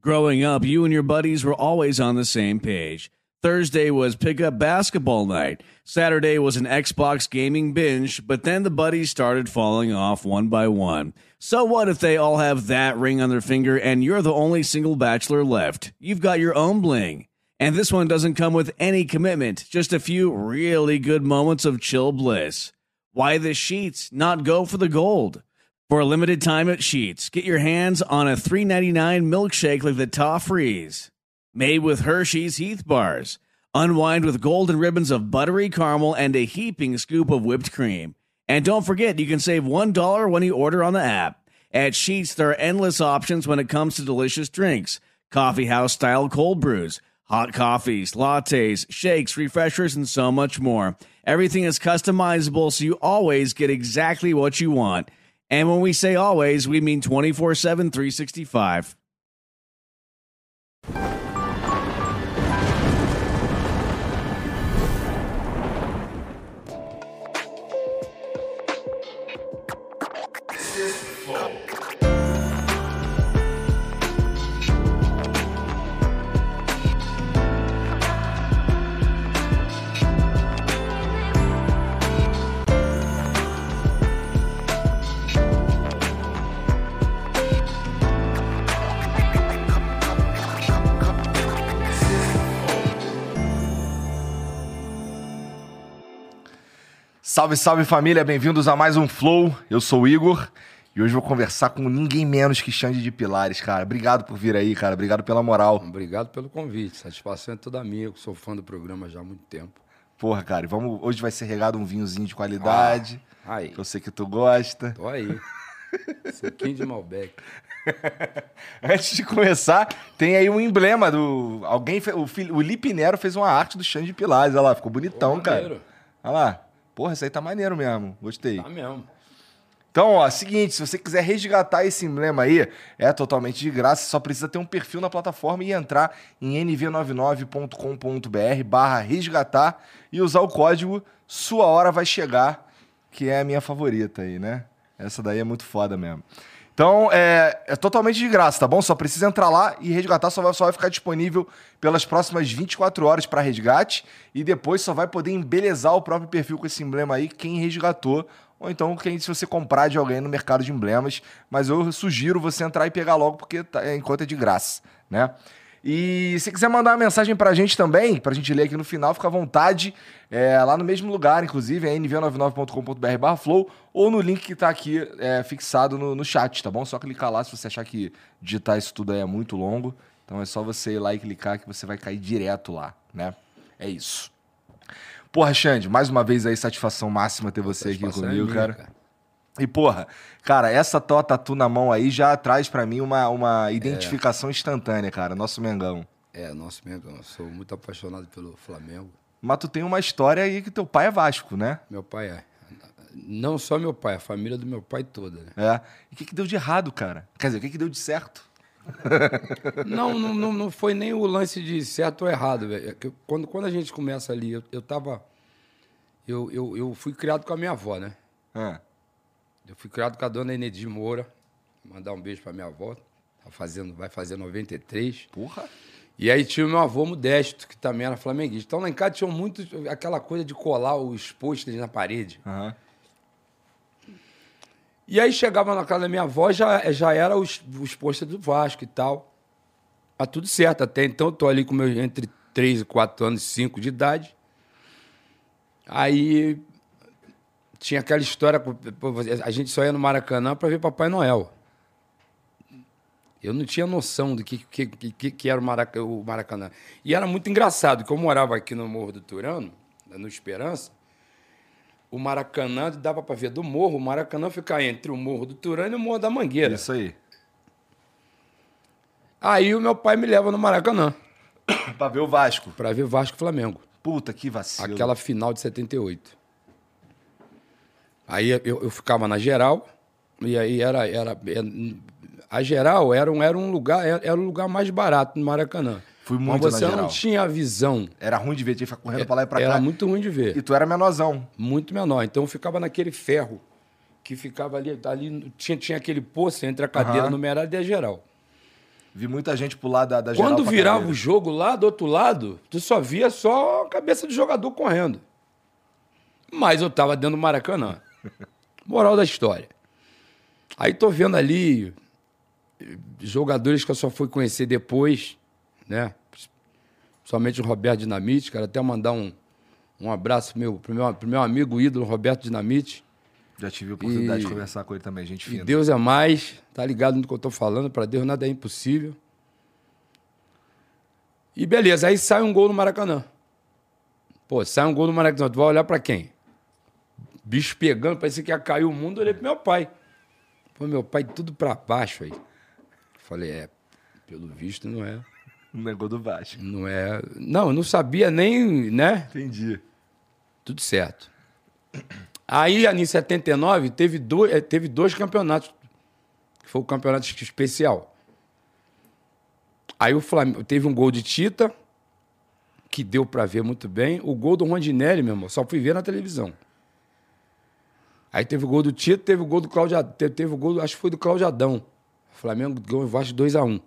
Growing up, you and your buddies were always on the same page. Thursday was pickup basketball night. Saturday was an Xbox gaming binge, but then the buddies started falling off one by one. So what if they all have that ring on their finger and you're the only single bachelor left? You've got your own bling. And this one doesn't come with any commitment, just a few really good moments of chill bliss. Why the sheets not go for the gold? For a limited time at Sheets, get your hands on a $3.99 milkshake like the Toffrees. Made with Hershey's Heath Bars. Unwind with golden ribbons of buttery caramel and a heaping scoop of whipped cream. And don't forget, you can save $1 when you order on the app. At Sheets, there are endless options when it comes to delicious drinks coffee house style cold brews, hot coffees, lattes, shakes, refreshers, and so much more. Everything is customizable, so you always get exactly what you want. And when we say always, we mean 24 7, 365. Salve, salve família, bem-vindos a mais um Flow. Eu sou o Igor e hoje vou conversar com ninguém menos que Xande de Pilares, cara. Obrigado por vir aí, cara. Obrigado pela moral. Obrigado pelo convite. Satisfação é toda minha. Eu sou fã do programa já há muito tempo. Porra, cara, vamos, hoje vai ser regado um vinhozinho de qualidade. Ah, aí. Que eu sei que tu gosta. Tô aí. Suquinho de Malbec. Antes de começar, tem aí um emblema do. Alguém fe... o, filho... o Lipe Nero fez uma arte do Xande de Pilares. Olha lá, ficou bonitão, Pô, cara. Olha lá. Porra, isso aí tá maneiro mesmo. Gostei. Tá mesmo. Então, ó, seguinte, se você quiser resgatar esse emblema aí, é totalmente de graça, só precisa ter um perfil na plataforma e entrar em nv99.com.br barra resgatar e usar o código Sua Hora Vai Chegar, que é a minha favorita aí, né? Essa daí é muito foda mesmo. Então, é, é totalmente de graça, tá bom? Só precisa entrar lá e resgatar, só vai, só vai ficar disponível pelas próximas 24 horas para resgate e depois só vai poder embelezar o próprio perfil com esse emblema aí quem resgatou ou então quem se você comprar de alguém no mercado de emblemas, mas eu sugiro você entrar e pegar logo porque tá, é, enquanto é de graça, né? E se quiser mandar uma mensagem pra gente também, pra gente ler aqui no final, fica à vontade, é, lá no mesmo lugar, inclusive, é nv99.com.br barra flow, ou no link que tá aqui é, fixado no, no chat, tá bom? Só clicar lá se você achar que digitar isso tudo aí é muito longo. Então é só você ir lá e clicar que você vai cair direto lá, né? É isso. Porra, Xande, mais uma vez aí, satisfação máxima ter você aqui Satisfação é comigo, minha, cara. E, porra, cara, essa tua tatu na mão aí já traz pra mim uma, uma identificação instantânea, cara. Nosso Mengão. É, nosso. Eu sou muito apaixonado pelo Flamengo. Mas tu tem uma história aí que teu pai é Vasco, né? Meu pai é. Não só meu pai, a família do meu pai toda, né? É. E o que, que deu de errado, cara? Quer dizer, o que, que deu de certo? Não, não, não, não foi nem o lance de certo ou errado, velho. É Quando, quando a gente começa ali, eu, eu tava. Eu, eu, eu fui criado com a minha avó, né? Ah, Eu fui criado com a dona Enedi Moura. Mandar um beijo pra minha avó. Tá fazendo, vai fazer 93. porra. E aí tinha o meu avô Modesto, que também era flamenguista. Então lá em casa tinha muito aquela coisa de colar os pôsteres na parede. Aham. E aí chegava na casa da minha avó, já, já era os, os pôsteres do Vasco e tal. Tá tudo certo. Até então eu tô ali com meus entre 3 e 4 anos, 5 de idade. Aí tinha aquela história, a gente só ia no Maracanã para ver Papai Noel. Eu não tinha noção do que, que, que, que era o Maraca- o Maracanã. E era muito engraçado, que eu morava aqui no Morro do Turano, no Esperança, o Maracanã dava para ver do morro, o Maracanã ficava entre o Morro do Turano e o Morro da Mangueira. Isso aí. Aí o meu pai me leva no Maracanã pra ver o Vasco. para ver Vasco e Flamengo. Puta, que vacilo. Aquela final de 78. Aí eu, eu ficava na geral, e aí era. era, é, a geral era um, era um lugar, era, era o lugar mais barato no Maracanã. Fui Mas muito na você não geral. tinha visão. Era ruim de ver, tinha que ficar correndo pra lá e pra era cá. muito ruim de ver. E tu era menorzão. Muito menor. Então eu ficava naquele ferro que ficava ali, ali tinha, tinha aquele poço entre a cadeira Aham. numerada e a geral. Vi muita gente pular da, da geral Quando virava cadeira. o jogo lá do outro lado, tu só via só a cabeça do jogador correndo. Mas eu tava dentro do Maracanã. Moral da história. Aí tô vendo ali jogadores que eu só fui conhecer depois, né? Somente o Roberto Dinamite, quero até mandar um, um abraço pro meu, pro, meu, pro meu amigo ídolo, Roberto Dinamite. Já tive a oportunidade E- de conversar com ele também, gente fina. Deus é mais, tá ligado no que eu tô falando, para Deus nada é impossível. E beleza, aí sai um gol no Maracanã. Pô, sai um gol no Maracanã, tu vai olhar para quem? Bicho pegando, parecia que ia cair o mundo, eu olhei pro meu pai. Pô, meu pai tudo para baixo aí. Falei, é, pelo visto não é, Um negócio do Vasco. não é, não, eu não sabia nem, né? Entendi. Tudo certo. Aí, em 79, teve dois, eh, teve dois campeonatos. Que foi o campeonato especial. Aí o Flamengo teve um gol de Tita, que deu pra ver muito bem. O gol do Rondinelli, meu irmão, só fui ver na televisão. Aí teve o gol do Tito, teve o gol do Cláudio, teve, teve o gol, acho que foi do Cláudio Adão. O Flamengo ganhou o Vasco 2 a 1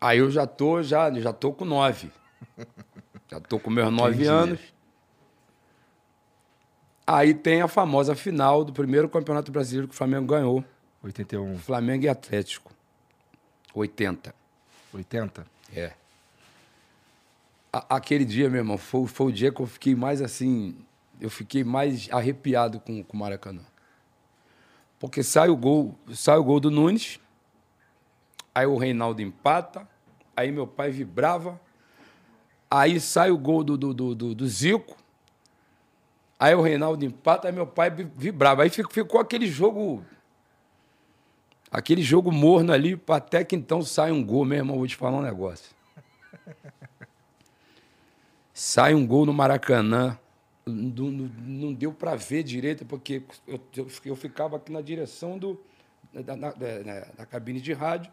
Aí eu já tô, já, já tô com nove. Já tô com meus nove Entendi. anos. Aí tem a famosa final do primeiro campeonato brasileiro que o Flamengo ganhou. 81. Flamengo e Atlético. 80. 80? É. A- aquele dia, meu irmão, foi, foi o dia que eu fiquei mais assim. Eu fiquei mais arrepiado com, o Maracanã. Porque sai o gol, sai o gol do Nunes, aí o Reinaldo empata, aí meu pai vibrava, aí sai o gol do, do, do, do- Zico, aí o Reinaldo empata, aí meu pai vi- vibrava. Aí ficou aquele jogo. Aquele jogo morno ali, até que então sai um gol, meu irmão, vou te falar um negócio. Sai um gol no Maracanã. Não, não- deu para ver direito, porque eu, eu, ficava aqui na direção do, da, da- da- da- cabine de rádio,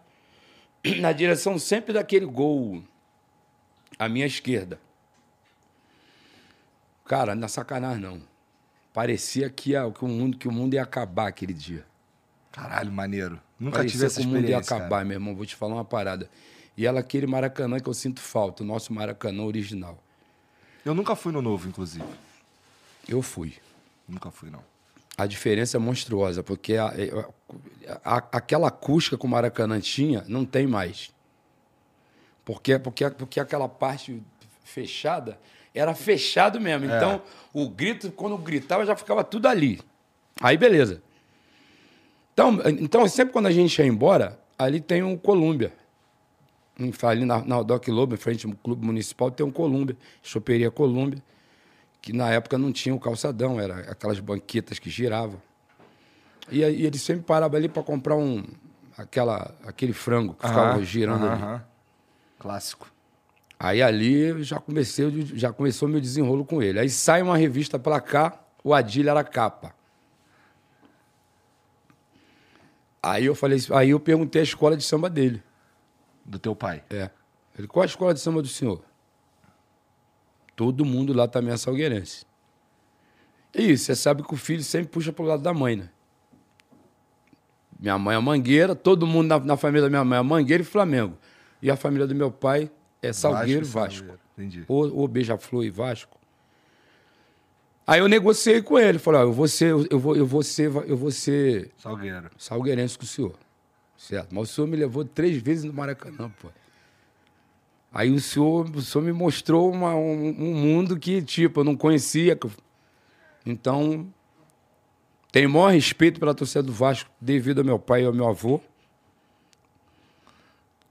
na direção sempre daquele gol à minha esquerda. Cara, não é sacanagem não. Parecia que, que, o mundo, que o mundo ia acabar aquele dia. Caralho, maneiro. Nunca Parecia tive essa que o mundo ia acabar, cara. meu irmão. Vou te falar uma parada. E ela aquele Maracanã que eu sinto falta, o nosso Maracanã original. Eu nunca fui no novo, inclusive. Eu fui. Nunca fui, não. A diferença é monstruosa, porque a- a- a- aquela acústica que o Maracanã tinha, não tem mais. Porque, porque, porque aquela parte fechada era fechado mesmo. Então, o grito, quando gritava, já ficava tudo ali. Aí, beleza. Então, então, sempre quando a gente ia embora, ali tem um Colômbia. Ali na, na Doc Lobo, em frente ao Clube Municipal, tem um Colômbia, Choperia Colômbia que na época não tinha o calçadão, era aquelas banquetas que giravam. E, aí ele sempre parava ali para comprar um aquela aquele frango que ficava Aham, girando aham, ali. Clássico. Aí ali já comecei, já começou meu desenrolo com ele. Aí sai uma revista pra cá, o Adilho era capa. Aí eu falei, aí eu perguntei a escola de samba dele. Do teu pai. É. Ele, qual a escola de samba do senhor? Todo mundo lá também é salgueirense. E você sabe que o filho sempre puxa pro lado da mãe, né? Minha mãe é mangueira, todo mundo na, na família da minha mãe é mangueira e Flamengo. E a família do meu pai é Salgueiro e Vasco. Entendi. Ou, ou Beija-Flor e Vasco. Aí eu negociei com ele, falei, ó, eu vou ser, eu vou, eu vou ser, eu vou ser Salgueiro. salgueirense com o senhor. Certo. Mas o senhor me levou três vezes no Maracanã, pô. Aí o senhor, o senhor me mostrou uma- um, um mundo que, tipo, eu não conhecia. Então, tenho o maior respeito pela torcida do Vasco, devido ao meu pai e ao meu avô.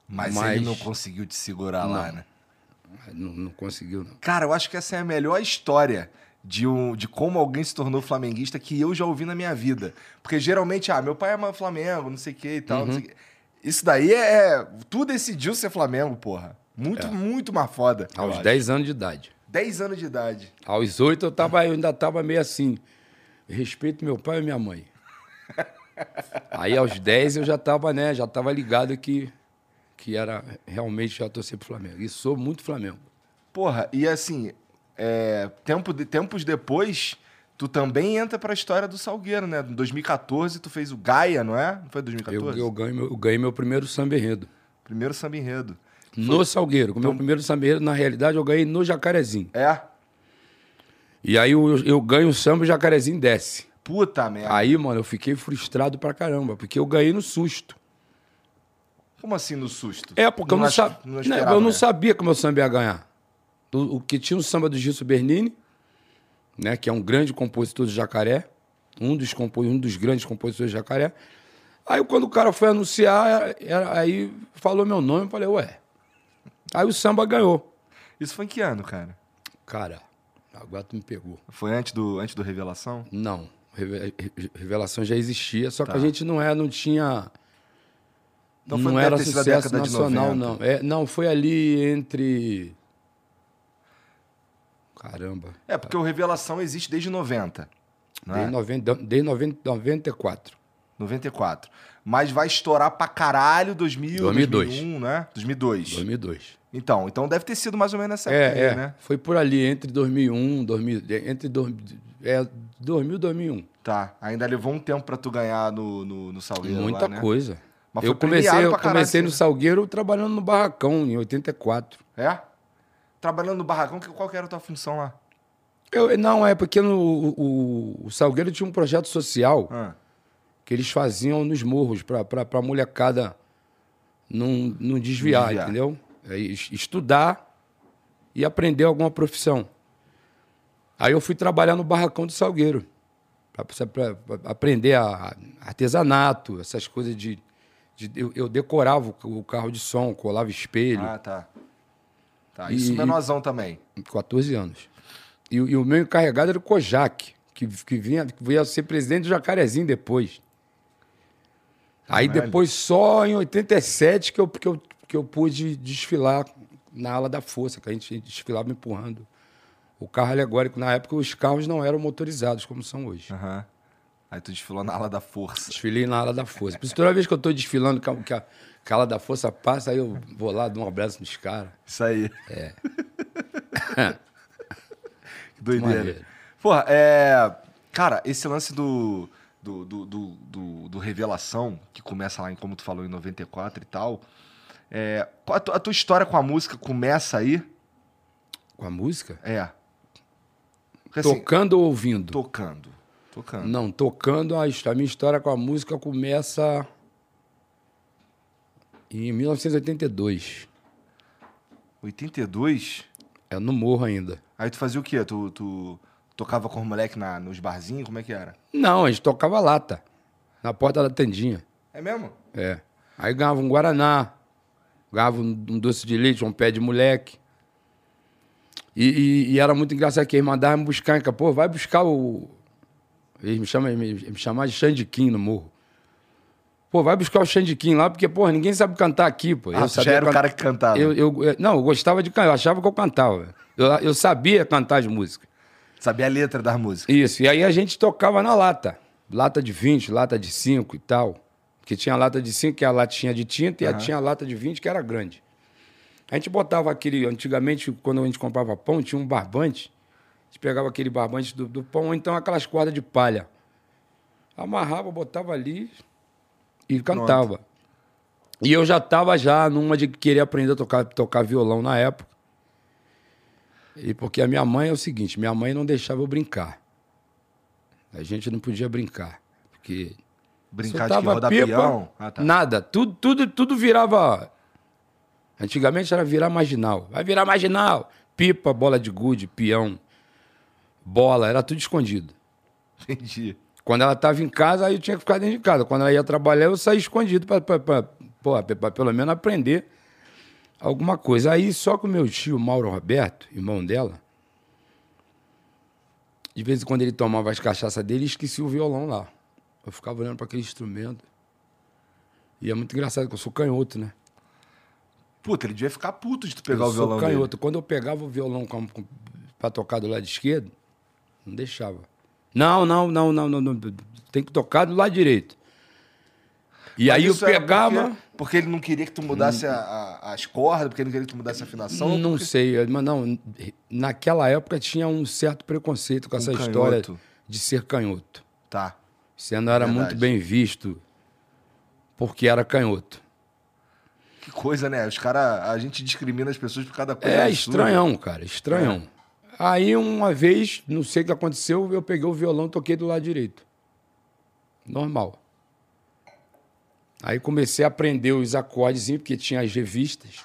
Mas, Mas- ele não conseguiu te segurar lá, Não. né? Não, não conseguiu, não. Cara, eu acho que essa é a melhor história de, um, de como alguém se tornou flamenguista que eu já ouvi na minha vida. Porque geralmente, ah, meu pai ama Flamengo, não sei o que e tal. Uhum. não sei o quê. Isso daí é. Tu decidiu ser Flamengo, porra. Muito, muito mais foda. eu É. Aos acho. 10 anos de idade. 10 anos de idade. Aos 8 eu, tava, eu ainda tava meio assim. Respeito meu pai e minha mãe. Aí aos 10 eu já tava, né? Já tava ligado que, que era realmente já torcer pro Flamengo. E sou muito Flamengo. Porra, e assim, é, tempo de- tempos depois, tu também entra pra história do Salgueiro, né? Em 2014 tu fez o Gaia, não é? Não foi Eu, 2014? eu, ganhei meu, eu ganhei meu primeiro samba enredo. Primeiro samba enredo. No Salgueiro. O Então meu primeiro enredo, na realidade, eu ganhei no Jacarezinho. É? E aí eu, eu ganho o samba e o Jacarezinho desce. Puta merda. Aí, mano, eu fiquei frustrado pra caramba, porque eu ganhei no susto. Como assim no susto? É, porque eu não, sa- não né, esperava, eu não né? sabia que o meu samba ia ganhar. O, o que tinha o samba do Gilson Bernini, né, que é um grande compositor do Jacaré, um dos, compo- um dos grandes compositores do Jacaré. Aí quando o cara foi anunciar, era- era- aí falou meu nome, eu falei, ué. Aí o samba ganhou. Isso foi em que ano, cara? Cara, agora tu me pegou. Foi antes do, antes do Revelação? Não, Reve- Re- Revelação já existia, só Tá. que a gente não é, não tinha. Então foi- não era sucesso nacional, 90. não. É, não, foi ali entre. Caramba. É, porque o Revelação existe desde 90. Não Desde é? 90, desde 90, 94. 94. Mas vai estourar pra caralho 2000, 2002. 2001, né? 2002. 2002. Então, então deve ter sido mais ou menos época É, aí, é. né? Foi por ali, entre 2001, 2000, entre dois- é, 2000 e 2001. Tá. Ainda levou um tempo pra tu ganhar no, no, no Salgueiro Muita lá, né? coisa. Mas eu comecei, eu caralho, comecei no assim, né? Salgueiro trabalhando no Barracão, em 84. É? Trabalhando no barracão, qual que era a tua função lá? Eu, não, é porque no, o, o Salgueiro tinha um projeto social Ah, que eles faziam nos morros pra, pra molecada não, não desviar, desviar. entendeu? É, es- estudar e aprender alguma profissão. Aí eu fui trabalhar no barracão do Salgueiro pra aprender a, a artesanato, essas coisas de... de- eu, eu decorava o, o carro de som, colava espelho. ah tá. Tá, E- isso e- menorzão também. 14 anos. E, o- e o meu encarregado era o Kojak, que, que, vinha, que veio a ser presidente do Jacarezinho depois. Aí Caralho. depois, só em 87, que eu, que, eu, que eu pude desfilar na ala da força, que a gente desfilava empurrando o carro alegórico. Na época, os carros não eram motorizados, como são hoje. Aham. Aí tu desfilou na ala da força. Desfilei na ala da força. Por isso, toda vez que eu estou desfilando, que a, que a- ala da força passa, aí eu vou lá, dou um abraço nos caras. Isso aí. É. que doideira. Porra, é. Cara, esse lance do. Do, do, do, do- Revelação, que começa lá em, como tu falou, em 94 e tal. É, a, tua, a tua história com a música começa aí? Com a música? É. Porque, assim, Tocando ou ouvindo? tocando. Tocando. Não, tocando, a, a minha história com a música começa em 1982. 82? É no morro ainda. Aí tu fazia o quê? Tu, tu tocava com os moleques na, nos barzinhos? Como é que era? Não, a gente tocava lata. Na porta da tendinha. É mesmo? É. Aí ganhava um Guaraná, ganhava um, um doce de leite, um pé de moleque. E, e- e era muito engraçado que eles mandavam me buscar, em pô, vai buscar o. Eles me, chamam, me, me chamavam de Xandiquim no morro. Pô, vai buscar o Xandiquim lá, porque, pô, ninguém sabe cantar aqui, pô. Ah, tu já sabia era o can- cara que cantava. Eu, eu- eu- não, eu gostava de cantar, eu achava que eu cantava. Eu, eu sabia cantar de música. Sabia a letra das músicas. Isso, e aí a gente tocava na lata. Lata de 20, lata de 5 e tal. Porque tinha a lata de 5, que é a latinha de tinta, e a- tinha a lata de 20, que era grande. A gente botava aquele. Antigamente, quando a gente comprava pão, tinha um barbante. A gente pegava aquele barbante do, do pão, ou então aquelas cordas de palha. Amarrava, botava ali e cantava. E eu já estava já numa de querer aprender a tocar, tocar violão na época. E porque a minha mãe é o seguinte, minha mãe não deixava eu brincar. A gente não podia brincar. Porque Brincar de rodar pipa, peão. Ah, tá. nada. Tudo, tudo, tudo virava. Antigamente era virar marginal. Vai virar marginal. Pipa, bola de gude, peão, bola, era tudo escondido. Entendi. Quando ela estava em casa, aí eu tinha que ficar dentro de casa. Quando ela ia trabalhar, eu saía escondido para pelo menos aprender alguma coisa. Aí só com o meu tio, Mauro Roberto, irmão dela, de vez em quando ele tomava as cachaças dele, esquecia o violão lá. Eu ficava olhando para aquele instrumento. E é muito engraçado, porque eu sou canhoto, né? Puta, ele devia ficar puto de tu pegar eu o violão sou dele. canhoto. Quando eu pegava o violão para tocar do lado esquerdo, não deixava. Não, não, não, não, não, não. Tem que tocar do lado direito. E Mas aí eu era pegava. Porque, porque ele não queria que tu mudasse a- a- as cordas, porque ele não queria que tu mudasse a afinação. Não porque- sei, mas não. Naquela época tinha um certo preconceito com Com essa canhoto. história de ser canhoto. Tá. Você não era Verdade. muito bem visto porque era canhoto. Que coisa, né? Os caras, a gente discrimina as pessoas por cada coisa. É estranhão, cara, estranhão. Aí uma vez, não sei o que aconteceu, eu peguei o violão e toquei do lado direito. Normal. Aí comecei a aprender os acordes, porque tinha as revistas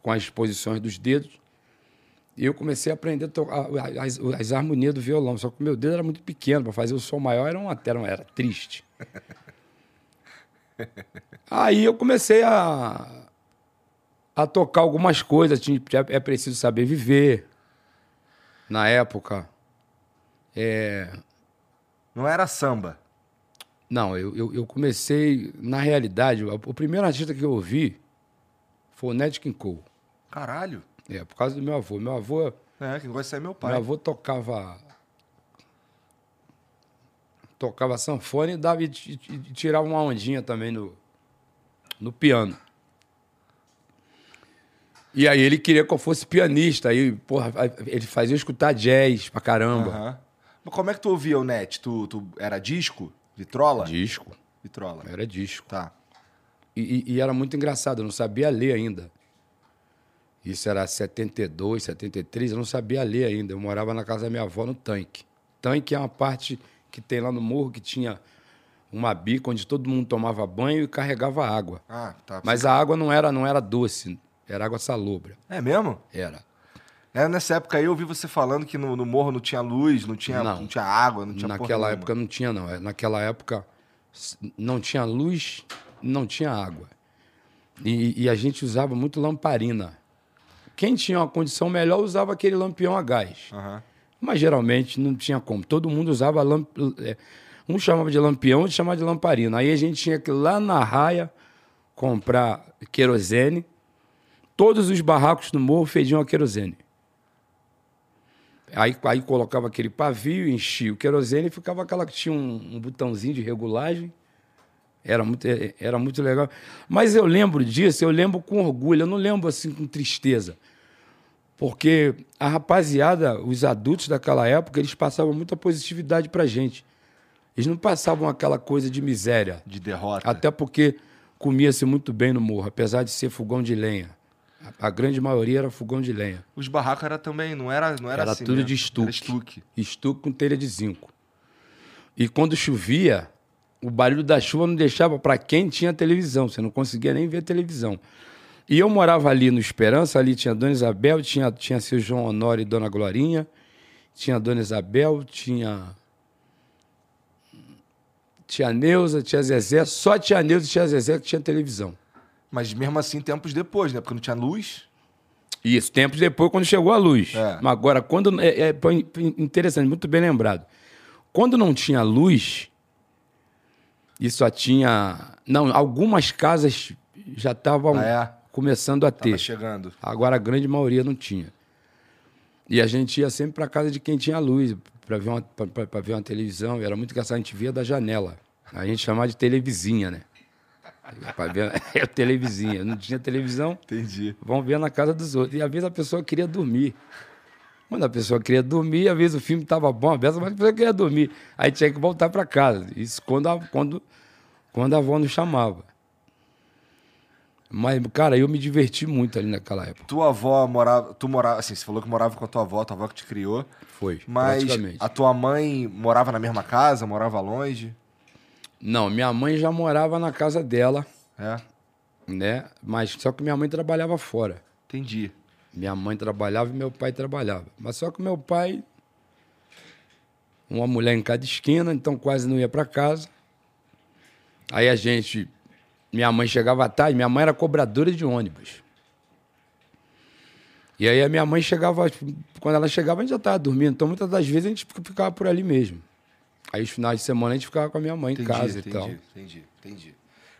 com as posições dos dedos. E eu comecei a aprender a tocar as, as harmonias do violão. Só que o meu dedo era muito pequeno, para fazer o som maior era, uma, era, era triste. Aí eu comecei a, a tocar algumas coisas. É preciso saber viver. Na época. É, Não era samba. Não, eu, eu, eu comecei. Na realidade, o, o primeiro artista que eu ouvi foi o Nat King Cole. Caralho. É, por causa do meu avô. Meu avô, É, quem gosta é meu pai. meu avô tocava. Tocava sanfone e, dava, e, e- e tirava uma ondinha também no, no piano. E aí ele queria que eu fosse pianista. Aí, porra, ele fazia escutar jazz pra caramba. Aham. Mas como é que tu ouvia o net? Tu, tu era disco? Vitrola? Disco. Vitrola. Era disco. Tá. E, e- e era muito engraçado, eu não sabia ler ainda. Isso era 72, 73, eu não sabia ler ainda. Eu morava na casa da minha avó no tanque. Tanque é uma parte que tem lá no morro que tinha uma bica onde todo mundo tomava banho e carregava água. Ah, tá. Mas a água não era, não era doce, era água salobra. É mesmo? Era. É, nessa época aí eu ouvi você falando que no, no morro não tinha luz, não tinha, não. Não. tinha água, não tinha Naquela nenhuma. época não tinha, não. É, Naquela época não tinha luz, não tinha água. E, e a gente usava muito lamparina. Quem tinha uma condição melhor usava aquele lampião a gás. Aham. Mas geralmente não tinha como. Todo mundo usava lamp... é, Um chamava de lampião, outro chamava de lamparina. Aí a gente tinha que ir lá na raia comprar querosene. Todos os barracos do morro fediam a querosene. Aí, aí colocava aquele pavio, enchia o querosene e ficava aquela que tinha um, um botãozinho de regulagem. Era muito, é, era muito legal. Mas eu lembro disso, eu lembro com orgulho, eu não lembro assim com tristeza. Porque a rapaziada, os adultos daquela época, eles passavam muita positividade pra gente. Eles não passavam aquela coisa de miséria. De derrota. Até porque comia-se muito bem no morro, apesar de ser fogão de lenha. A, a grande maioria era fogão de lenha. Os barracos era também, não era, não era, Era assim tudo mesmo. de estuque. Era estuque. Estuque com telha de zinco. E quando chovia, o barulho da chuva não deixava para quem tinha televisão. Você não conseguia nem ver televisão. E eu morava ali no Esperança, ali tinha Dona Isabel, tinha, tinha seu João Honório e Dona Glorinha, tinha Dona Isabel, tinha. Tia Neuza, tia Zezé, só tia Neuza e tia Zezé que tinha televisão. Mas mesmo assim, tempos depois, né? Porque não tinha luz. Isso, tempos depois, quando chegou a luz. É. Mas agora, quando. É, é interessante, muito bem lembrado. Quando não tinha luz, e só tinha. Não, algumas casas já estavam Ah, é? começando a ter. Tava chegando. Agora a grande maioria não tinha. E a gente ia sempre para casa de quem tinha luz, para ver, uma- pra- pra- pra ver uma televisão. E era muito engraçado, a gente via da janela. A gente chamava de televizinha, né? Para ver a televizinha. Não tinha televisão, Entendi. vão ver na casa dos outros. E às vezes a pessoa queria dormir. Quando a pessoa queria dormir, às vezes o filme estava bom, às vezes a pessoa queria dormir. Aí tinha que voltar para casa. Isso quando a, quando, quando a avó nos chamava. Mas, cara, eu me diverti muito ali naquela época. Tua avó morava. Tu morava. Assim, você falou que morava com a tua avó, tua avó que te criou. Foi, Mas a tua mãe morava na mesma casa, morava longe. Não, minha mãe já morava na casa dela, É. né? Mas só que minha mãe trabalhava fora. Entendi. Minha mãe trabalhava e meu pai trabalhava. Mas só que meu pai, uma mulher em cada esquina, então quase não ia para casa. Aí a gente, minha mãe chegava à tarde, minha mãe era cobradora de ônibus. E aí a minha mãe chegava, quando ela chegava, a gente já estava dormindo. Então muitas das vezes a gente ficava por ali mesmo. Aí os finais de semana a gente ficava com a minha mãe Entendi, em casa entendi, e tal. entendi, entendi.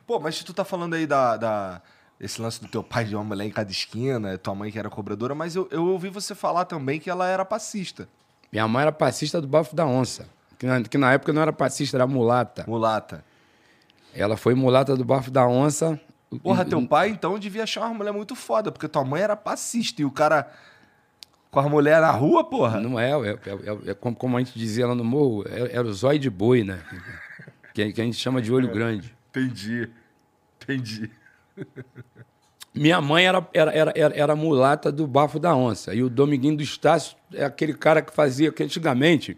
Pô, mas tu tá falando aí da, da- esse lance do teu pai de uma mulher em cada esquina, tua mãe que era cobradora, mas eu, eu ouvi você falar também que ela era passista, Minha mãe era passista do Bafo da Onça. Que na, que na época não era passista, era mulata. mulata. Ela foi mulata do Bafo da Onça. Porra, teu pai então devia achar uma mulher muito foda, porque tua mãe era passista e o cara. Com a mulher na rua, porra? Não é, é, é, é como, como a gente dizia lá no morro, é- era o zóio de boi, né? Que, que a gente chama de olho grande. Entendi. Entendi. Minha mãe era, era, era, era, mulata do Bafo da Onça. E o Dominguinho do Estácio é aquele cara que fazia, que antigamente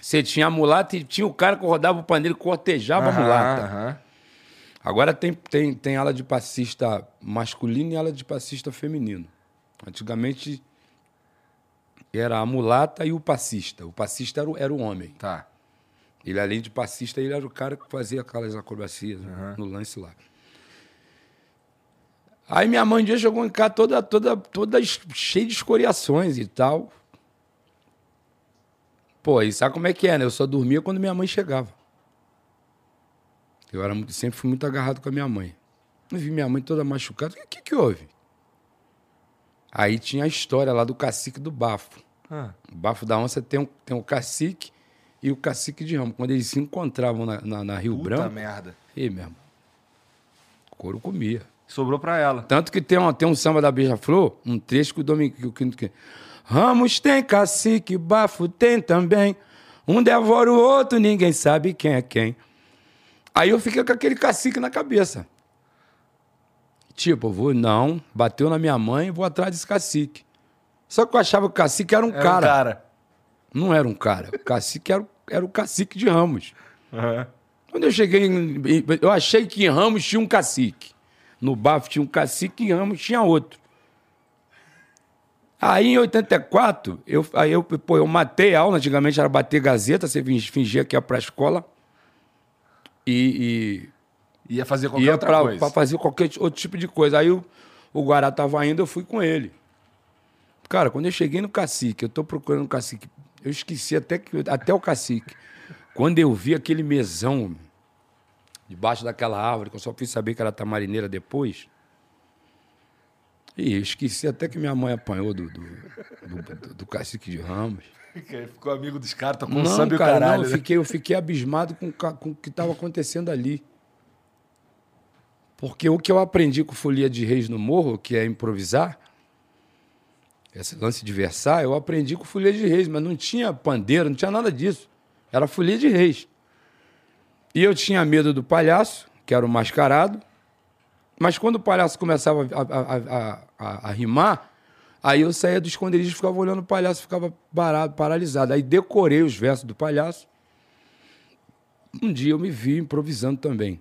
você tinha a mulata e tinha o cara que rodava o pandeiro e cortejava a mulata. Aham. Agora tem, tem, tem ala de passista masculino e ala de passista feminino. Antigamente era a mulata e o passista. O passista era o, era o homem. Tá. Ele, além de passista, ele era o cara que fazia aquelas acrobacias né, no lance lá. Aí minha mãe um dia chegou em casa toda, toda, toda cheia de escoriações e tal. Pô, e sabe como é que é, né? Eu só dormia quando minha mãe chegava. Eu era, sempre fui muito agarrado com a minha mãe. Eu vi minha mãe toda machucada. O que, que, que houve? Aí tinha a história lá do cacique do bafo. Ah. O bafo da onça tem um, tem um cacique e o cacique de ramo. Quando eles se encontravam na, na, na Rio Puta Branco, merda. Ih, meu irmão, o couro comia. Sobrou pra ela. Tanto que tem, uma, tem um samba da Beija-Flor, um trecho que o Domingo... Que, que, que, Ramos tem cacique, bafo tem também. Um devora o outro, ninguém sabe quem é quem. Aí eu fiquei com aquele cacique na cabeça. Tipo, eu vou, não, bateu na minha mãe, vou atrás desse cacique. Só que eu achava que o cacique era um Era um cara. cara. Não era um cara. O cacique era, o- era o cacique de Ramos. Aham. Quando eu cheguei, em, eu achei que em Ramos tinha um cacique. No Bafo tinha um cacique e em Ramos tinha outro. Aí em 84, eu, aí eu, pô, eu matei a aula, antigamente era bater gazeta, você fin- fingia que ia pra escola e, Ia fazer qualquer ia pra, coisa. pra fazer qualquer outro tipo de coisa. Aí o, o Guará tava indo, eu fui com ele. Cara, quando eu cheguei no cacique, eu tô procurando o cacique, eu esqueci até, que, até o cacique. Quando eu vi aquele mesão debaixo daquela árvore, que eu só fui saber que era tamarineira depois. E eu esqueci até que minha mãe apanhou do, do, do- do- cacique de Ramos. Ficou amigo dos caras, tocou um Não, o cara, caralho. não, eu né? fiquei, eu fiquei abismado com, com o que estava acontecendo ali. Porque o que eu aprendi com Folia de Reis no Morro, que é improvisar, esse lance de versar, eu aprendi com Folia de Reis, mas não tinha pandeiro, não tinha nada disso. Era Folia de Reis. E eu tinha medo do palhaço, que era o mascarado, mas quando o palhaço começava a, a- a- a- rimar, aí eu saía do esconderijo e ficava olhando o palhaço, ficava parado, paralisado. Aí decorei os versos do palhaço. Um dia eu me vi improvisando também.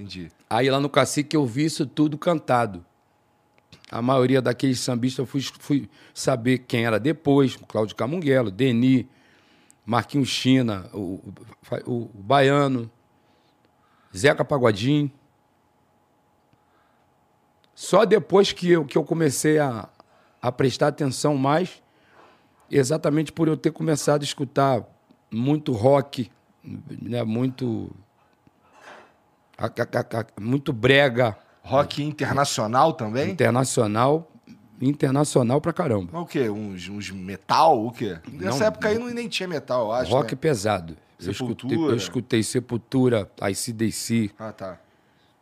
Entendi. Aí lá no Cacique eu vi isso tudo cantado. A maioria daqueles sambistas eu fui, fui saber quem era depois, Cláudio Camunguelo, Deni, Marquinhos China, o, o, o Baiano, Zeca Pagodinho. Só depois que eu, que eu comecei a, a prestar atenção mais, exatamente por eu ter começado a escutar muito rock, né, muito muito brega Rock internacional também? internacional, internacional pra caramba. Mas o quê? Uns, uns metal? O quê? Nessa Não. época aí não, nem tinha metal, eu acho. Rock né? pesado. Eu escutei, Sepultura. eu escutei Sepultura, ICDC, Ah, tá.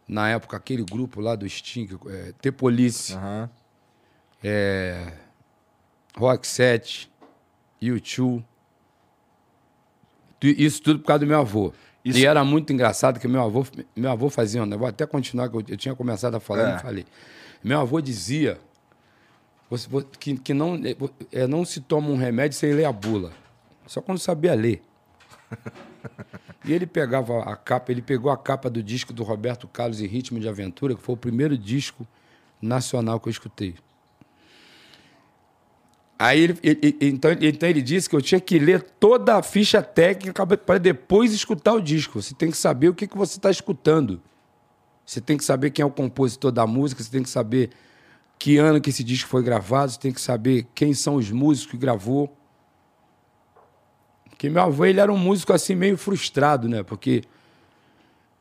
na época aquele grupo lá do Sting, é, The Police, é, Rock 7, U2. Tu- Isso tudo por causa do meu avô. Isso- E era muito engraçado que meu avô, meu avô fazia, um negócio, vou até continuar, que eu, eu tinha começado a falar e É. não falei. Meu avô dizia você- vo- que, que não, é, não se toma um remédio sem ler a bula. Só quando sabia ler. E ele pegava a capa, ele pegou a capa do disco do Roberto Carlos e Ritmo de Aventura, que foi o primeiro disco nacional que eu escutei. Aí ele, ele- então, então ele disse que eu tinha que ler toda a ficha técnica para depois escutar o disco. Você tem que saber o que, que você está escutando. Você tem que saber quem é o compositor da música, você tem que saber que ano que esse disco foi gravado, você tem que saber quem são os músicos que gravou. Porque meu avô ele era um músico assim meio frustrado, né? Porque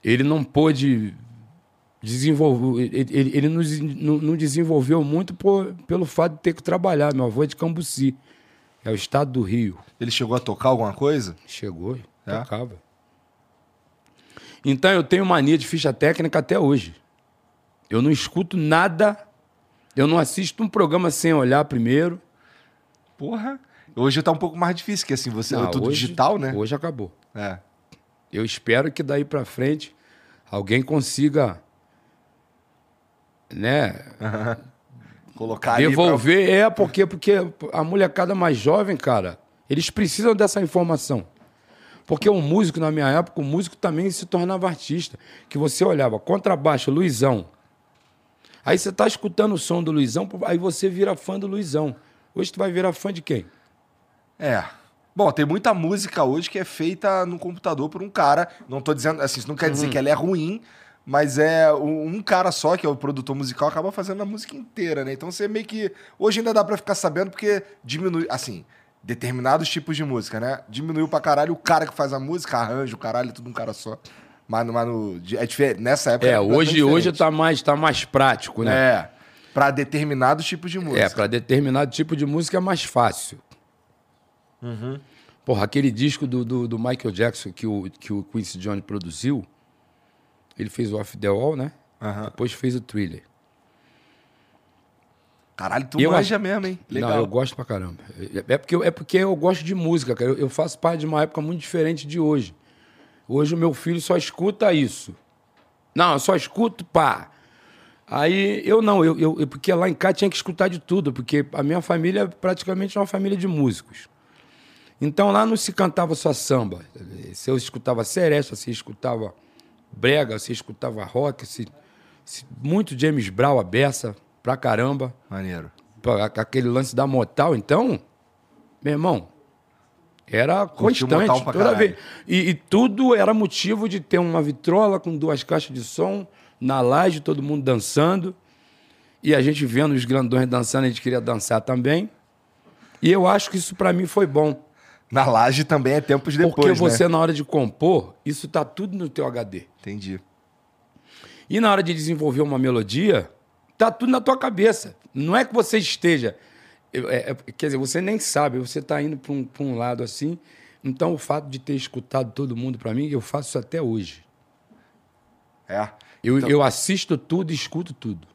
ele não pôde desenvolver, ele, ele, ele não, des- não- não desenvolveu muito por- pelo fato de ter que trabalhar. Meu avô é de Cambuci, é o estado do Rio. Ele chegou a tocar alguma coisa? Chegou, É? tocava. Então eu tenho mania de ficha técnica até hoje. Eu não escuto nada Eu não assisto um programa sem olhar primeiro. Porra. Hoje tá um pouco mais difícil, que assim, você Não, é tudo hoje- digital, né? Hoje acabou. É. Eu espero que daí pra frente alguém consiga, né, Colocar devolver. É porque porque a molecada mais jovem, cara, eles precisam dessa informação. Porque o músico na minha época, o músico também se tornava artista, que você olhava contrabaixo, Luizão. Aí você tá escutando o som do Luizão, aí você vira fã do Luizão. Hoje tu vai virar fã de quem? Pra... É. Bom, tem muita música hoje que é feita no computador por um cara. Não tô dizendo, assim, isso não quer Uhum. dizer que ela é ruim, mas é um cara só, que é o produtor musical, acaba fazendo a música inteira, né? Então você meio que. Hoje ainda dá pra ficar sabendo, porque diminui. Assim, determinados tipos de música, né? Diminuiu pra caralho o cara que faz a música, arranjo, o caralho, tudo um cara só. Mas, mas no, é diferente. Nessa época. É, hoje, hoje tá mais, tá mais prático, né? É. Pra determinados tipos de música. É, para determinado tipo de música é mais fácil. Porra, aquele disco do, do, do Michael Jackson que o, que o Quincy Jones produziu, ele fez o Off the Wall, né? Aham. Depois fez o Thriller. Caralho, tu Eu manja acho- mesmo, hein? Legal. Não, eu gosto pra caramba. É- porque, eu- é porque eu gosto de música, cara. Eu, eu faço parte de uma época muito diferente de hoje. Hoje o meu filho só escuta isso. Não, eu só escuto pá. Aí eu não, eu, eu, eu- porque lá em casa tinha que escutar de tudo, porque a minha família é praticamente uma família de músicos. Então lá não se cantava só samba. Se eu escutava seresta, se escutava brega, se escutava rock, se, se- muito James Brown, a beça, pra caramba. Maneiro. Pô, a- aquele lance da Motal, então, meu irmão, era Curtiu constante. Pra toda vez. E, e tudo era motivo de ter uma vitrola com duas caixas de som, na laje, todo mundo dançando. E a gente vendo os grandões dançando, a gente queria dançar também. E eu acho que isso pra mim foi bom. Na laje também é tempos depois, porque né? você, na hora de compor, isso tá tudo no teu HD. Entendi. E na hora de desenvolver uma melodia, tá tudo na tua cabeça. Não é que você esteja. é- é- quer dizer, você nem sabe, você está indo para um, pra um lado assim. Então, o fato de ter escutado todo mundo, para mim, eu faço isso até hoje. É. Eu, Então- eu assisto tudo e escuto tudo.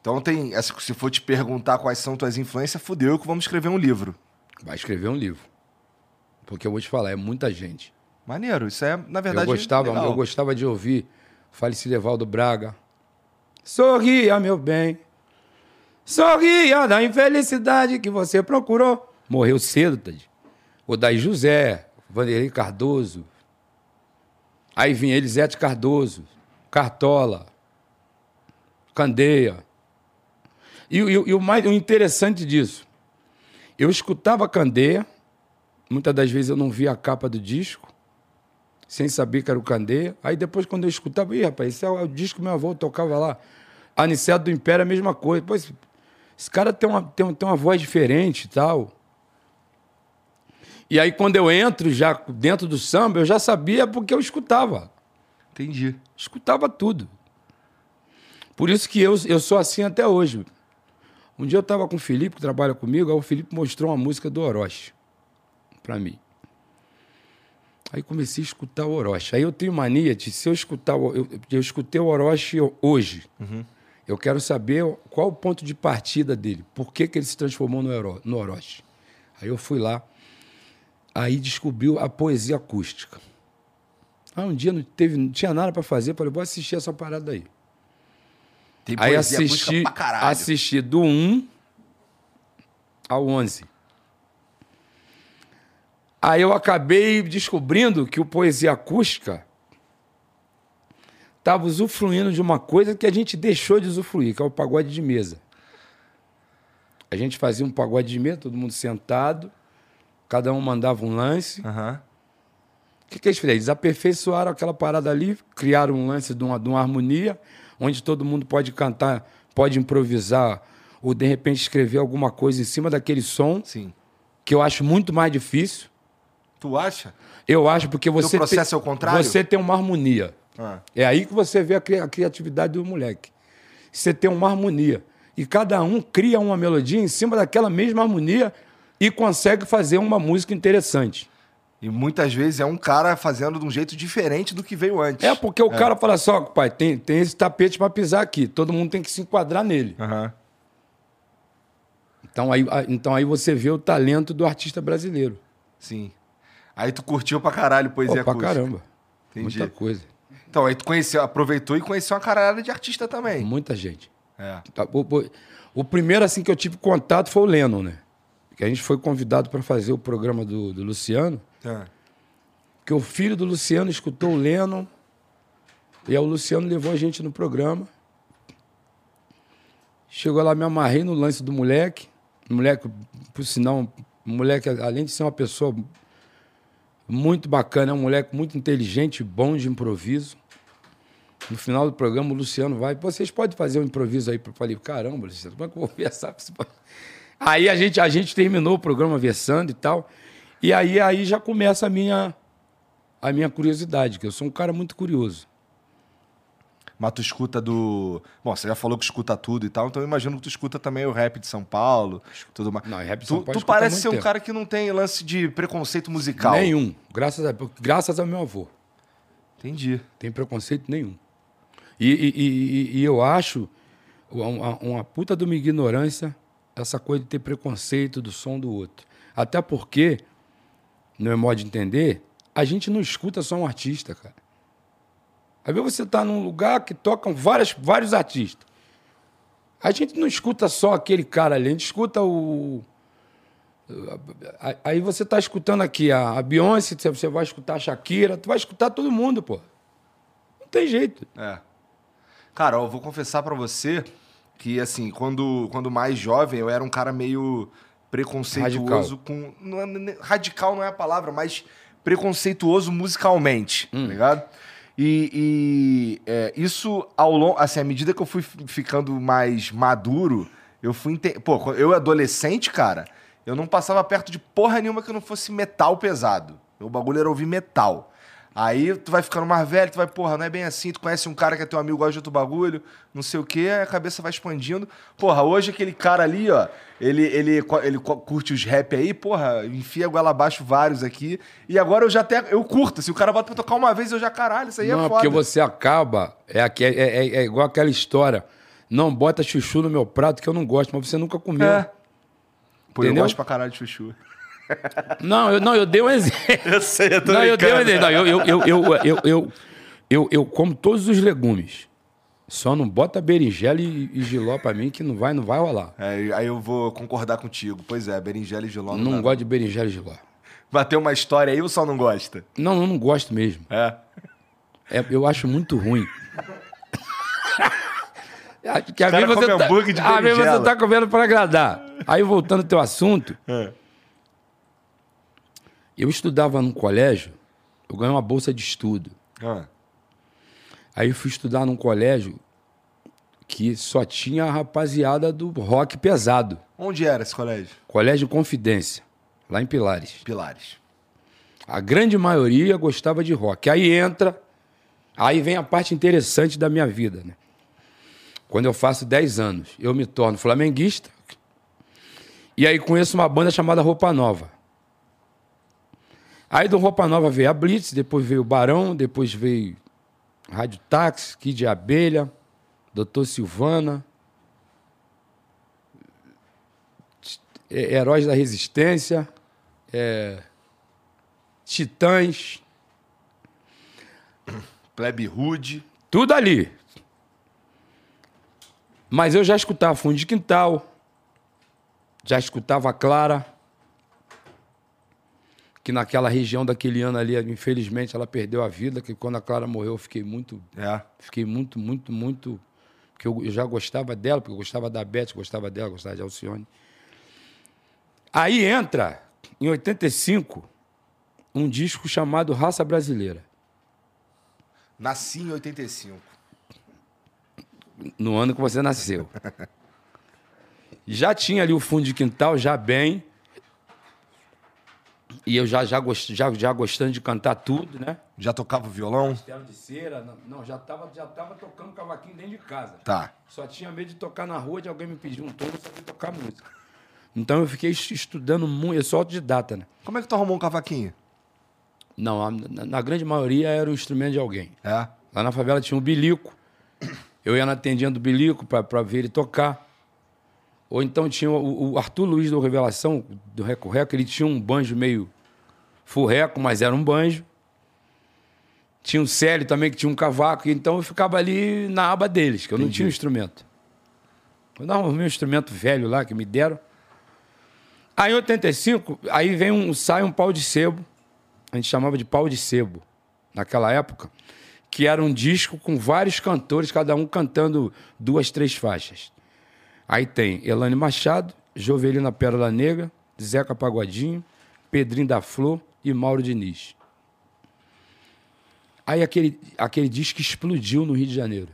Então tem. essa- Se for te perguntar quais são tuas influências, fudeu que vamos escrever um livro. Vai escrever um livro. Porque eu vou te falar, é muita gente. Maneiro. Isso é, na verdade. eu, gostava, legal. eu gostava de ouvir Falecido Evaldo Braga. Sorria, meu bem. Sorria da infelicidade que você procurou. Morreu cedo, Tade. O Daí José, Vanderlei Cardoso. Aí vinha Elisete Cardoso, Cartola, Candeia. E, e- e o mais o interessante disso, eu escutava Candeia, muitas das vezes eu não via a capa do disco, sem saber que era o Candeia. Aí depois, quando eu escutava, ih, rapaz, esse é o disco que meu avô tocava lá. Aniceto do Império é a mesma coisa. Pô, esse, esse cara tem uma, tem, tem uma voz diferente e tal. E aí, quando eu entro já dentro do samba, eu já sabia porque eu escutava. Entendi. Escutava tudo. Por isso que eu, eu sou assim até hoje. Um dia eu estava com o Felipe, que trabalha comigo, aí o Felipe mostrou uma música do Orochi para mim. Aí comecei a escutar o Orochi. Aí eu tenho mania de, se eu escutar, eu, eu escutei o Orochi hoje, eu quero saber qual o ponto de partida dele, por que, que ele se transformou no, Oro, no Orochi. Aí eu fui lá, aí descobriu a poesia acústica. Aí um dia não, teve, não tinha nada para fazer, falei, vou assistir essa parada aí. Tem Aí assisti, assisti do 1 ao 11. Aí eu acabei descobrindo que o Poesia Acústica estava usufruindo de uma coisa que a gente deixou de usufruir, que é o pagode de mesa. A gente fazia um pagode de mesa, todo mundo sentado, cada um mandava um lance. Aham. O que, que eles fizeram? Eles aperfeiçoaram aquela parada ali, criaram um lance de uma, de uma harmonia, onde todo mundo pode cantar, pode improvisar, ou de repente escrever alguma coisa em cima daquele som, Sim. que eu acho muito mais difícil. Tu acha? Eu acho porque você. processo tem, é o contrário? Você tem uma harmonia. Ah. É aí que você vê a, cri- a criatividade do moleque. Você tem uma harmonia. E cada um cria uma melodia em cima daquela mesma harmonia e consegue fazer uma música interessante. E muitas vezes é um cara fazendo de um jeito diferente do que veio antes. É porque o cara fala assim, ó, pai, tem, tem esse tapete para pisar aqui, todo mundo tem que se enquadrar nele. Aham. Então aí, então aí você vê o talento do artista brasileiro. Sim. Aí tu curtiu pra caralho Pô, poesia pra acústica. caramba. Entendi. Muita coisa. Então, aí tu conheceu, aproveitou e conheceu uma caralhada de artista também. Muita gente. É. Tá, O, primeiro assim que eu tive contato foi o Lennon, né? Que a gente foi convidado para fazer o programa do, do Luciano. É. Porque o filho do Luciano escutou o Lennon. E aí o Luciano levou a gente no programa. Chegou lá, me amarrei no lance do moleque. O moleque, por sinal, o moleque, além de ser uma pessoa muito bacana, é um moleque muito inteligente, bom de improviso. No final do programa, o Luciano vai, "Pô, vocês podem fazer um improviso aí? Eu falei, caramba, Luciano, como é que eu vou versar? pra esse pa-" Aí a gente, a gente terminou o programa versando e tal. E aí, aí já começa a minha, a minha curiosidade, que eu sou um cara muito curioso. Mas tu escuta do. Bom, você já falou que escuta tudo e tal, então eu imagino que tu escuta também o rap de São Paulo, tudo mais. Não, rap de tu, São Paulo tu escuta há parece ser um tempo. cara que não tem lance de preconceito musical. Nenhum. Graças, a, graças ao meu avô. Entendi. Tem preconceito nenhum. E, e- e- e eu acho uma, uma puta de uma ignorância essa coisa de ter preconceito do som do outro. Até porque, no meu modo de entender, a gente não escuta só um artista, cara. Às vezes você está num lugar que tocam várias, vários artistas. A gente não escuta só aquele cara ali, a gente escuta o. Aí você está escutando aqui a Beyoncé, você vai escutar a Shakira, tu vai escutar todo mundo, pô. Não tem jeito. É. Cara, eu vou confessar pra você que, assim, quando, quando mais jovem, eu era um cara meio preconceituoso com. Não é, radical não é a palavra, mas preconceituoso musicalmente, tá ligado? E, e, é, isso ao longo. Assim, à medida que eu fui fi- ficando mais maduro, eu fui. Pô, eu adolescente, cara, eu não passava perto de porra nenhuma que não fosse metal pesado. O bagulho era ouvir metal. Aí tu vai ficando mais velho, tu vai, porra, não é bem assim, tu conhece um cara que é teu amigo, gosta de outro bagulho, não sei o quê, aí a cabeça vai expandindo. Porra, hoje aquele cara ali, ó, ele, ele, ele curte os rap aí, porra, enfia a goela abaixo vários aqui. E agora eu já até, eu curto, se o cara bota pra tocar uma vez, eu já, caralho, isso aí não, é foda. porque você acaba. É, é, é- é igual aquela história. Não bota chuchu no meu prato que eu não gosto, mas você nunca comeu. É. Pô, eu gosto pra caralho de chuchu. Não, eu, não, eu dei um exemplo. Eu sei, eu tô Não, eu dei um exemplo. Não, eu, eu, eu, eu, eu, eu, eu, eu como todos os legumes. Só não bota berinjela e, e giló pra mim, que não vai, não vai rolar. É, aí eu vou concordar contigo. Pois é, berinjela e giló Não, dá, gosto de berinjela e giló. Bateu uma história aí ou só não gosta? Não, eu não gosto mesmo. É. É, eu acho muito ruim. Que cara comem tá, hambúrguer de você tá comendo para agradar. Aí voltando ao teu assunto, É. eu estudava num colégio, eu ganhei uma bolsa de estudo. Ah. Aí eu fui estudar num colégio que só tinha a rapaziada do rock pesado. Onde era esse colégio? Colégio Confidência, lá em Pilares. Pilares. A grande maioria gostava de rock. Aí entra, aí vem a parte interessante da minha vida, né? Quando eu faço 10 anos, eu me torno flamenguista. E aí conheço uma banda chamada Roupa Nova. Aí do Roupa Nova veio a Blitz, depois veio o Barão, depois veio Rádio Táxi, Kid de Abelha, Doutor Silvana, é, Heróis da Resistência, é, Titãs, Plebe Rude. tudo ali. Mas eu já escutava Fundo de Quintal, já escutava Clara, que naquela região daquele ano ali, infelizmente, ela perdeu a vida, que quando a Clara morreu eu fiquei muito, É. fiquei muito, muito, muito... Porque eu eu já gostava dela, porque eu gostava da Beth, gostava dela, gostava de Alcione. Aí entra, em 85, um disco chamado Raça Brasileira. Nasci em 85. no ano que você nasceu. Já tinha ali o fundo de quintal, já bem. E eu já, já, gost, já, já gostando de cantar tudo, né? Já tocava violão? Tela de cera, não, não, já tava, já tava tocando cavaquinho dentro de casa. Tá. Só tinha medo de tocar na rua, de alguém me pedir um tom, eu sabia tocar música. Então eu fiquei es- estudando muito, eu sou autodidata, né? Como é que tu arrumou um cavaquinho? Não, a- na, na grande maioria era um instrumento de alguém. É. Lá na favela tinha um bilico. Eu ia na tendinha do bilico pra ver ele tocar. Ou então tinha o, o Arthur Luiz do Revelação, do Reco Reco, ele tinha um banjo meio furreco, mas era um banjo. Tinha o Célio também, que tinha um cavaco, então eu ficava ali na aba deles, que eu não tinha um instrumento. Eu dava o meu instrumento velho lá que me deram. Aí em 85, aí vem um, sai um pau de sebo, a gente chamava de pau de sebo, naquela época, que era um disco com vários cantores, cada um cantando duas, três faixas. Aí tem Elane Machado, Jovelina Pérola Negra, Zeca Pagodinho, Pedrinho da Flor e Mauro Diniz. Aí aquele, aquele disco explodiu no Rio de Janeiro.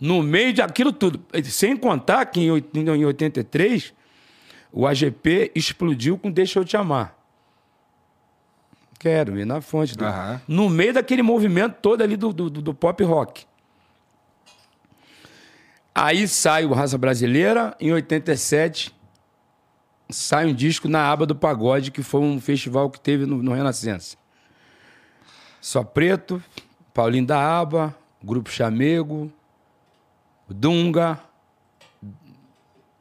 No meio de aquilo tudo. Sem contar que em em 83, o AGP explodiu com Deixa Eu Te Amar. Quero ir na fonte. do- Aham. No meio daquele movimento todo ali do, do, do pop rock. Aí sai o Raça Brasileira, em 87 sai um disco na aba do Pagode, que foi um festival que teve no, no Renascença. Só Preto, Paulinho da Aba, Grupo Chamego, Dunga,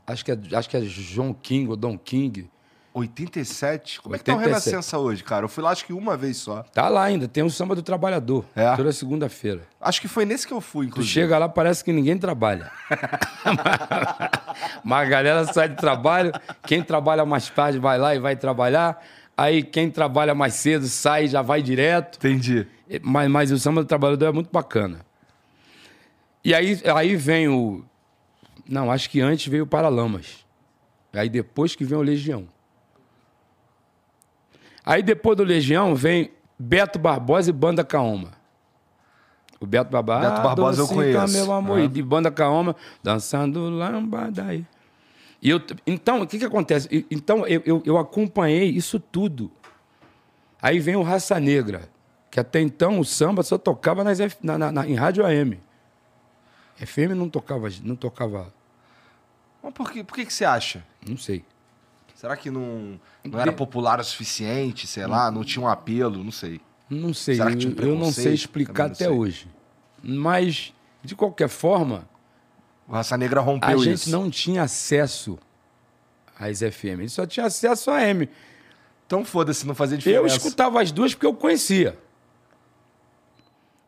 acho que é, acho que é João King ou Dom King. 87? Como é que tá o 87. Renascença hoje, cara? Eu fui lá acho que uma vez só. Tá lá ainda, tem o Samba do Trabalhador, É? toda segunda-feira. Acho que foi nesse que eu fui, Tu inclusive. chega lá, parece que ninguém trabalha. Mas a galera sai de trabalho, quem trabalha mais tarde vai lá e vai trabalhar. Aí quem trabalha mais cedo sai e já vai direto. Entendi. Mas, mas o samba do trabalhador é muito bacana. E aí, aí vem o. Não, acho que antes veio o Paralamas. Aí depois que vem o Legião. Aí depois do Legião vem Beto Barbosa e Banda Caoma. O Beto Barbosa. Beto Barbosa eu "Doce conheço. Meu amor. E de Banda Caoma, dançando lambada aí. E eu, então, o que, que acontece? Então, eu, eu, eu acompanhei isso tudo. Aí vem o Raça Negra, que até então o samba só tocava nas, na, na- na- em rádio AM. FM não tocava, não tocava, Mas por, que, por que, que você acha? não sei. Será que não, não era popular o suficiente? Sei lá, não tinha um apelo? Não sei. Não sei, Será que tinha um eu, não sei explicar não até sei. hoje. Mas, de qualquer forma, O Raça Negra rompeu a isso. gente não tinha acesso às FM. A gente só tinha acesso à AM. Então foda-se, não fazia diferença. Eu escutava as duas porque eu conhecia.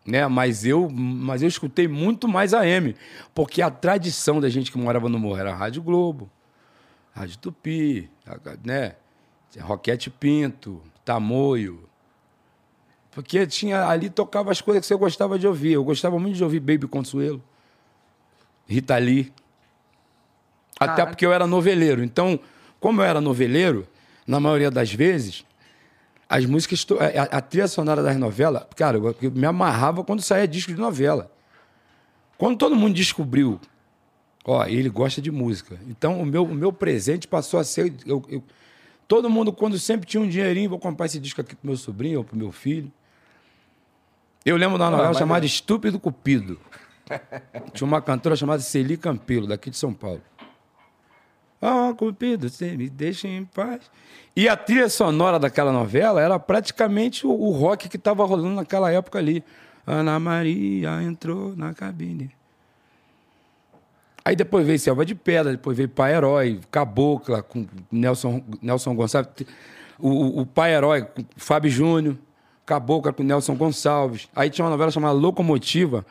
Né? Mas eu, mas eu escutei muito mais a M, porque a tradição da gente que morava no morro era a Rádio Globo, Rádio Tupi, a- né? Roquete Pinto, Tamoio. Porque tinha ali tocava as coisas que você gostava de ouvir. Eu gostava muito de ouvir Baby Consuelo, Rita Lee. Até porque eu era noveleiro. Então, como eu era noveleiro, na maioria das vezes, as músicas, a, a trilha sonora das novelas, cara, eu me amarrava quando saía disco de novela. Quando todo mundo descobriu, ó, ele gosta de música. Então, o meu, o meu presente passou a ser. eu- eu- todo mundo, quando sempre tinha um dinheirinho, vou comprar esse disco aqui pro meu sobrinho ou pro meu filho. Eu lembro de uma novela chamada é- Estúpido Cupido. Tinha uma cantora chamada Celi Campelo, daqui de São Paulo. Ah, Cupido, você me deixa em paz. E a trilha sonora daquela novela era praticamente o, o rock que estava rolando naquela época ali. Ana Maria entrou na cabine. Aí depois veio Selva de Pedra, depois veio Pai Herói, Cabocla, com Nelson, Nelson Gonçalves. O, o- Pai Herói, com Fábio Júnior, Cabocla com Nelson Gonçalves. Aí tinha uma novela chamada Locomotiva,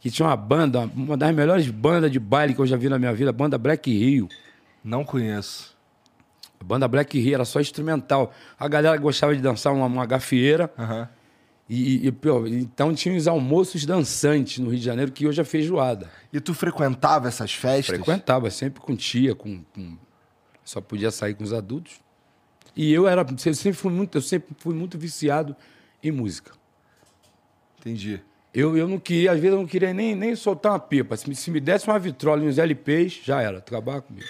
que tinha uma banda, uma das melhores bandas de baile que eu já vi na minha vida, a banda Black Rio. Não conheço. A banda Black Rio era só instrumental. A galera gostava de dançar uma, uma gafieira. Aham. E, e, pô, então tinha os almoços dançantes no Rio de Janeiro, que hoje é feijoada. E tu frequentava essas festas? Frequentava sempre com tia, com, com- só podia sair com os adultos. E eu era, eu sempre fui muito, eu sempre fui muito viciado em música. Entendi. Eu, eu não queria, às vezes eu não queria nem, nem soltar uma pipa. Se me, se me desse uma vitrola e uns LPs, já era, acabar comigo.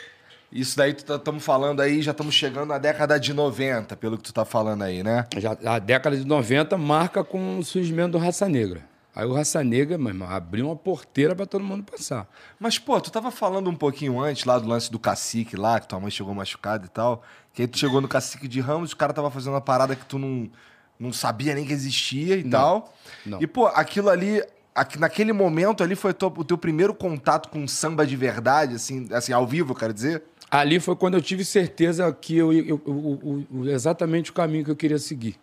Isso daí tu estamos falando aí, já estamos chegando na década de 90, pelo que tu tá falando aí, né? Já, a década de 90 marca com o surgimento do Raça Negra. Aí o Raça Negra, meu irmão, abriu uma porteira para todo mundo passar. Mas, pô, tu tava falando um pouquinho antes lá do lance do cacique lá, que tua mãe chegou machucada e tal. Que aí tu chegou no cacique de Ramos, o cara tava fazendo uma parada que tu não, não sabia nem que existia e tal. não. E, pô, aquilo ali aqui, naquele momento ali foi o teu primeiro contato com samba de verdade, assim, assim ao vivo, eu quero dizer? Ali foi quando eu tive certeza que eu, eu- eu- o- exatamente o caminho que eu queria seguir,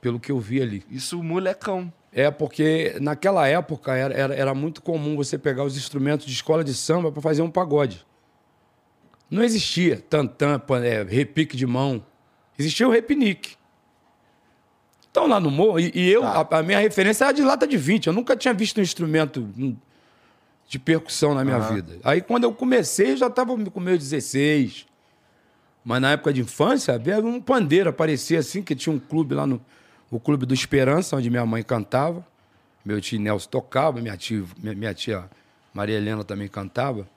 pelo que eu vi ali. Isso, molecão. É porque naquela época era, era, era muito comum você pegar os instrumentos de escola de samba para fazer um pagode. Não existia tantã, é, repique de mão. Existia o repinique. Então lá no morro, e, e eu, Tá. a, a minha referência era de lata de 20. Eu nunca tinha visto um instrumento hum, de percussão na minha vida. Aí quando eu comecei, eu já estava com meus 16. Mas na época de infância, havia um pandeiro aparecia assim, que tinha um clube lá no o Clube do Esperança, onde minha mãe cantava. Meu tio Nelson tocava, minha tia, minha, minha tia Maria Helena também cantava.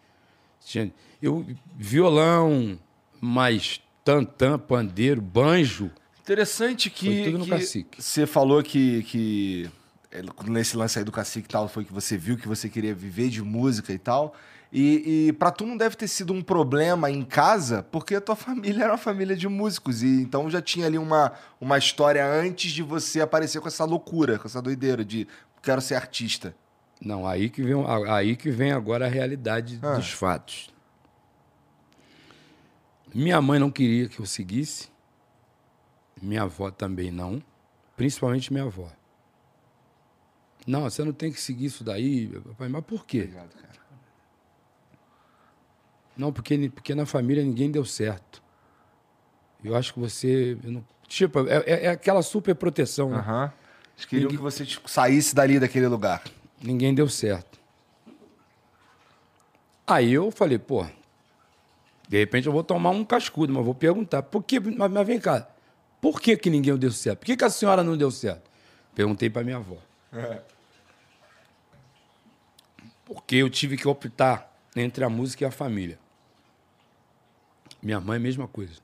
Tinha, eu, violão, mais tantã, pandeiro, banjo. Interessante que, Foi tudo no que Cacique. você falou que, que nesse lance aí do cacique e tal, foi que você viu que você queria viver de música e tal. E, e para tu não deve ter sido um problema em casa, porque a tua família era uma família de músicos. E então já tinha ali uma, uma história antes de você aparecer com essa loucura, com essa doideira de quero ser artista. Não, aí que vem, aí que vem agora a realidade Ah. dos fatos. Minha mãe não queria que eu seguisse. Minha avó também não. Principalmente minha avó. Não, você não tem que seguir isso daí. Papai, mas por quê? Obrigado, cara. Não, porque, porque na família ninguém deu certo. Eu acho que você. não- tipo, é, é- é aquela super proteção. né? Aham. Eles queriam que você tipo, saísse dali daquele lugar. Ninguém deu certo. Aí eu falei, pô, de repente eu vou tomar um cascudo, mas vou perguntar, por que, mas, mas vem cá, por que, que ninguém deu certo? Por que, que a senhora não deu certo? Perguntei para minha avó. Porque eu tive que optar entre a música e a família. Minha mãe, mesma coisa.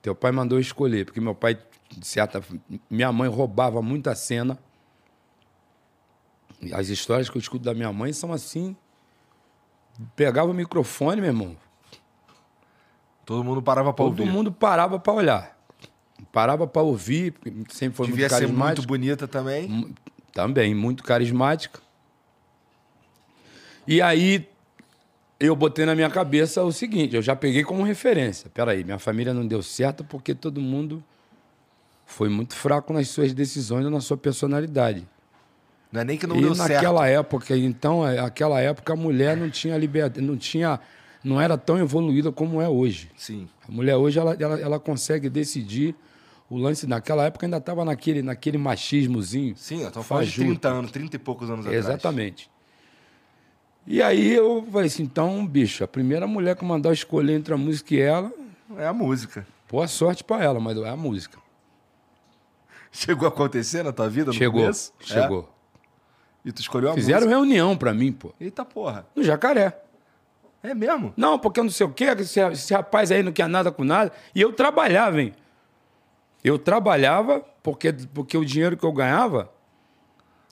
Teu pai mandou eu escolher, porque meu pai, de certa. Minha mãe roubava muita cena. As histórias que eu escuto da minha mãe são assim. Pegava o microfone, meu irmão. Todo mundo parava Todo ouvir. mundo parava para olhar. Parava para ouvir, porque sempre foi Devia muito ser carismático. muito bonita também. Também, muito carismática. E aí eu botei na minha cabeça o seguinte, eu já peguei como referência. Peraí, minha família não deu certo porque todo mundo foi muito fraco nas suas decisões ou na sua personalidade. Não é nem que não e deu certo. naquela época, então, é, aquela época a mulher não tinha liberdade, não tinha, não era tão evoluída como é hoje. Sim. A mulher hoje ela, ela, ela consegue decidir o lance. Naquela época ainda estava naquele, naquele machismozinho. Sim, eu tô falando de fajuto. 30 anos, 30 e poucos anos atrás. Exatamente. E aí eu falei assim, então, bicho, a primeira mulher que mandar escolher entre a música e ela, É a música. boa sorte pra ela, mas é a música. Chegou a acontecer na tua vida chegou, começo? É? chegou. E tu escolheu a Fizeram música? reunião pra mim, pô, Eita porra. no Jacaré. É mesmo? Não, porque eu não sei o quê, esse, esse rapaz aí não quer nada com nada. E eu trabalhava, hein? Eu trabalhava porque, porque o dinheiro que eu ganhava,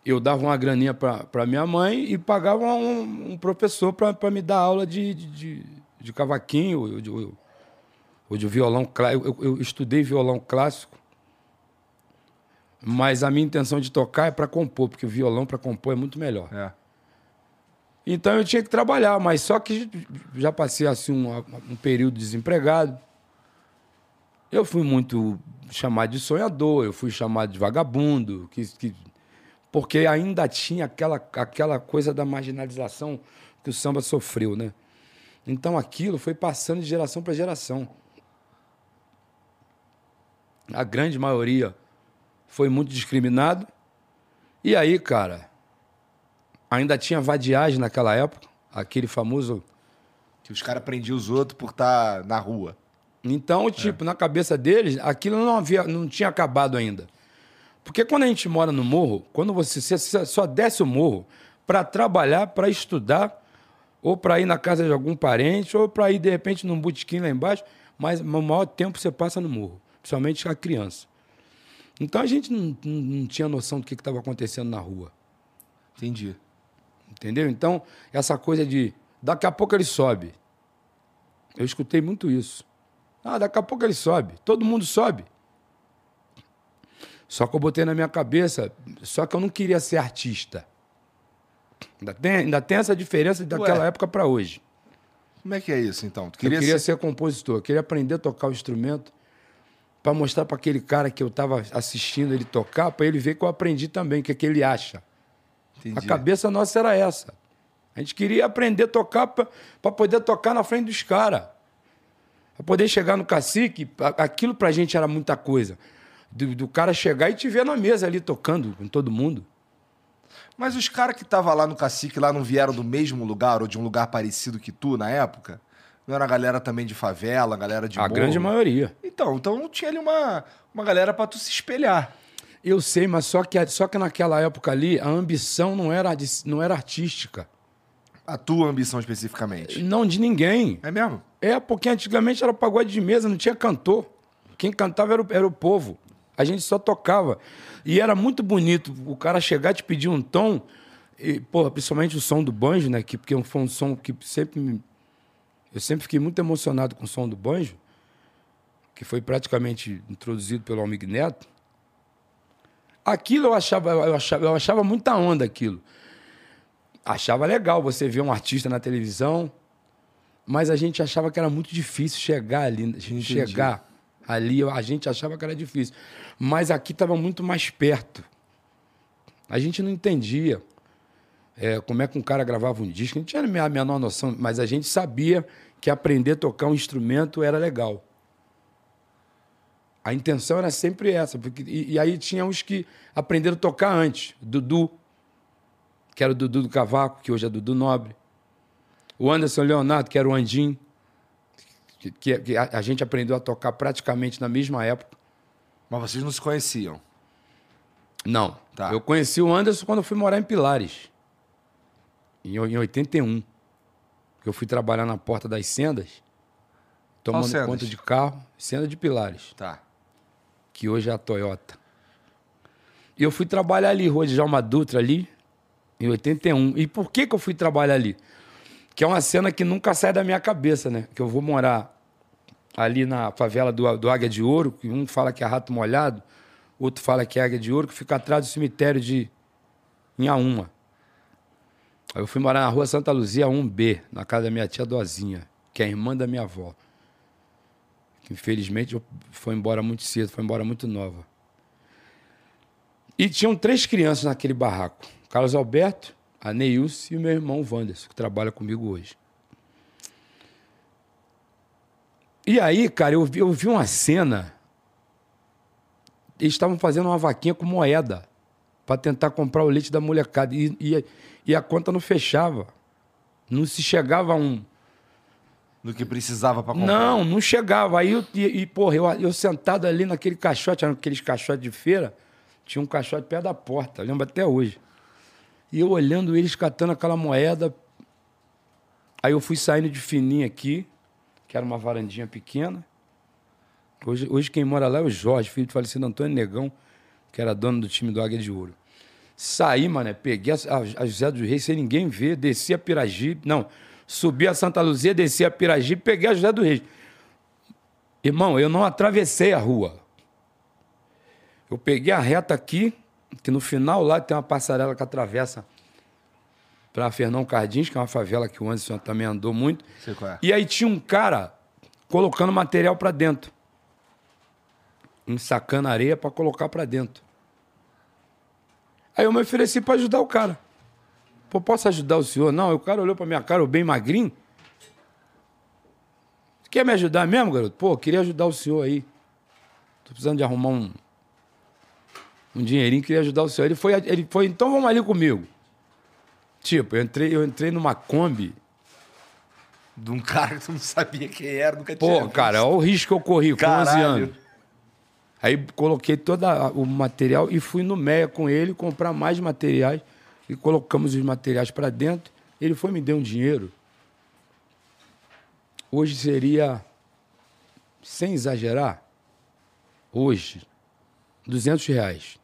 eu dava uma graninha para minha mãe e pagava um, um professor para me dar aula de, de, de, cavaquinho ou de, ou de violão clássico. Eu, eu estudei violão clássico, mas a minha intenção de tocar é para compor, porque o violão para compor é muito melhor. É. Então eu tinha que trabalhar, mas só que já passei assim um, um período desempregado. Eu fui muito chamado de sonhador, eu fui chamado de vagabundo, que, que- porque ainda tinha aquela, aquela coisa da marginalização que o samba sofreu, né? Então aquilo foi passando de geração para geração. A grande maioria foi muito discriminado. E aí, cara, ainda tinha vadiagem naquela época, aquele famoso. Que os caras prendiam os outros por estar na rua. Então, tipo, na cabeça deles, aquilo não havia, não tinha acabado ainda. Porque quando a gente mora no morro, quando você, você só desce o morro para trabalhar, para estudar, ou para ir na casa de algum parente, ou para ir de repente num botequim lá embaixo, mas o maior tempo você passa no morro, principalmente a criança. Então a gente não, não- não tinha noção do que estava acontecendo na rua. Entendi. Entendeu? Então, essa coisa de daqui a pouco ele sobe. Eu escutei muito isso. Ah, daqui a pouco ele sobe. Todo mundo sobe. Só que eu botei na minha cabeça, só que eu não queria ser artista. Ainda tem, ainda tem essa diferença daquela Ué. época para hoje. Como é que é isso, então? Tu Eu queria, queria ser... ser compositor, eu queria aprender a tocar o instrumento para mostrar para aquele cara que eu estava assistindo ele tocar, para ele ver que eu aprendi também, o que, é que ele acha. Entendi. A cabeça nossa era essa. A gente queria aprender a tocar para poder tocar na frente dos caras. Para poder chegar no cacique, aquilo pra gente era muita coisa. Do, do cara chegar e te ver na mesa ali tocando com todo mundo. Mas os caras que estavam lá no cacique lá não vieram do mesmo lugar ou de um lugar parecido que tu na época? Não era a galera também de favela, a galera de a morro? grande maioria. Então, então não tinha ali uma, uma galera pra tu se espelhar. Eu sei, mas só que, só que naquela época ali, a ambição não era, de- não era artística. A tua ambição especificamente. Não de ninguém. É mesmo? É, porque antigamente era pagode de mesa, não tinha cantor. Quem cantava era o, era o povo. A gente só tocava. E era muito bonito o cara chegar e te pedir um tom, e, porra, principalmente o som do banjo, né? Que, porque foi um som que sempre. me- Eu sempre fiquei muito emocionado com o som do banjo, que foi praticamente introduzido pelo Almig Neto. Aquilo eu achava, eu achava, eu achava muita onda aquilo. Achava legal você ver um artista na televisão, mas a gente achava que era muito difícil chegar ali, chegar ali, a gente achava que era difícil. Mas aqui estava muito mais perto. A gente não entendia é, como é que um cara gravava um disco, a gente tinha a menor noção, mas a gente sabia que aprender a tocar um instrumento era legal. A intenção era sempre essa. Porque, e, e aí tinha uns que aprenderam a tocar antes. Dudu, que era o Dudu do Cavaco, que hoje é Dudu Nobre. O Anderson Leonardo, que era o Andim, que, que- que a, a gente aprendeu a tocar praticamente na mesma época. Mas vocês não se conheciam. Não. Tá. Eu conheci o Anderson quando eu fui morar em Pilares, em, em 81. Que eu fui trabalhar na Porta das Sendas, tomando sendas? conta de carro, Senda de Pilares. Tá. que hoje é a Toyota. E eu fui trabalhar ali, Rua de Jalma Dutra, ali, em 81. E por que, que eu fui trabalhar ali? Que é uma cena que nunca sai da minha cabeça, né? Que eu vou morar ali na favela do, do Águia de Ouro, que um fala que é Rato Molhado, outro fala que é Águia de Ouro, que fica atrás do cemitério de Inhaúma. Aí eu fui morar na rua Santa Luzia 1B, na casa da minha tia Dozinha, que é irmã da minha avó que infelizmente foi embora muito cedo, foi embora muito nova. E tinham três crianças naquele barraco: Carlos Alberto, a Neilce e o meu irmão Wanderson, que trabalha comigo hoje. E aí, cara, eu vi, eu vi uma cena. Eles estavam fazendo uma vaquinha com moeda para tentar comprar o leite da molecada. E, e, e a conta não fechava. Não se chegava a um. Do que precisava pra comprar. Não, não chegava. Aí, eu, e, e, porra, eu, eu sentado ali naquele caixote, aqueles caixotes de feira, tinha um caixote perto da porta, eu lembro até hoje. E eu olhando eles catando aquela moeda. Aí eu fui saindo de fininho aqui, que era uma varandinha pequena. Hoje, hoje quem mora lá é o Jorge, filho do falecido Antônio Negão, que era dono do time do Águia de Ouro. Saí, mano, peguei a, a, José dos Reis sem ninguém ver, desci a Piragibe, não, subi a Santa Luzia, desci a Piragibe, peguei a José dos Reis. Irmão, eu não atravessei a rua. Eu peguei a reta aqui, que no final lá tem uma passarela que atravessa para Fernão Cardins, que é uma favela que o Anderson também andou muito. Sei qual é. E aí tinha um cara colocando material para dentro. Ensacando areia para colocar para dentro. Aí eu me ofereci para ajudar o cara. Pô, posso ajudar o senhor? Não, o cara olhou para minha cara, eu bem magrinho. Quer me ajudar mesmo, garoto? Pô, queria ajudar o senhor aí. Tô precisando de arrumar um, um dinheirinho, queria ajudar o senhor. Ele foi, ele foi, então vamos ali comigo. Tipo, eu entrei, eu entrei numa Kombi. De um cara que tu não sabia quem era, nunca tinha Pô, cara, olha o risco que eu corri com 11 Caralho. anos. Aí coloquei todo o material e fui no Meia com ele comprar mais materiais. E colocamos os materiais para dentro. Ele foi e me deu um dinheiro. Hoje seria, sem exagerar, hoje, 200 reais.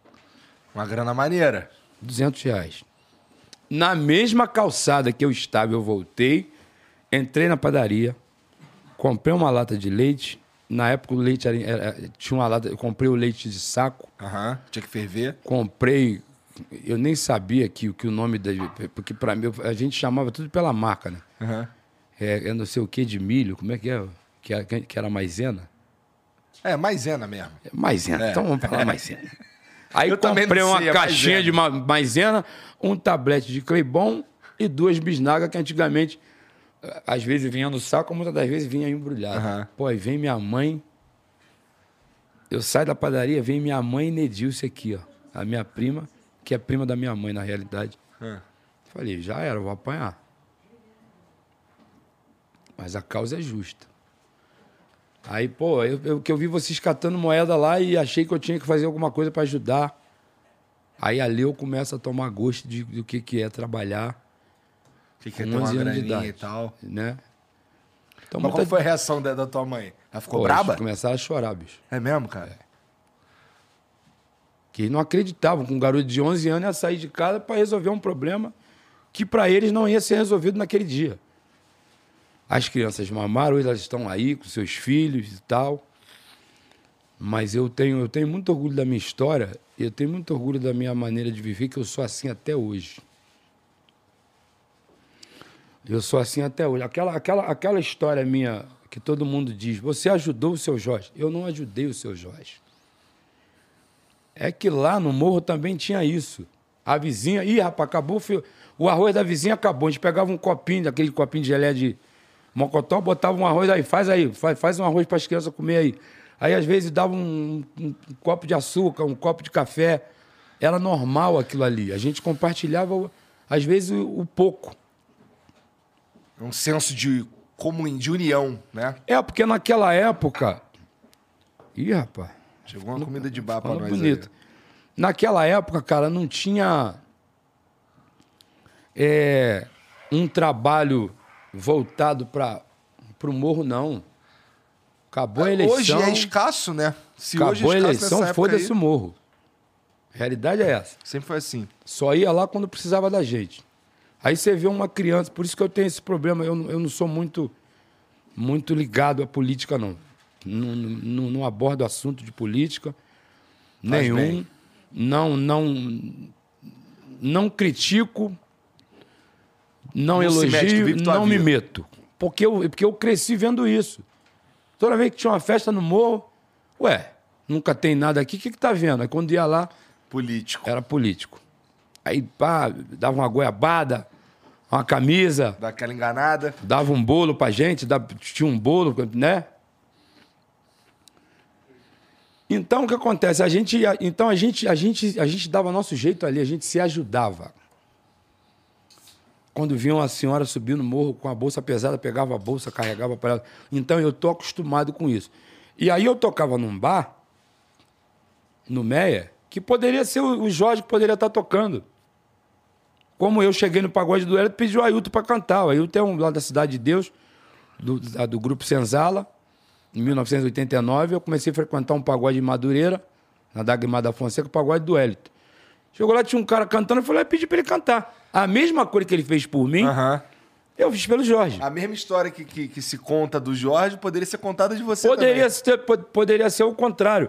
Uma grana maneira. 200 reais. Na mesma calçada que eu estava, eu voltei, entrei na padaria, comprei uma lata de leite. Na época o leite era, era- tinha uma lata, eu comprei o leite de saco, Aham. Tinha que ferver. comprei eu nem sabia que, que o nome da. Porque para mim, a gente chamava tudo pela marca, né? Aham. É, é não sei o que de milho, como é que é? Que era, que era maisena? É, maisena mesmo. É Maisena, então vamos falar maisena. Aí Eu também comprei uma sei, é caixinha de ma- maisena, um tablete de Cleibon e duas bisnagas que antigamente, eh, às vezes vinha no saco, muitas das vezes vinha embrulhada. Aham. Pô, aí vem minha mãe, eu saio da padaria, vem minha mãe Nedilce aqui, ó. A minha prima, que é prima da minha mãe, na realidade. Ah. Falei, já era, eu vou apanhar. Mas a causa é justa. Aí, pô, eu, eu, que eu vi vocês catando moeda lá e achei que eu tinha que fazer alguma coisa para ajudar. Aí ali eu começo a tomar gosto de, do que, que é trabalhar, Que quer Com ter uma 11 anos de graninha e tal. né? Então, Mas muita- qual foi a reação da, da tua mãe? Ela ficou Pô, braba? Começaram a chorar, bicho. É mesmo, cara? Que eles não acreditavam que um garoto de 11 anos ia sair de casa para resolver um problema que para eles não ia ser resolvido naquele dia. As crianças mamaram, elas estão aí com seus filhos e tal. Mas eu tenho, eu tenho muito orgulho da minha história, eu tenho muito orgulho da minha maneira de viver, que eu sou assim até hoje. Eu sou assim até hoje. Aquela, aquela, aquela história minha que todo mundo diz, você ajudou o seu Jorge. Eu não ajudei o seu Jorge. É que lá no morro também tinha isso. A vizinha, ih, rapaz, acabou o o arroz da vizinha acabou. A gente pegava um copinho, daquele copinho de gelé de mocotó, botava um arroz aí, faz aí, faz, faz um arroz para as crianças comer aí. Aí às vezes dava um, um- um copo de açúcar, um copo de café. Era normal aquilo ali. A gente compartilhava, às vezes, o, o pouco. Um senso de, comun... de união, né? É, porque naquela época. Ih, rapaz. Chegou uma comida de bar pra Falando nós bonito. aí. Naquela época, cara, não tinha é, um trabalho voltado para o morro, não. Acabou a eleição. Hoje é escasso, né? Se acabou hoje é a eleição, foda-se o morro. A realidade é essa. Sempre foi assim. Só ia lá quando precisava da gente. Aí você vê uma criança, por isso que eu tenho esse problema. Eu, não- eu não sou muito, muito ligado à política, não. Não, não, não abordo assunto de política Faz nenhum. bem. Não, não, não critico, não, Não mete, elogio, tua não me meto. Porque eu, porque eu cresci vendo isso. Toda vez que tinha uma festa no morro, ué, nunca tem nada aqui, o que, que tá vendo? Aí quando ia lá, Político. era político. Aí, pá, dava uma goiabada, uma camisa, Dá aquela enganada. dava um bolo pra gente, dava- tinha um bolo, né? Então, o que acontece? A gente, então a gente, a gente, a gente dava nosso jeito ali, a gente se ajudava. Quando via uma senhora subir no morro com a bolsa pesada, pegava a bolsa, carregava para ela. Então, eu tô acostumado com isso. E aí eu tocava num bar, no Meia, que poderia ser o Jorge que poderia estar tocando. Como eu cheguei no pagode do Hélio pedi o Ailton para cantar. O Ailton é um lá da Cidade de Deus, do, do grupo Senzala. Em 1989, eu comecei a frequentar um pagode em Madureira, na Dagmar da Fonseca, o pagode do Hélito. Chegou lá, tinha um cara cantando, eu falei, "Ah, pedi para ele cantar. A mesma coisa que ele fez por mim, Aham. eu fiz pelo Jorge. A mesma história que, que, que se conta do Jorge poderia ser contada de você Poderia também. ser, po- poderia ser o contrário.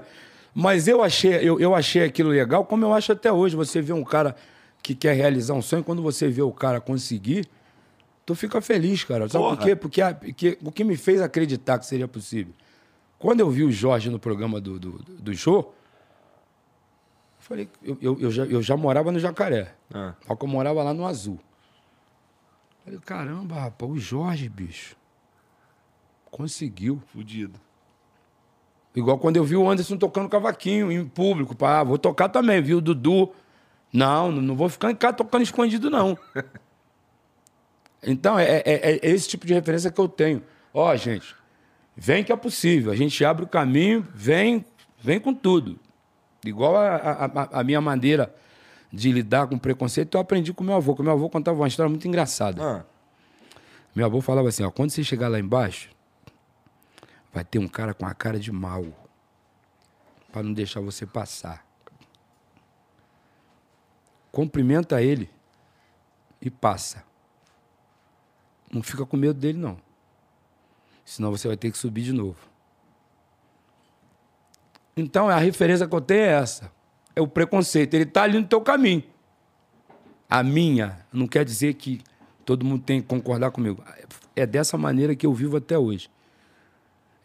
Mas eu achei, eu, eu achei aquilo legal, como eu acho até hoje. Você vê um cara que quer realizar um sonho, quando você vê o cara conseguir, tu fica feliz, cara. Sabe Porra. por quê? Porque, a- porque o que me fez acreditar que seria possível. Quando eu vi o Jorge no programa do, do, do show, falei, eu, eu, eu já, eu já morava no Jacaré. Ah. Só que eu morava lá no Azul. Falei, caramba, rapaz, o Jorge, bicho. Conseguiu. Fudido. Igual quando eu vi o Anderson tocando cavaquinho em público. Pá, ah, vou tocar também, viu? O Dudu. Não, não não vou ficar em casa tocando escondido, não. Então, é, é- é- é esse tipo de referência que eu tenho. Ó, gente, vem que é possível. A gente abre o caminho, vem, vem com tudo. Igual a, a- a- minha maneira de lidar com preconceito, eu aprendi com meu avô. Que meu avô contava uma história muito engraçada. Ah, Meu avô falava assim, ó, quando você chegar lá embaixo, vai ter um cara com a cara de mal para não deixar você passar. Cumprimenta ele e passa. Não fica com medo dele não. Senão você vai ter que subir de novo. Então a referência que eu tenho é essa. É o preconceito. Ele tá ali no teu caminho. A minha não quer dizer que todo mundo tem que concordar comigo. É dessa maneira que eu vivo até hoje.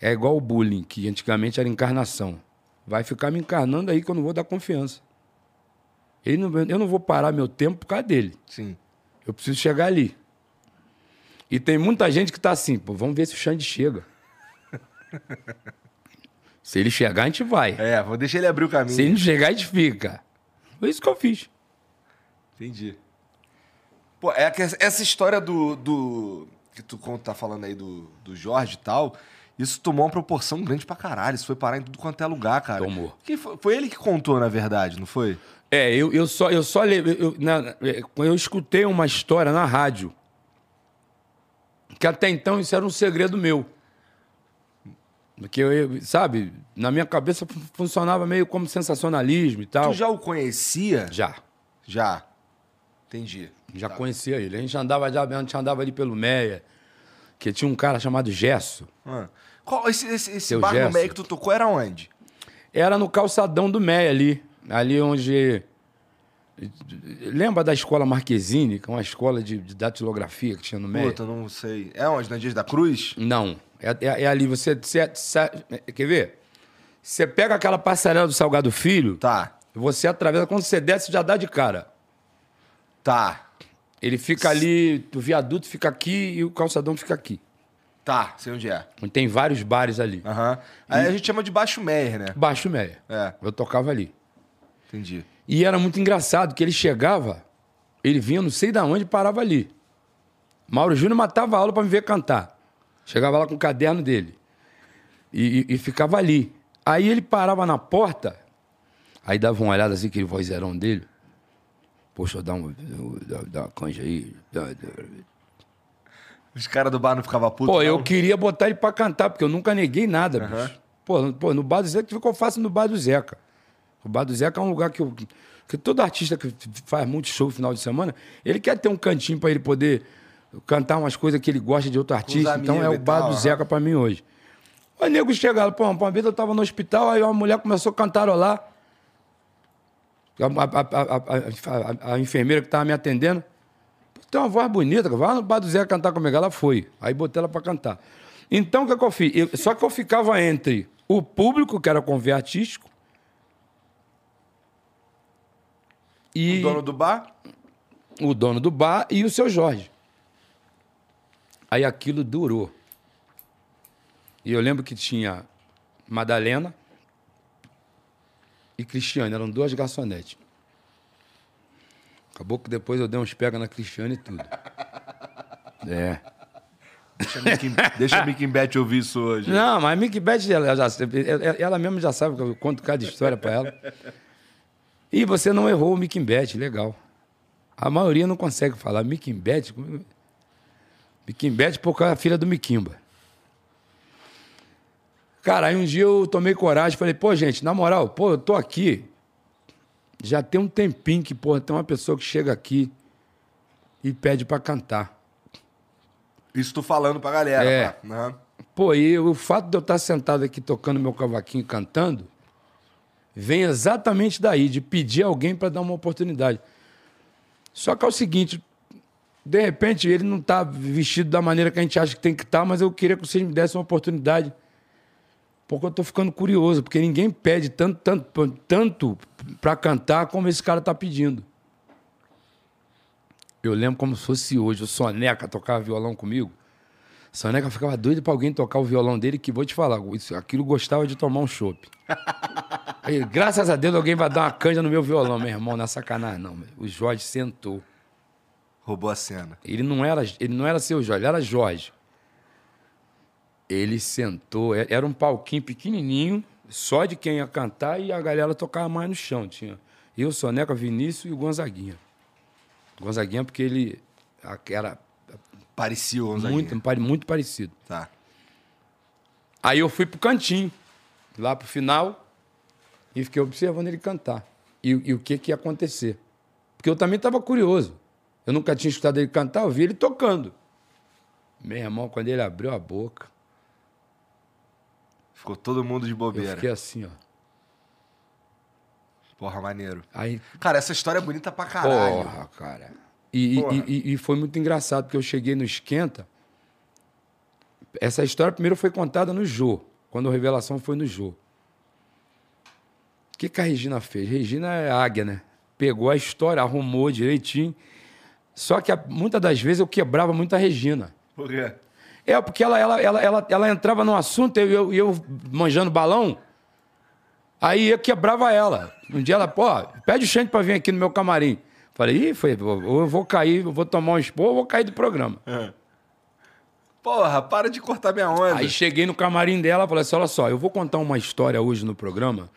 É igual o bullying, que antigamente era encarnação. Vai ficar me encarnando aí que eu não vou dar confiança. Não, eu não vou parar meu tempo por causa dele. Sim. Eu preciso chegar ali. E tem muita gente que tá assim, pô, vamos ver se o Xande chega. se ele chegar, a gente vai. É, vou deixar ele abrir o caminho. Se ele não chegar, a gente fica. Foi isso que eu fiz. Entendi. Pô, é que essa história do. do que tu tá falando aí do, do Jorge e tal, isso tomou uma proporção grande pra caralho. Isso foi parar em tudo quanto é lugar, cara. Tomou. Que foi, foi ele que contou, na verdade, não foi? É, eu, eu só, eu só le- eu, na- eu escutei uma história na rádio. Que até então isso era um segredo meu. Porque, eu, sabe, na minha cabeça fu- funcionava meio como sensacionalismo e tal. Tu já o conhecia? Já. Já. Entendi. Já conhecia ele. A gente andava, já, a gente andava ali pelo Meia, que tinha um cara chamado Gesso. Ah. Qual, esse esse, esse bar no Gerson. meio que tu tocou era onde? Era no calçadão do Meia ali. Ali onde. Lembra da escola Marquezine, que é uma escola de, de datilografia que tinha no Meia? Puta, não sei. É onde? Na Dias da Cruz? Não. É, é- é ali. Você, você- você- Quer ver? Você pega aquela passarela do Salgado Filho, Tá. você atravessa. Quando você desce, já dá de cara. Tá. Ele fica ali, o viaduto fica aqui e o calçadão fica aqui. Tá, sei onde é. Tem vários bares ali. Aham. Aí a gente chama de Baixo Meyer, né? Baixo Meia. É. Eu tocava ali. Entendi. E era muito engraçado que ele chegava, ele vinha não sei de onde e parava ali. Mauro Júnior matava a aula para me ver cantar. Chegava lá com o caderno dele. E, e- e ficava ali. Aí ele parava na porta, aí dava uma olhada assim, aquele vozeirão dele. Poxa, dá, um, dá, dá uma canja aí. dá- Os caras do bar não ficavam putos. Pô, eu não? queria botar ele pra cantar, porque eu nunca neguei nada, bicho. Pô, no- pô, no bar do Zeca, eu faço no bar do Zeca? O bar do Zeca é um lugar que eu. Que todo artista que faz muito show no final de semana, ele quer ter um cantinho pra ele poder cantar umas coisas que ele gosta de outro artista. Então é o bar tal, do. Zeca pra mim hoje. Aí nego chegaram, pô, uma vez eu tava no hospital, aí uma mulher começou a cantarolar. A, a, a, a, enfermeira que tava me atendendo. Tem uma voz bonita, vai no bar do Zé cantar comigo. Ela foi. Aí botei ela pra cantar. Então, o que, é que eu fiz? Eu- só que eu ficava entre o público, que era convê artístico, e O dono do bar? o dono do bar e o seu Jorge. Aí aquilo durou. E eu lembro que tinha Madalena e Cristiane, eram duas garçonetes. Acabou que depois eu dei uns pega na Cristiane e tudo. É. Deixa a Mickey, Beth ouvir isso hoje. Não, mas a Mickey Beth, ela, já, ela- mesma já sabe que eu conto cada história pra ela. E você não errou o Mickey Beth, legal. A maioria não consegue falar Mickey Beth. Mickey Beth por causa da filha do Miquimba. Cara, aí um dia eu tomei coragem, falei, pô, gente, na moral, pô, eu tô aqui. Já tem um tempinho que, pô, tem uma pessoa que chega aqui e pede pra cantar. Isso tu falando pra galera. É. Aham. Pô, e o fato de eu estar sentado aqui tocando meu cavaquinho e cantando vem exatamente daí, de pedir alguém para dar uma oportunidade. Só que é o seguinte, de repente ele não está vestido da maneira que a gente acha que tem que estar, mas eu queria que vocês me dessem uma oportunidade. Porque eu estou ficando curioso, porque ninguém pede tanto, tanto, tanto para cantar como esse cara está pedindo. Eu lembro como se fosse hoje, o Soneca tocava violão comigo. Soneca ficava doido pra alguém tocar o violão dele, que vou te falar, isso- aquilo gostava de tomar um chopp. Aí, graças a Deus, alguém vai dar uma canja no meu violão, meu irmão, não é sacanagem, não. O Jorge sentou. Roubou a cena. Ele não era, ele não era seu Jorge, ele era Jorge. Ele sentou, é- era um palquinho pequenininho, só de quem ia cantar e a galera tocava mais no chão. Tinha eu, Soneca, Vinícius e o Gonzaguinha. Gonzaguinha porque ele era Parecia o Gonzaguinha. muito, muito parecido. Tá. Aí eu fui pro cantinho, lá pro final, e fiquei observando ele cantar. E, e o que, que ia acontecer. Porque eu também estava curioso. Eu nunca tinha escutado ele cantar, eu vi ele tocando. Meu irmão, quando ele abriu a boca, Ficou todo mundo de eu bobeira. fiquei assim, ó. Porra, maneiro. Aí, Cara, essa história é bonita pra caralho. porra, cara. E, e- Porra. e- e foi muito engraçado, porque eu cheguei no Esquenta. Essa história primeiro foi contada no Jô, quando a revelação foi no Jô. O que, que a Regina fez? Regina é águia, né? Pegou a história, arrumou direitinho. Só que muitas das vezes eu quebrava muito a Regina. Por quê? É, porque ela, ela, ela, ela, ela entrava num assunto e eu, e eu manjando balão, aí eu quebrava ela. Um dia ela, pô, pede o Xande pra vir aqui no meu camarim. Falei, ih, foi, eu vou cair, eu vou tomar um expor, eu vou cair do programa. Porra, para de cortar minha onda. Aí cheguei no camarim dela e falei assim: olha só, eu vou contar uma história hoje no programa.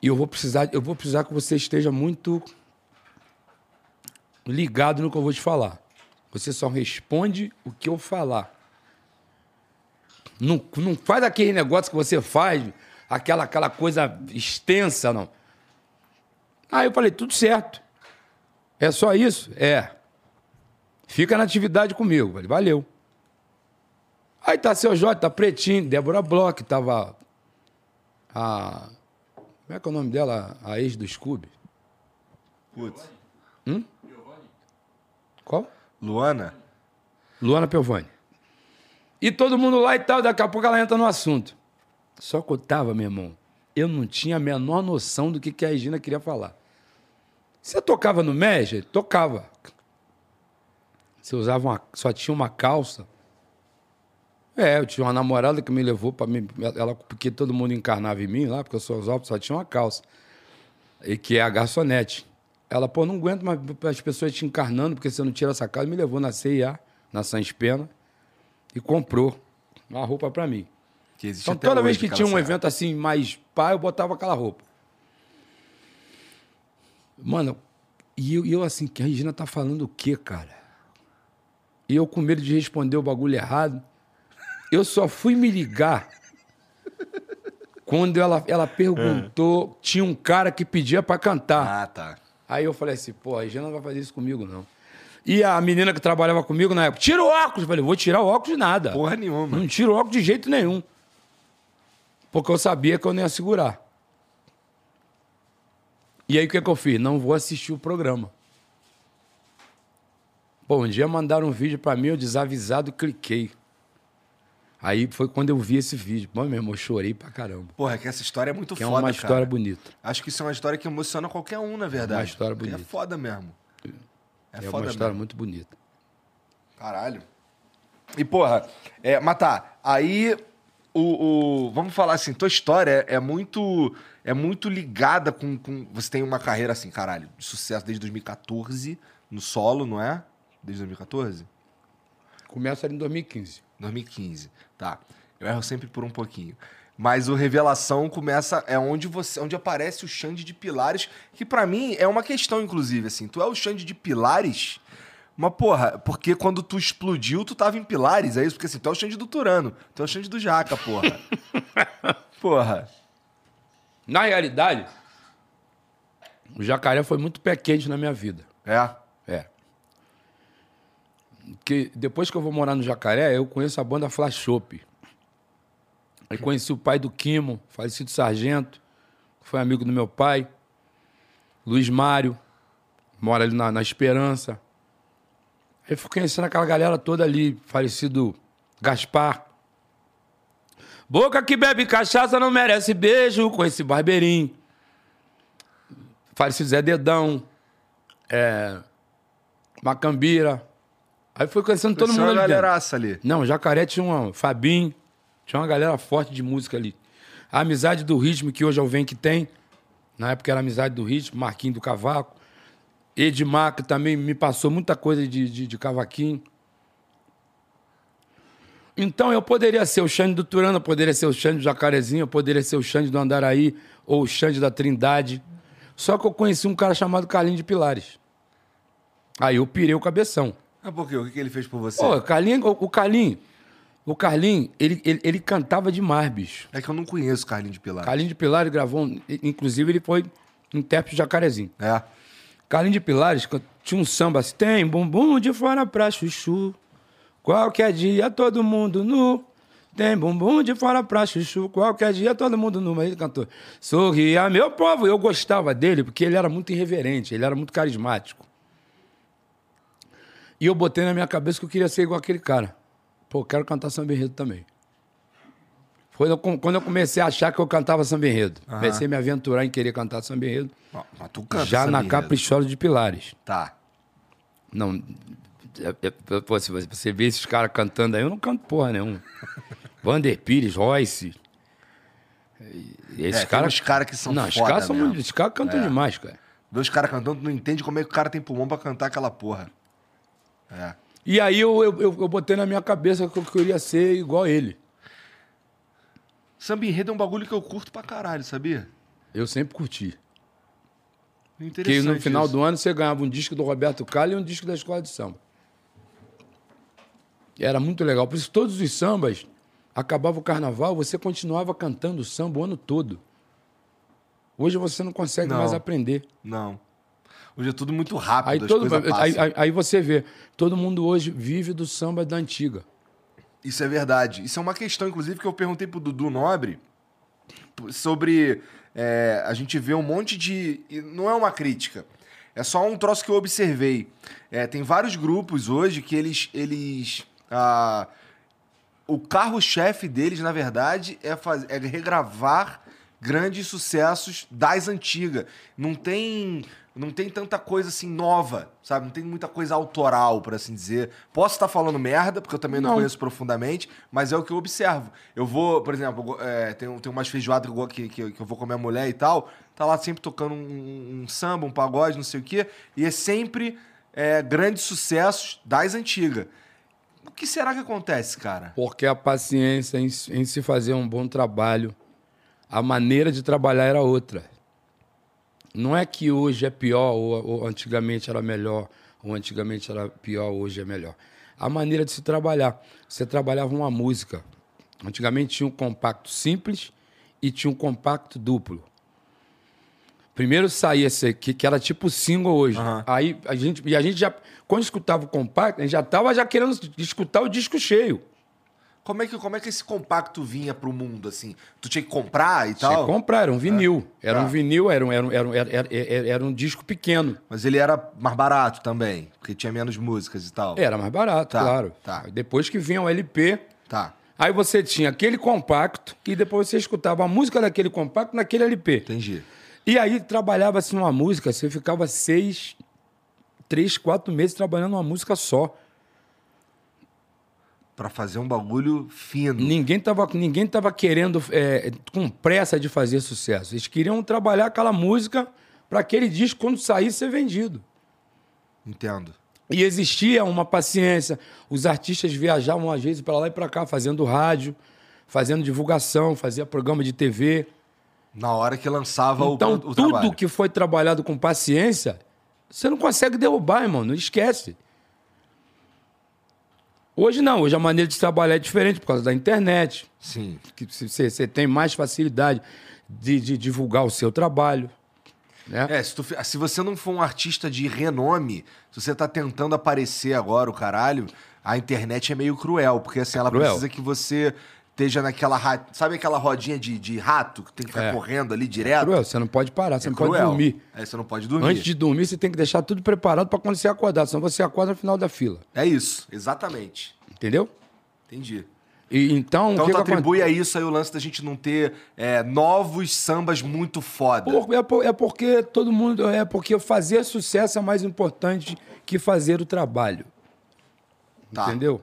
E eu vou precisar, eu vou precisar que você esteja muito ligado no que eu vou te falar. Você só responde o que eu falar. Não, não faz aquele negócio que você faz, aquela, aquela coisa extensa, não. Aí eu falei, tudo certo. É só isso? É. Fica na atividade comigo. Falei, valeu. Aí tá seu Jorge, tá Pretinho, Débora Bloch, tava a. Como é que é o nome dela? A ex do Scooby? Putz. Qual? Luana? Luana Piovani. E todo mundo lá e tal, daqui a pouco ela entra no assunto. Só que eu tava, meu irmão, eu não tinha a menor noção do que, que a Regina queria falar. Você tocava no Média? Tocava. Você usava uma. Só tinha uma calça. É, eu tinha uma namorada que me levou para mim. Ela, porque todo mundo encarnava em mim lá, porque eu sou osópio, só tinha uma calça. E que é a garçonete. Ela, pô, não aguento mais as pessoas te encarnando, porque você não tira essa calça. Me levou na CIA, na Sans Pena, e comprou uma roupa para mim. Então, toda vez que tinha um evento assim, mais pá, eu botava aquela roupa. Mano, e eu, eu assim, que a Regina tá falando o quê, cara? E eu com medo de responder o bagulho errado. Eu só fui me ligar quando ela, ela perguntou, tinha um cara que pedia pra cantar. Ah, tá. Aí eu falei assim, pô, a Regina não vai fazer isso comigo, não. E a menina que trabalhava comigo na época, tira o óculos. Eu falei, vou tirar o óculos de nada. Porra nenhuma. Não tiro o óculos de jeito nenhum. Porque eu sabia que eu não ia segurar. E aí o que, que eu fiz? Não vou assistir o programa. Pô, um dia mandaram um vídeo pra mim, eu desavisado cliquei. Aí foi quando eu vi esse vídeo. Pô, meu irmão, eu chorei pra caramba. Porra, que essa história é muito Que é foda, uma cara. história bonita. Acho que isso é uma história que emociona qualquer um, na verdade. uma história Porque bonita. É foda mesmo. É, É, foda uma história mesmo. muito bonita. Caralho. E, porra, é, Matar, aí o, o- Vamos falar assim, tua história é, é muito. É muito ligada com, com. Você tem uma carreira assim, caralho, de sucesso desde 2014, no solo, não é? Desde 2014? Começa ali em 2015. 2015. Tá. Eu erro sempre por um pouquinho. Mas o Revelação começa é onde você, onde aparece o Xande de Pilares, que pra mim é uma questão inclusive assim. Tu é o Xande de Pilares? Mas porra, porque quando tu explodiu, tu tava em Pilares, é isso? Porque assim, tu é o Xande do Turano, tu é o Xande do Jaca, porra. porra. Na realidade, o jacaré foi muito pé quente na minha vida. É. Que depois que eu vou morar no Jacaré, eu conheço a banda Flash Shop. Aí conheci o pai do Quimo, falecido sargento, que foi amigo do meu pai. Luiz Mário, mora ali na, na Esperança. Aí fui conhecendo aquela galera toda ali, falecido Gaspar. Boca que bebe cachaça não merece beijo, com esse barbeirinho. Falecido Zé Dedão, é, Macambira. Aí fui conhecendo todo mundo uma ali dentro. galeraça ali. Não, Jacaré tinha uma. Fabinho, tinha uma galera forte de música ali. A amizade do ritmo, que hoje é o Vem que tem. Na época era amizade do ritmo, Marquinho do Cavaco. Edmar, que também me passou muita coisa de, de, de cavaquinho. Então eu poderia ser o Xande do Turano, eu poderia ser o Xande do Jacarezinho, eu poderia ser o Xande do Andaraí, ou o Xande da Trindade. Só que eu conheci um cara chamado Carlinho de Pilares. Aí eu pirei o cabeção. Ah, por quê? O que, ele fez por você? Pô, Carlinho, o, Carlinho, o Carlinho, ele, ele, ele cantava demais, bicho. É que eu não conheço o Carlinho de Pilares. Carlinho de Pilares gravou, um- inclusive ele foi intérprete de Jacarezinho. É. Carlinho de Pilares tinha um samba assim, tem bumbum de fora pra chuchu, qualquer dia todo mundo nu, Tem bumbum de fora pra chuchu, qualquer dia todo mundo no meio cantor. Sorria, meu povo. Eu gostava dele porque ele era muito irreverente, ele era muito carismático. E eu botei na minha cabeça que eu queria ser igual aquele cara. Pô, eu quero cantar samba enredo também. Foi quando eu comecei a achar que eu cantava samba enredo. Comecei a me aventurar em querer cantar samba enredo. Mas tu canta já na. Caprichosa de Pilares. Tá. Não. é- é- pô, se você- vê esses caras cantando aí, eu não canto porra nenhuma. Vander Pires, Royce. Esses É, caras. uns cara que são Não, foda caras são. Esses caras cantam É. demais, cara. Os caras cantando, tu não entende como é que o cara tem pulmão pra cantar aquela porra. É. E aí eu, eu, eu, eu botei na minha cabeça que eu queria ser igual ele. Samba enredo é um bagulho que eu curto pra caralho, sabia? Eu sempre curti. Interessante no final isso. do ano você ganhava um disco do Roberto Carlos e um disco da Escola de Samba. Era muito legal. Por isso, todos os sambas, acabava o carnaval, você continuava cantando samba o ano todo. Hoje você não consegue Não. mais aprender. Não. Hoje é tudo muito rápido, Aí, as todo, coisas aí, aí- aí você vê, todo mundo hoje vive do samba da antiga. Isso é verdade. Isso é uma questão, inclusive, que eu perguntei pro Dudu Nobre sobre. é, a gente vê um monte de. Não é uma crítica. É só um troço que eu observei. É, tem vários grupos hoje que eles. eles ah, o carro-chefe deles, na verdade, é, faz, é regravar grandes sucessos das antigas. Não tem. Não tem tanta coisa assim nova, sabe? Não tem muita coisa autoral, por assim dizer. Posso estar falando merda, porque eu também não, Não. conheço profundamente, mas é o que eu observo. Eu vou, por exemplo, é, tem, tem umas feijoadas que que, que, eu vou com a minha mulher e tal, tá lá sempre tocando um, um samba, um pagode, não sei o quê, e é sempre é, grandes sucessos das antigas. O que será que acontece, cara? Porque a paciência em, se- em se fazer um bom trabalho, a maneira de trabalhar era outra. Não é que hoje é pior ou, ou antigamente era melhor, ou antigamente era pior, hoje é melhor. A maneira de se trabalhar. Você trabalhava uma música. Antigamente tinha um compacto simples e tinha um compacto duplo. Primeiro saía esse aqui, que era tipo single hoje. Aham. Aí a gente, e a gente já, quando escutava o compacto, a gente já estava já querendo escutar o disco cheio. Como é que, como é que esse compacto vinha pro mundo, assim? Tu tinha que comprar e Tinha tal? que comprar, era um vinil. Era Tá. um vinil, era um, era, um, era, era, era- era um disco pequeno. Mas ele era mais barato também, porque tinha menos músicas e tal. Era mais barato, Tá, claro. tá. Depois que vinha o LP, Tá, aí você tinha aquele compacto e depois você escutava a música daquele compacto naquele LP. entendi. E aí trabalhava-se uma música, você ficava seis, três, quatro meses trabalhando uma música só. Pra fazer um bagulho fino. Ninguém estava ninguém tava querendo, é, com pressa de fazer sucesso. Eles queriam trabalhar aquela música para aquele disco, quando saísse, ser vendido. Entendo. E existia uma paciência. Os artistas viajavam às vezes para lá e para cá, fazendo rádio, fazendo divulgação, fazia programa de TV. Na hora que lançava o, Então, o tudo trabalho. que foi trabalhado com paciência, você não consegue derrubar, irmão. Não esquece. Hoje não, hoje a maneira de trabalhar é diferente por causa da internet. Sim. Que você, tem mais facilidade de, de divulgar o seu trabalho. Né? É, se, tu se você não for um artista de renome, se você tá tentando aparecer agora, o caralho, a internet é meio cruel, porque assim, ela Cruel. precisa que você esteja naquela. ra- Sabe aquela rodinha de, de rato que tem que ficar É. correndo ali direto? Cruel, você não pode parar, você É não pode cruel. dormir. É, você não pode dormir. Antes de dormir, você tem que deixar tudo preparado para quando você acordar, senão você acorda no final da fila. É isso, exatamente. Entendeu? Entendi. E, então, Então que tu que atribui a isso aí o lance da gente não ter é, novos sambas muito foda. Por- é, por- é porque todo mundo. É porque fazer sucesso é mais importante que fazer o trabalho. Tá. Entendeu?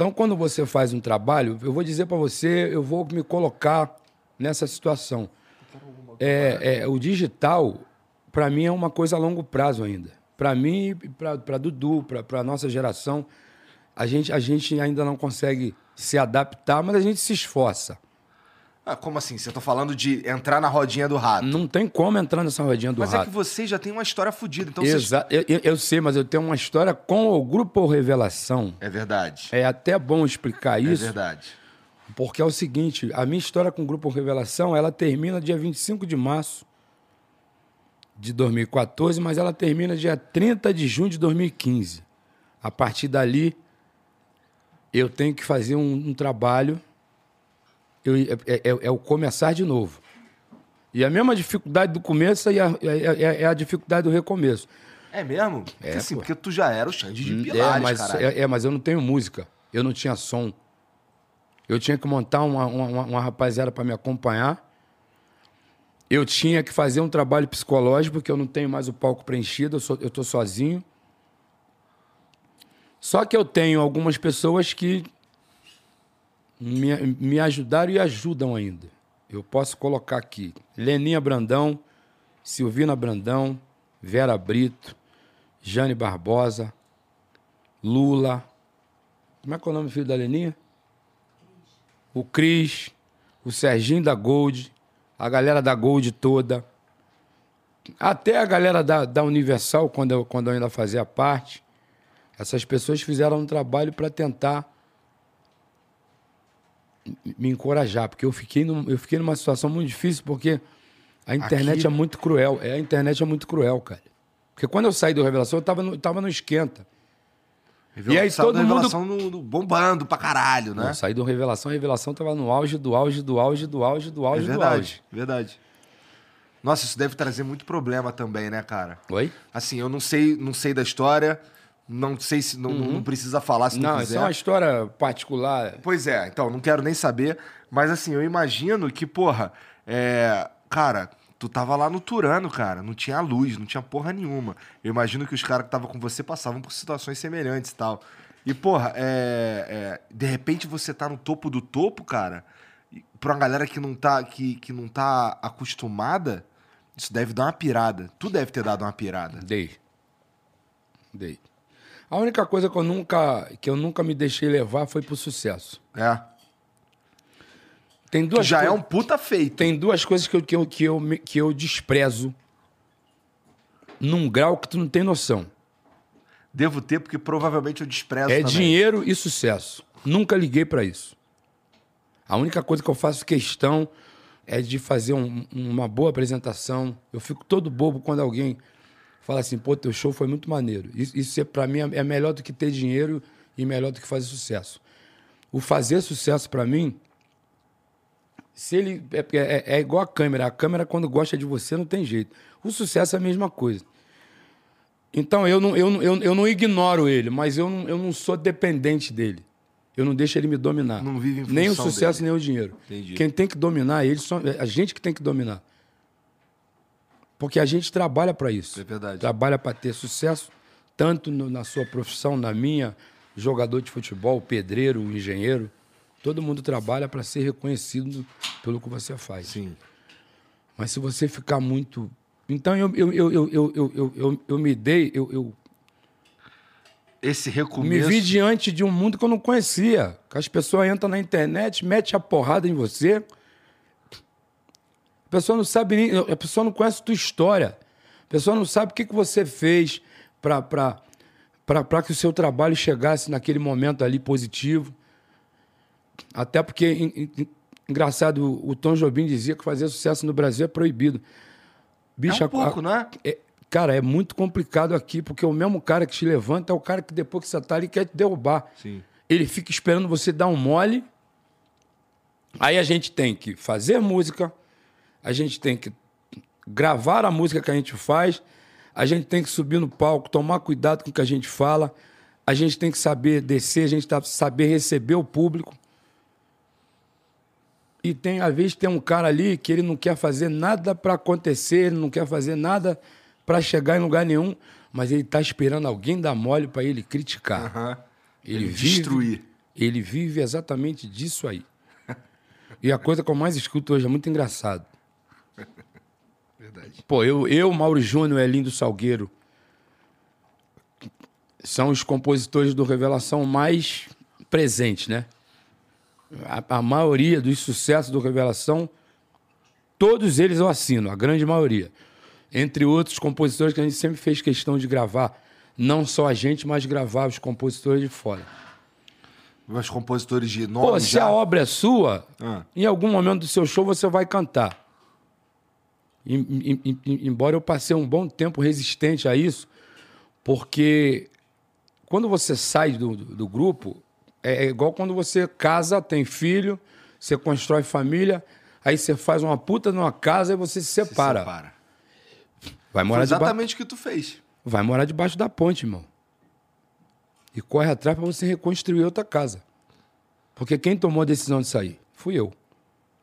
Então, quando você faz um trabalho, eu vou dizer para você, eu vou me colocar nessa situação. É, é, o digital, para mim, é uma coisa a longo prazo ainda. Para mim para Dudu, para a nossa geração, a gente, a gente ainda não consegue se adaptar, mas a gente se esforça. Ah, como assim? Você tá falando de entrar na rodinha do rato. Não tem como entrar nessa rodinha do Mas rato. é que você já tem uma história fodida. Então vocês- Exa eu, eu- eu sei, mas eu tenho uma história com o Grupo Revelação. É verdade. É até bom explicar É isso, verdade. porque é o seguinte, a minha história com o Grupo Revelação, ela termina dia 25 de março de 2014, mas ela termina dia 30 de junho de 2015. A partir dali, eu tenho que fazer um, um trabalho eu- é, é- é o começar de novo. E a mesma dificuldade do começo é a, é- é- é a dificuldade do recomeço. É mesmo? Porque, É, assim, pô. porque tu já era o Xande de É Pilares, mas, caralho. é, é, mas eu não tenho música. Eu não tinha som. Eu tinha que montar uma, uma, uma- uma rapaziada para me acompanhar. Eu tinha que fazer um trabalho psicológico, porque eu não tenho mais o palco preenchido, eu, sou, eu tô sozinho. Só que eu tenho algumas pessoas que me, me ajudaram e ajudam ainda. Eu posso colocar aqui Leninha Brandão, Silvina Brandão, Vera Brito, Jane Barbosa, Lula. Como é que é o nome do filho da Leninha? O Cris, o Serginho da Gold, a galera da Gold toda. Até a galera da, da Universal, quando eu, quando eu ainda fazia parte. Essas pessoas fizeram um trabalho para tentar me encorajar, porque eu fiquei, num- eu fiquei numa situação muito difícil, porque a internet Aqui- é muito cruel. É, a internet é muito cruel, cara. Porque quando eu saí do Revelação, eu tava no, tava no esquenta. Revelação- E aí todo mundo- Revelação no- no- bombando pra caralho, né? Eu saí do Revelação, a Revelação tava no auge do auge do auge do auge do É auge do auge. verdade, verdade. Nossa, isso deve trazer muito problema também, né, cara? Oi? Assim, eu não sei, não sei da história, não sei se não, não precisa falar se não, Uhum. Não, isso quiser. é uma história particular. Pois é, então, não quero nem saber, mas assim, eu imagino que, porra, é, cara, tu tava lá no Turano, cara, não tinha luz, não tinha porra nenhuma. Eu imagino que os caras que estavam com você passavam por situações semelhantes e tal. E, porra, é, é, de repente você tá no topo do topo, cara, pra uma galera que não tá, que, que não tá acostumada, isso deve dar uma pirada. Tu deve ter dado uma pirada. Dei. Dei. A única coisa que eu nunca, que eu nunca me deixei levar foi pro sucesso. É. Tem Que duas já é um puta feito. Tem duas coisas que eu, que, eu, que, eu, que eu desprezo num grau que tu não tem noção. Devo ter, porque provavelmente eu desprezo É também. dinheiro e sucesso. Nunca liguei pra isso. A única coisa que eu faço questão é de fazer um- uma boa apresentação. Eu fico todo bobo quando alguém fala assim, pô, teu show foi muito maneiro. Isso, isso é, para mim é melhor do que ter dinheiro e melhor do que fazer sucesso. O fazer sucesso pra mim, se ele é, é- é igual a câmera. A câmera quando gosta de você não tem jeito. O sucesso é a mesma coisa. Então eu não, eu, eu, eu não ignoro ele, mas eu não, eu não sou dependente dele. Eu não deixo ele me dominar. Não vive em Nem o sucesso, dele. nem o dinheiro. Entendi. Quem tem que dominar ele, só, é a gente que tem que dominar. Porque a gente trabalha para isso. É verdade. Trabalha para ter sucesso, tanto no- na sua profissão, na minha, jogador de futebol, pedreiro, engenheiro. Todo mundo trabalha para ser reconhecido pelo que você faz. Sim. Mas se você ficar muito. Então eu, eu, eu, eu, eu, eu, eu, eu, eu me dei, eu, eu Esse me recomeço... vi diante de um mundo que eu não conhecia. Que as pessoas entram na internet, metem a porrada em você. A pessoa não sabe nem. A pessoa não conhece a tua história. A pessoa não sabe o que, que você fez para que o seu trabalho chegasse naquele momento ali positivo. Até porque, en- en- engraçado, o Tom Jobim dizia que fazer sucesso no Brasil é proibido. Bicho, É um pouco, a- não é? é- cara, é muito complicado aqui, porque o mesmo cara que te levanta é o cara que depois que você tá ali quer te derrubar. Sim. Ele fica esperando você dar um mole. Aí a gente tem que fazer música, a gente tem que gravar a música que a gente faz, a gente tem que subir no palco, tomar cuidado com o que a gente fala, a gente tem que saber descer, a gente tem que saber receber o público. E tem, às vezes, tem um cara ali que ele não quer fazer nada para acontecer, ele não quer fazer nada para chegar em lugar nenhum, mas ele está esperando alguém dar mole para ele criticar. Aham. Ele, Ele vive, destruir. Ele vive exatamente disso aí. E a coisa que eu mais escuto hoje é muito engraçado. Verdade. Pô, eu, eu Mauro Júnior e Lindo Salgueiro são os compositores do Revelação mais presentes, né? A, a maioria dos sucessos do Revelação, todos eles eu assino, a grande maioria. Entre outros compositores que a gente sempre fez questão de gravar. Não só a gente, mas gravar os compositores de fora. Os compositores de nome Pô, se já... a obra é sua, Ah. em algum momento do seu show você vai cantar. Em- em- em- embora eu passei um bom tempo resistente a isso, porque quando você sai do, do- grupo, é, é igual quando você casa, tem filho, você constrói família, aí você faz uma puta numa casa e você se Se separa. separa. Vai Foi morar debaixo. exatamente o que tu fez. Vai morar debaixo da ponte, irmão. E corre atrás para você reconstruir outra casa. Porque quem tomou a decisão de sair? Fui eu.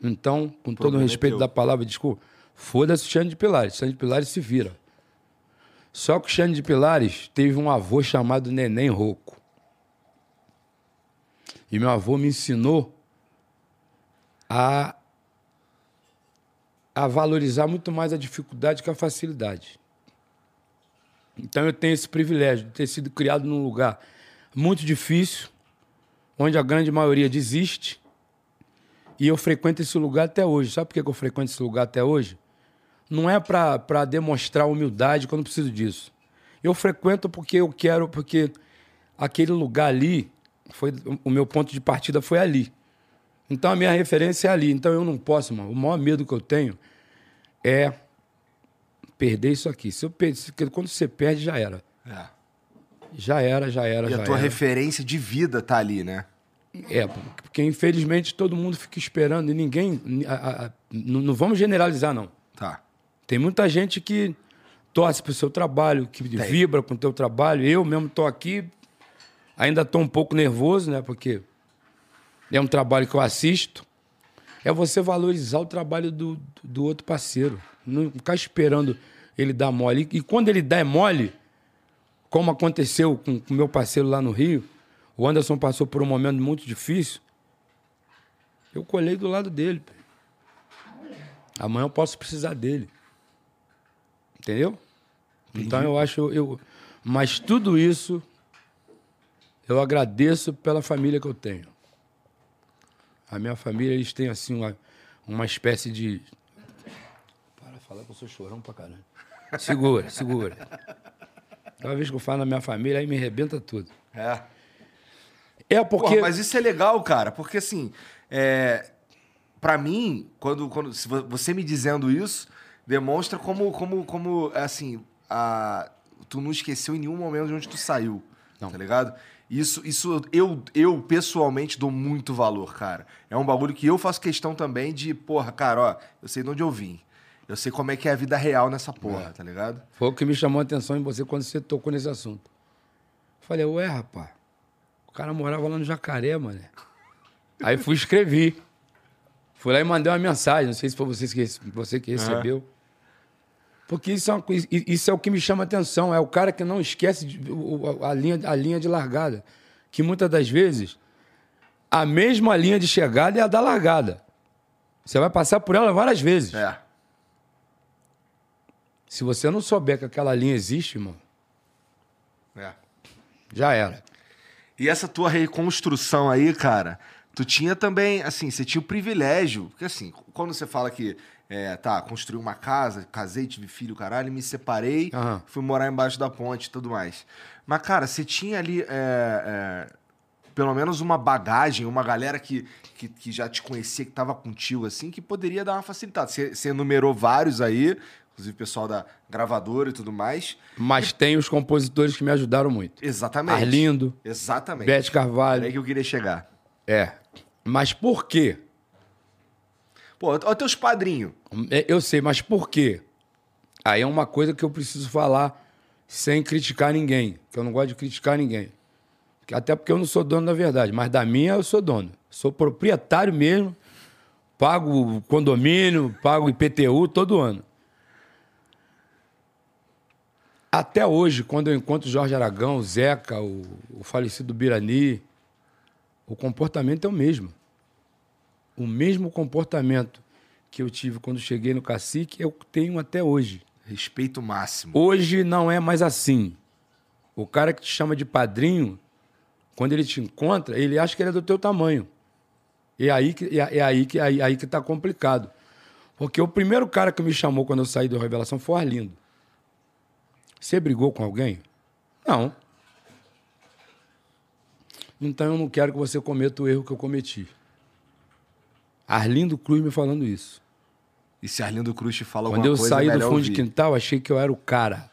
Então, com todo o é respeito da palavra, desculpa, foda-se o Xande de Pilares. Xande de Pilares se vira. Só que o Xande de Pilares teve um avô chamado Neném Roco. E meu avô me ensinou a, a valorizar muito mais a dificuldade que a facilidade. Então eu tenho esse privilégio de ter sido criado num lugar muito difícil, onde a grande maioria desiste. E eu frequento esse lugar até hoje. Sabe por que eu frequento esse lugar até hoje? Não é para demonstrar humildade quando preciso disso. Eu frequento porque eu quero, porque aquele lugar ali, foi, o meu ponto de partida foi ali. Então a minha referência é ali. Então eu não posso, mano. O maior medo que eu tenho é perder isso aqui. Se eu per- se- quando você perde, já era. É. Já era, já era, E já a tua era. referência de vida tá ali, né? É, porque infelizmente todo mundo fica esperando e ninguém. a- a- a- não, não vamos generalizar, não. Tá. Tem muita gente que torce pro seu trabalho, que vibra com o teu trabalho. Eu mesmo tô aqui, ainda tô um pouco nervoso, né? Porque é um trabalho que eu assisto. É você valorizar o trabalho do, do outro parceiro. Não ficar esperando ele dar mole. E quando ele der mole, como aconteceu com o meu parceiro lá no Rio, o Anderson passou por um momento muito difícil. Eu colhei do lado dele. Amanhã eu posso precisar dele. Entendeu? Então eu acho. Eu, mas tudo isso eu agradeço pela família que eu tenho. A minha família, eles têm assim uma, uma espécie de. Para falar que eu sou chorão pra caramba. Segura, segura. Toda vez que eu falo na minha família, aí me arrebenta tudo. É. É porque. Porra, mas isso é legal, cara, porque assim, é, para mim, quando, quando você me dizendo isso, demonstra como, como, como assim, a, tu não esqueceu em nenhum momento de onde tu saiu, Não. tá ligado? Isso, isso eu, eu pessoalmente dou muito valor, cara. É um bagulho que eu faço questão também de, porra, cara, ó, eu sei de onde eu vim. Eu sei como é que é a vida real nessa porra, tá ligado? Foi o que me chamou a atenção em você quando você tocou nesse assunto. Falei, ué, rapaz, o cara morava lá no Jacaré, mano. Aí fui escrevi. Fui lá e mandei uma mensagem, não sei se foi você que, você que recebeu. Porque isso é, uma isso é o que me chama a atenção, é o cara que não esquece a, linha, a linha de largada. Que muitas das vezes, a mesma linha de chegada é a da largada. Você vai passar por ela várias vezes. É. Se você não souber que aquela linha existe, irmão, É. já era. E essa tua reconstrução aí, cara, tu tinha também, assim, você tinha o privilégio, porque assim, quando você fala que, é, tá, construí uma casa, casei, tive filho, caralho, me separei, Aham. fui morar embaixo da ponte e tudo mais. Mas, cara, você tinha ali, é, é, pelo menos uma bagagem, uma galera que, que, que já te conhecia, que tava contigo, assim, que poderia dar uma facilitada. Você, você enumerou vários aí, inclusive o pessoal da gravadora e tudo mais. Mas tem os compositores que me ajudaram muito. Exatamente. Arlindo, Exatamente. Bete Era aí Carvalho. que eu queria chegar. É. Mas por quê? Pô, olha teus padrinhos. É, Eu sei, mas por quê? Aí é uma coisa que eu preciso falar sem criticar ninguém. Que eu não gosto de criticar ninguém. Até porque eu não sou dono da verdade, mas da minha eu sou dono. Sou proprietário mesmo, pago condomínio, pago IPTU todo ano. Até hoje, quando eu encontro Jorge Aragão, o Zeca, o, o falecido Birani, o comportamento é o mesmo. O mesmo comportamento que eu tive quando cheguei no cacique, eu tenho até hoje. Respeito máximo. Hoje não é mais assim. O cara que te chama de padrinho, quando ele te encontra, ele acha que ele é do teu tamanho. E é aí que é, é aí que aí, aí que tá complicado. Porque o primeiro cara que me chamou quando eu saí do Revelação foi o Arlindo. Você brigou com alguém? Não. Então eu não quero que você cometa o erro que eu cometi. Arlindo Cruz me falando isso. E se Arlindo Cruz te fala Quando alguma eu coisa, saí é do melhor fundo de ouvir. quintal, achei que eu era o cara.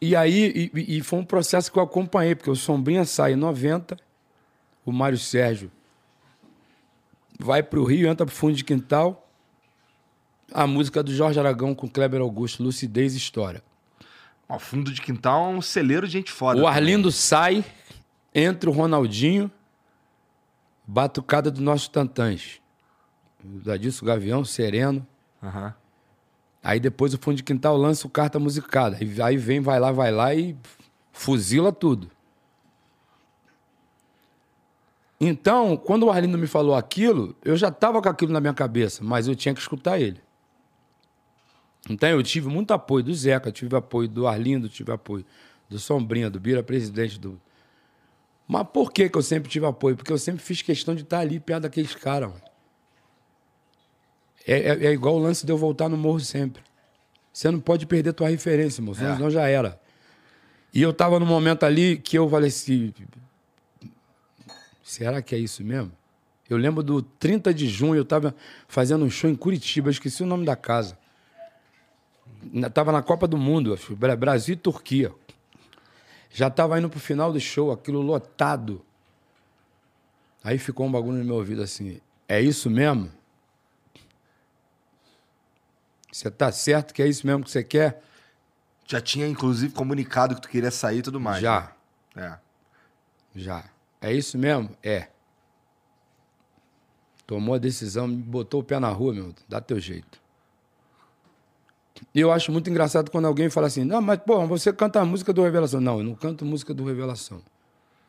E aí, e, e foi um processo que eu acompanhei, porque o Sombrinha sai em 90, o Mário Sérgio vai pro Rio, entra pro fundo de quintal. A música do Jorge Aragão com Kleber Augusto, Lucidez e História. Ó, fundo de quintal é um celeiro de gente foda. O Arlindo sai, entra o Ronaldinho, batucada do nosso Tantãs. Dadilson Gavião, Sereno. Aham. Aí depois o fundo de quintal lança o carta musicada. Aí, aí vem, vai lá, vai lá e fuzila tudo. Então, quando o Arlindo me falou aquilo, eu já estava com aquilo na minha cabeça, mas eu tinha que escutar ele. Então eu tive muito apoio do Zeca, tive apoio do Arlindo, tive apoio do Sombrinha, do Bira, presidente do. Mas por que, que eu sempre tive apoio? Porque eu sempre fiz questão de estar ali perto daqueles caras. mano. É, é, é igual o lance de eu voltar no morro sempre. Você não pode perder tua referência, moço, É. senão já era. E eu tava no momento ali que eu falei assim. Será que é isso mesmo? Eu lembro do 30 de junho, eu tava fazendo um show em Curitiba, esqueci o nome da casa. Tava na Copa do Mundo, Brasil e Turquia. Já tava indo pro final do show, aquilo lotado. Aí ficou um bagulho no meu ouvido assim: é isso mesmo? Você tá certo que é isso mesmo que você quer? Já tinha, inclusive, comunicado que tu queria sair e tudo mais. Já, né? já. É isso mesmo? É. Tomou a decisão, botou o pé na rua, meu. Dá teu jeito. E eu acho muito engraçado quando alguém fala assim: Não, mas, pô, você canta a música do Revelação. Não, eu não canto música do Revelação.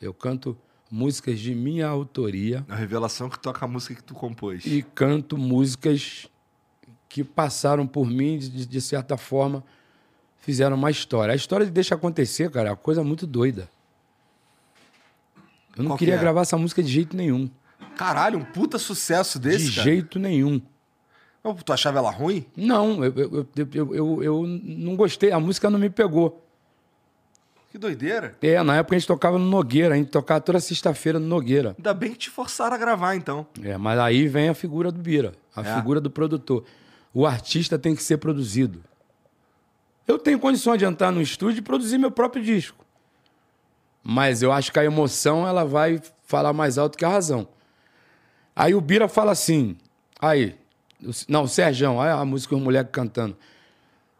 Eu canto músicas de minha autoria. A revelação que toca a música que tu compôs. e canto músicas que passaram por mim, de, de certa forma, fizeram uma história. A história de Deixa Acontecer, cara, é uma coisa muito doida. Eu não Qual que queria é? gravar essa música de jeito nenhum. Caralho, um puta sucesso desse, de cara. jeito nenhum. Tu achava ela ruim? Não, eu, eu, eu, eu, não gostei. A música não me pegou. Que doideira. É, na época a gente tocava no Nogueira, a gente tocava toda sexta-feira no Nogueira. Ainda bem que te forçaram a gravar, então. É, mas aí vem a figura do Bira, a É. figura do produtor. O artista tem que ser produzido. Eu tenho condições de entrar no estúdio e produzir meu próprio disco. Mas eu acho que a emoção ela vai falar mais alto que a razão. Aí o Bira fala assim, aí, não, o Serjão, aí a música os moleques cantando.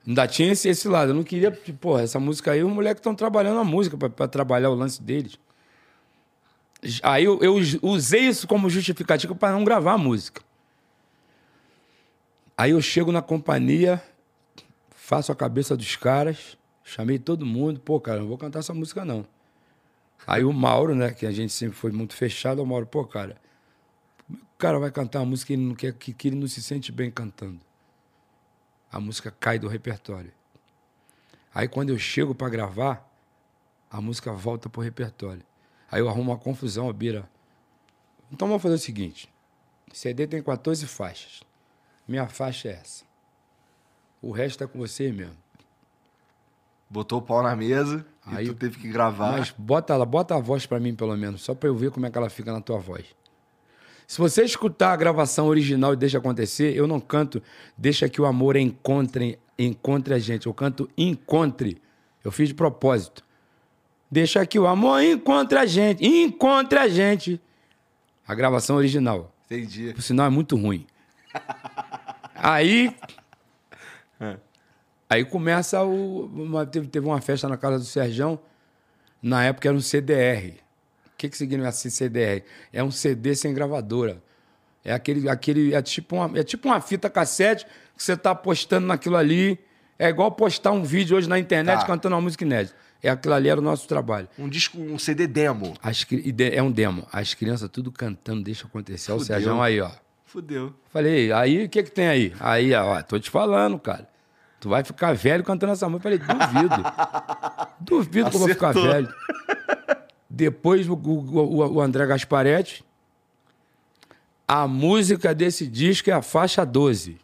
Ainda tinha esse, esse lado. Eu não queria, tipo, porra, essa música aí, os moleques estão trabalhando a música pra trabalhar o lance deles. Aí eu, eu usei isso como justificativa para não gravar a música. Aí eu chego na companhia, faço a cabeça dos caras, chamei todo mundo, pô, cara, não vou cantar essa música não. Aí o Mauro, né, que a gente sempre foi muito fechado, o Mauro, pô, cara, como é que o cara vai cantar uma música que ele não quer, que, que ele não se sente bem cantando? A música cai do repertório. Aí quando eu chego para gravar, a música volta pro repertório. Aí eu arrumo uma confusão, a Bira. Então vamos fazer o seguinte: o CD tem 14 faixas. Minha faixa é essa. O resto é com você mesmo. Botou o pau na mesa Aí- e tu teve que gravar. Mas bota ela, bota a voz pra mim, pelo menos, só pra eu ver como é que ela fica na tua voz. Se você escutar a gravação original e deixa acontecer, eu não canto Deixa que o amor encontre, encontre a gente. Eu canto Encontre. Eu fiz de propósito. Deixa que o amor encontre a gente. Encontre a gente. A gravação original. Entendi. Por sinal, é muito ruim. Aí. Aí começa o. uma- teve, teve uma festa na casa do Serjão. Na época era um CDR. O que, que significa CDR? É um CD sem gravadora. É aquele. aquele é, tipo uma, é tipo uma fita cassete que você tá postando naquilo ali. É igual postar um vídeo hoje na internet Tá. cantando uma música inédita. É aquilo ali era o nosso trabalho. Um disco, um CD demo. As é um demo. As crianças tudo cantando, deixa acontecer. Olha o Fudeu. Serjão aí, ó. Fudeu. Falei, aí o que que tem aí? Aí, ó, tô te falando, cara. Tu vai ficar velho cantando essa música. Falei, duvido. duvido que eu vou ficar Acertou. velho. Depois o, o- o- André Gasparetti. A música desse disco é a faixa 12.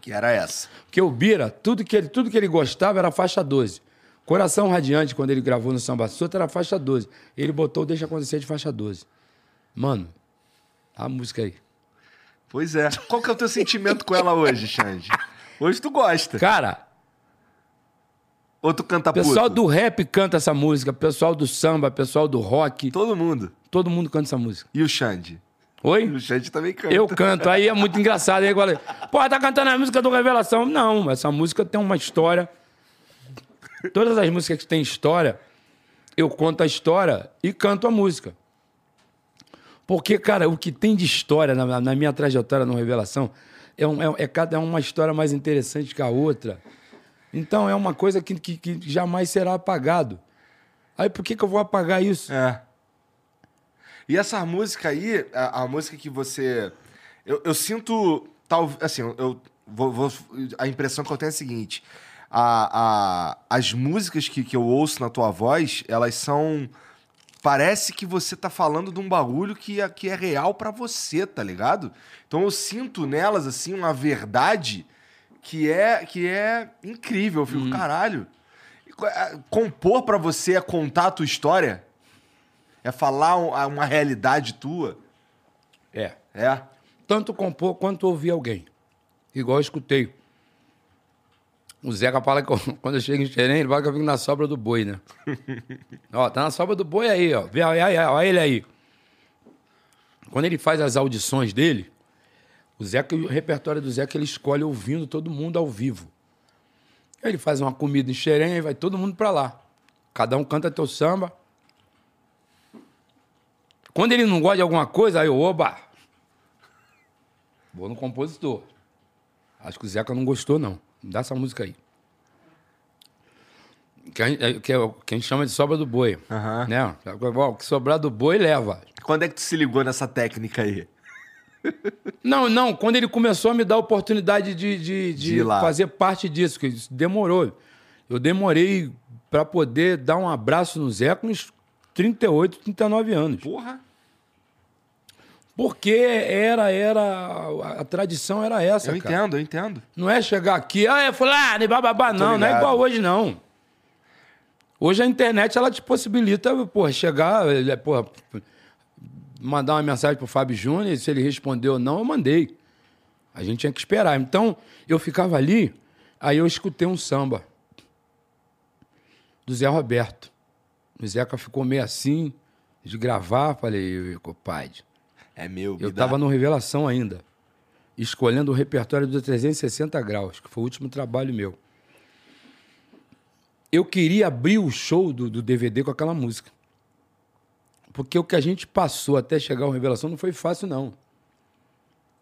Que era essa. Porque o Bira, tudo que ele, tudo que ele gostava era a faixa 12. Coração Radiante, quando ele gravou no Samba Sota, era a faixa 12. Ele botou o Deixa Acontecer de faixa 12. Mano, a música aí. Pois é. Qual que é o teu sentimento com ela hoje, Xande? Hoje tu gosta. Cara, Ou tu canta pessoal puto? do rap canta essa música, pessoal do samba, pessoal do rock, Todo mundo. Todo mundo canta essa música. E o Xande? Oi? O Xande também canta. Eu canto, aí é muito engraçado. Aí agora, pô, tá cantando a música do Revelação. Não, essa música tem uma história. Todas as músicas que têm história, eu conto a história e canto a música. Porque, cara, o que tem de história na, na minha trajetória no Revelação é, um, é, é cada uma história mais interessante que a outra. Então é uma coisa que, que, que jamais será apagado. Aí por que, que eu vou apagar isso? É. E essa música aí, a, a música que você. Eu, eu sinto. Tal, assim, eu vou, vou- A impressão que eu tenho é a seguinte: a, a, as músicas que, que eu ouço na tua voz, elas são. Parece que você tá falando de um bagulho que é, que é real pra você, tá ligado? Então eu sinto nelas, assim, uma verdade que é, que é incrível. Eu fico, caralho. E co- é, Compor pra você é contar a tua história? É falar um- uma realidade tua? É. É. tanto compor quanto ouvir alguém. Igual eu escutei. O Zeca fala que eu- quando eu chego em Xerém, ele fala que eu fico na sobra do boi, né? ó, tá na sobra do boi aí, ó. Vê, Olha ele aí. Quando ele faz as audições dele, o Zeca, o repertório do Zeca, ele escolhe ouvindo todo mundo ao vivo. Aí ele faz uma comida em Xerém, aí vai todo mundo pra lá. Cada um canta teu samba. Quando ele não gosta de alguma coisa, aí eu, oba, Vou no compositor. Acho que o Zeca não gostou, não. Me dá essa música aí. Que a, gente- é- que é que a gente chama de sobra do boi. Aham. Né? O que sobrar do boi, leva. Quando é que tu se ligou nessa técnica aí? Não, não. Quando ele começou a me dar a oportunidade de, de, de De fazer parte disso, que isso demorou. Eu demorei para poder dar um abraço no Zeca uns 38, 39 anos. Porra. Porque era, era, a, a tradição era essa, Eu cara. entendo, eu entendo. Não é chegar aqui, ah, é fulano, e bababá. Não, não é igual hoje, não. Hoje a internet, ela te possibilita, pô, chegar, é, pô, mandar uma mensagem pro Fábio Júnior, e se ele respondeu ou não, eu mandei. A gente tinha que esperar. Então, eu ficava ali, aí eu escutei um samba do Zé Roberto. O Zeca ficou meio assim, de gravar, falei, compadre, É meu. eu estava no Revelação ainda, escolhendo o repertório do 360 graus, que foi o último trabalho meu. Eu queria abrir o show do, do DVD com aquela música. Porque o que a gente passou até chegar ao Revelação não foi fácil, não.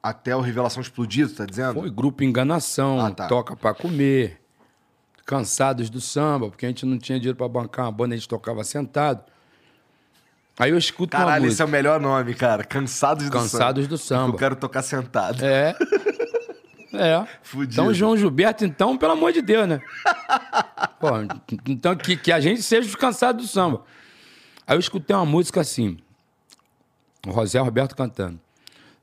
Até o Revelação explodir, tá dizendo? Foi grupo Enganação, Ah, tá. Toca Pra Comer, Cansados do Samba, porque a gente não tinha dinheiro para bancar uma banda, a gente tocava sentado. Aí eu escuto Caralho, esse é o melhor nome, cara. Cansados do Cansados do Samba. Eu quero tocar sentado. É. É. Fudido. Então, João Gilberto, então, pelo amor de Deus, né? Pô, então, que, que a gente seja os cansados do samba. Aí eu escutei uma música assim, o José Roberto cantando.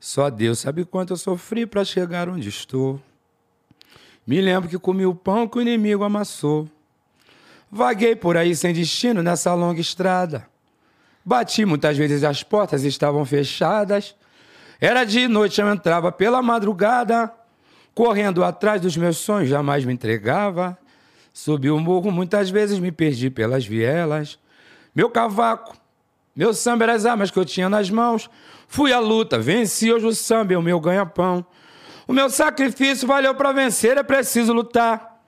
Só Deus sabe quanto eu sofri pra chegar onde estou. Me lembro que comi o pão que o inimigo amassou. Vaguei por aí sem destino nessa longa estrada. Bati muitas vezes as portas estavam fechadas. Era de noite, eu entrava pela madrugada. Correndo atrás dos meus sonhos, jamais me entregava. Subi o morro, muitas vezes me perdi pelas vielas. Meu cavaco, meu samba era as armas que eu tinha nas mãos. Fui à luta, venci hoje o samba é o meu ganha-pão. O meu sacrifício valeu pra vencer, é preciso lutar.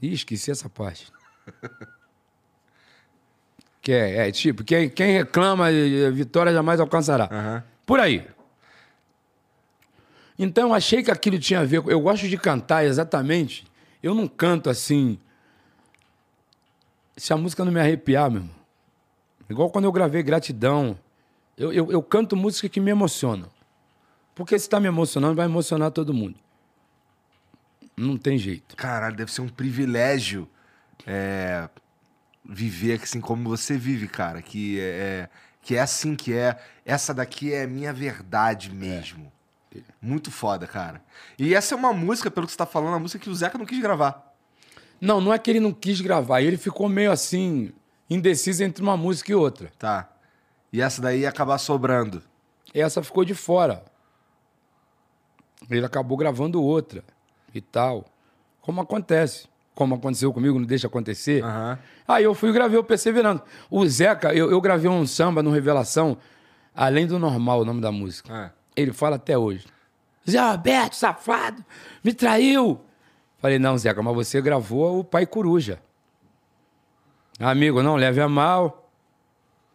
Ih, esqueci essa parte. Que é, é tipo, quem, quem reclama, eh, vitória jamais alcançará. Aham. Por aí. Então eu achei que aquilo tinha a ver. Eu gosto de cantar exatamente. Eu não canto assim. Se a música não me arrepiar, meu irmão. Igual quando eu gravei Gratidão. Eu, eu, eu canto música que me emociona. Porque se está me emocionando, vai emocionar todo mundo. Não tem jeito. Caralho, deve ser um privilégio é, viver assim como você vive, cara. Que é, que é assim que é. Essa daqui é a minha verdade mesmo. Muito foda, cara. E essa é uma música, pelo que você tá falando, uma música que o Zeca não quis gravar. Não, não é que ele não quis gravar. Ele ficou meio assim, indeciso entre uma música e outra. Tá. E essa daí ia acabar sobrando. Essa ficou de fora. Ele acabou gravando outra e tal. Como acontece. como aconteceu comigo, não deixa acontecer. Aham. Aí eu fui e gravei o Perseverando. O Zeca, eu, eu gravei um samba no Revelação, além do normal, o nome da música. É. Ele fala até hoje. Zé Roberto, safado, me traiu. Falei, não, Zeca, mas você gravou o Pai Coruja. Amigo, não leve a mal.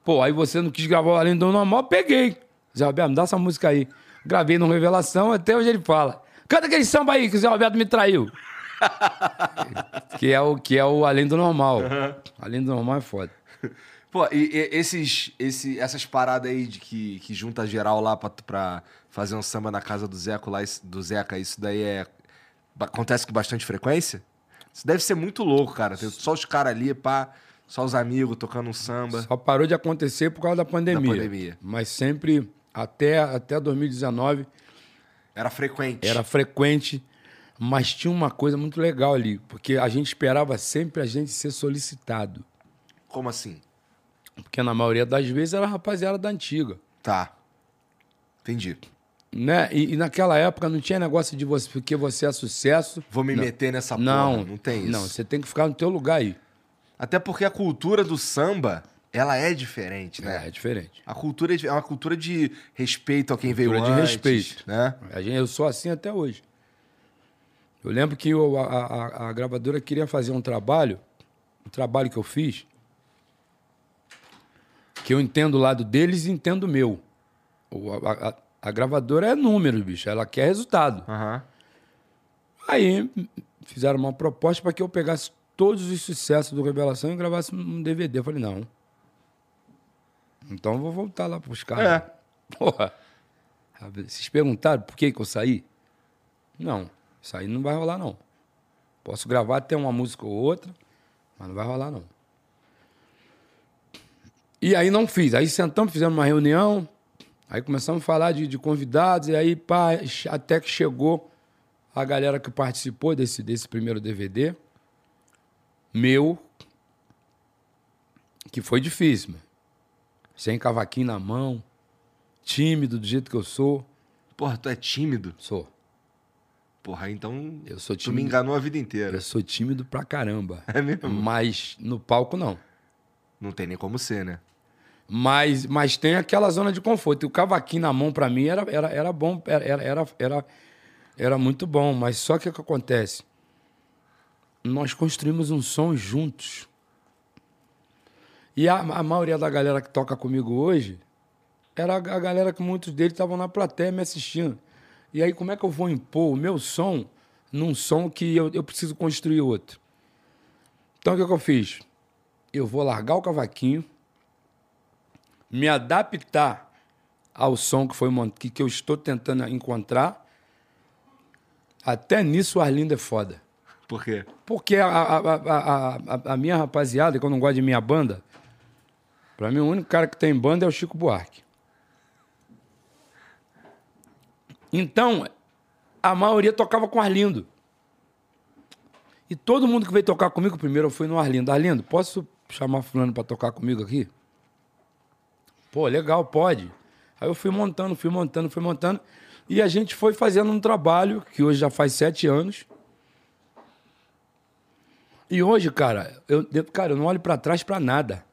Pô, aí você não quis gravar o além do normal, peguei. Zé Roberto, me dá essa música aí. Gravei no Revelação, até hoje ele fala. Canta aquele samba aí que o Zé Roberto me traiu. que, é o, que é o além do normal. Além do normal é foda. Pô, e, e esses, esse, essas paradas aí de que, que junta geral lá pra, pra fazer um samba na casa do Zeca lá, do Zeca, isso daí é. Acontece com bastante frequência? Isso deve ser muito louco, cara. Tem só os caras ali, pá, só os amigos tocando um samba. Só parou de acontecer por causa da pandemia. Da pandemia. Mas sempre, até, até 2019, Era frequente. era frequente. Mas tinha uma coisa muito legal ali, porque a gente esperava sempre a gente ser solicitado. Como assim? Porque na maioria das vezes era rapaziada da antiga. Tá. Entendi. Né? E, e naquela época não tinha negócio de você, porque você é sucesso. Vou me Não. meter nessa porra. Não, Não tem isso. Não, você tem que ficar no teu lugar aí. Até porque a cultura do samba, ela é diferente, né? É, é diferente. A cultura é uma cultura de respeito a quem veio Cultura antes. de respeito. Né? A gente, eu sou assim até hoje. Eu lembro que eu- a, a- a gravadora queria fazer um trabalho, um trabalho que eu fiz, que eu entendo o lado deles e entendo o meu. O- A, a- a gravadora é número, bicho. Ela quer resultado. Aham. Aí fizeram uma proposta para que eu pegasse todos os sucessos do Revelação e gravasse um DVD. Eu falei, não. Então eu vou voltar lá pros caras. É. Porra. Vocês perguntaram por que, que eu saí? Não. Isso aí não vai rolar, não. Posso gravar até uma música ou outra, mas não vai rolar, não. E aí não fiz. Aí sentamos, fizemos uma reunião, aí começamos a falar de, de convidados, e aí pá, até que chegou a galera que participou desse, desse primeiro DVD, meu, que foi difícil, mano. Sem cavaquinho na mão, tímido do jeito que eu sou. Porra, tu é tímido? Sou. Porra, então. Eu sou Tu me tímido. enganou a vida inteira. Eu sou tímido pra caramba. É mesmo? Mas no palco, não. Não tem nem como ser, né? Mas, mas tem aquela zona de conforto. E o cavaquinho na mão, pra mim, era, era, era bom. Era, era, era, era, muito bom. Mas só que o que acontece? Nós construímos um som juntos. E a, a maioria da galera que toca comigo hoje era a, a galera que muitos deles estavam na plateia me assistindo. E aí, como é que eu vou impor o meu som num som que eu, eu preciso construir outro? Então, o que, que eu fiz? Eu vou largar o cavaquinho, me adaptar ao som que, foi, que, que eu estou tentando encontrar. Até nisso o Arlindo é foda. Por quê? Porque a, a, a, a, a- minha rapaziada, que eu não gosto de minha banda, pra mim o único cara que tem banda é o Chico Buarque. Então, a maioria tocava com o Arlindo. E todo mundo que veio tocar comigo, primeiro eu fui no Arlindo. Arlindo, posso chamar fulano pra tocar comigo aqui? Pô, legal, pode. Aí eu fui montando, fui montando, fui montando. E a gente foi fazendo um trabalho, que hoje já faz sete anos. E hoje, cara, eu, cara, eu não olho pra trás pra nada.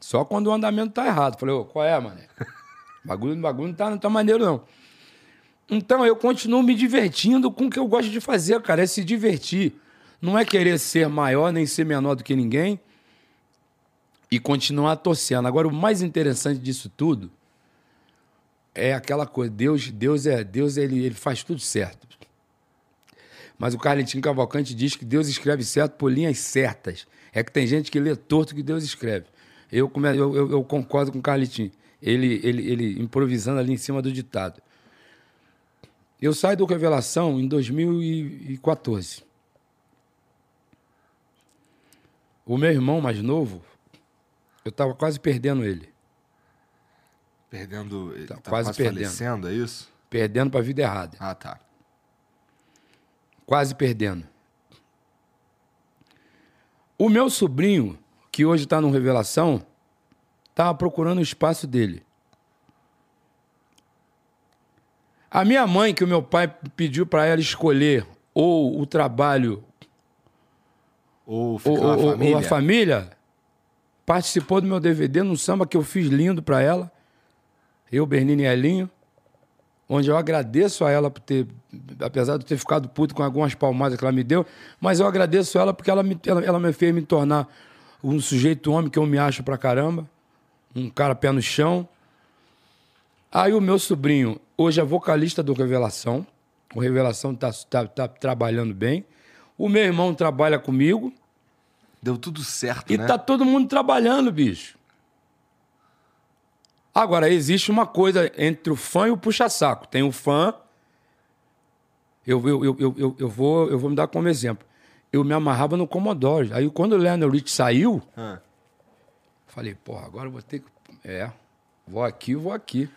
Só quando o andamento tá errado. Falei, ô, qual é, mané? Bagulho, bagulho não tá, não tá maneiro, não. Então, eu continuo me divertindo com o que eu gosto de fazer, cara. É se divertir. Não é querer ser maior nem ser menor do que ninguém e continuar torcendo. Agora, o mais interessante disso tudo é aquela coisa. Deus, Deus é, Deus ele, ele faz tudo certo. Mas o Carlentinho Cavalcante diz que Deus escreve certo por linhas certas. É que tem gente que lê torto que Deus escreve. Eu, eu, eu- eu concordo com o Carletinho. Ele, ele, ele improvisando ali em cima do ditado. Eu saio do Revelação em 2014. O meu irmão mais novo, eu estava quase perdendo ele. Perdendo. Tá, Tá quase, quase perdendo. falecendo, é isso? Perdendo para a vida errada. Ah, tá. Quase perdendo. O meu sobrinho, que hoje está no Revelação, estava procurando o espaço dele. A minha mãe, que o meu pai pediu para ela escolher ou o trabalho Ou Ou, ou a família participou do meu DVD num samba que eu fiz lindo para ela. Eu, Bernini e Elinho. Onde eu agradeço a ela por ter, apesar de eu ter ficado puto com algumas palmadas que ela me deu, mas eu agradeço ela porque ela me, ela, ela me fez me tornar um sujeito homem que eu me acho pra caramba. Um cara pé no chão. Aí o meu sobrinho, hoje é vocalista do Revelação. O Revelação tá, tá, tá trabalhando bem. O meu irmão trabalha comigo. Deu tudo certo, E né? tá todo mundo trabalhando, bicho. Agora, existe uma coisa entre o fã e o puxa-saco. Tem o fã. Eu, eu, eu, eu, eu, vou, eu vou me dar como exemplo. Eu me amarrava no Commodore. Aí, quando o Leonard Rich saiu, Ah. falei, porra, agora eu vou ter que. É, vou aqui, vou aqui.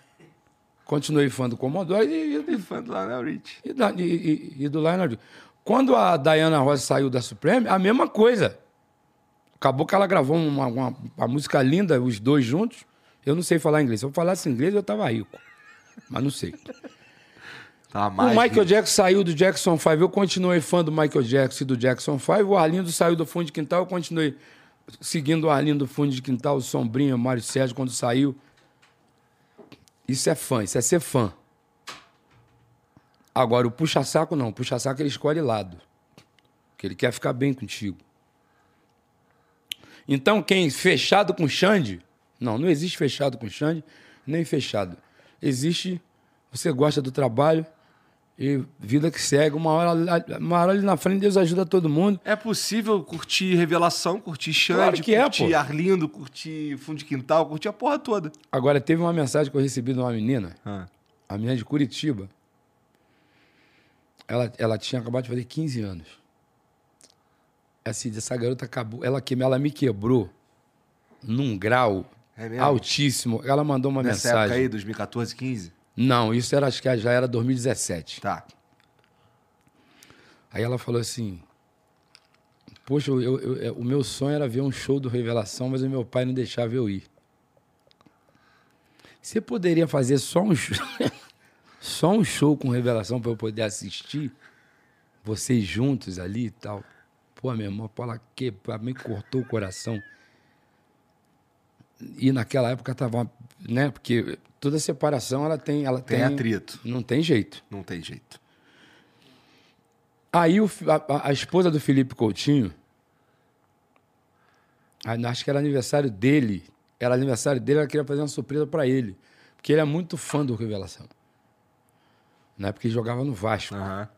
Continuei fã do Commodore e, e, E fã do Lionel Rich. e, da- e- e- e do Lionel. Quando a Diana Ross saiu da Supreme, a mesma coisa. Acabou que ela gravou uma, uma, uma música linda, os dois juntos. Eu não sei falar inglês. Se eu falasse inglês, eu tava rico. Mas não sei. Tá o Michael Jackson saiu do Jackson 5, eu continuei fã do Michael Jackson e do Jackson 5. O Arlindo saiu do fundo de quintal, eu continuei seguindo o Arlindo do fundo de quintal, o Sombrinha, o Mário Sérgio, quando saiu. Isso é fã, isso é ser fã. Agora, o puxa-saco não. O puxa-saco ele escolhe lado. Porque ele quer ficar bem contigo. Então, quem fechado com Xande. Não, não existe fechado com Xande, nem fechado. Existe. Você gosta do trabalho e vida que segue. Uma hora, uma hora ali na frente, Deus ajuda todo mundo. É possível curtir Revelação, curtir Xande, Claro que é, curtir pô. Arlindo, curtir Fundo de Quintal, curtir a porra toda. Agora, teve uma mensagem que eu recebi de uma menina, Ah. a menina de Curitiba. Ela, ela tinha acabado de fazer 15 anos. Assim, essa garota acabou. Ela, que- ela me quebrou num grau É altíssimo. Ela mandou uma Nessa mensagem. época aí, 2014, 15? Não, isso era, acho que já era 2017. Tá. Aí ela falou assim: Poxa, eu- eu- eu- o meu sonho era ver um show do Revelação, mas o meu pai não deixava eu ir. Você poderia fazer só um show, só um show com Revelação para eu poder assistir? Vocês juntos ali e tal. Pô, meu irmão, ela que, me cortou o coração. E naquela época tava, né? Porque toda separação ela tem, ela Tem tem, atrito. Não tem jeito. Não tem jeito. Aí o a, a- esposa do Felipe Coutinho, acho que era aniversário dele, era aniversário dele, ela queria fazer uma surpresa para ele, porque ele é muito fã do Revelação. Na época ele jogava no Vasco. Aham.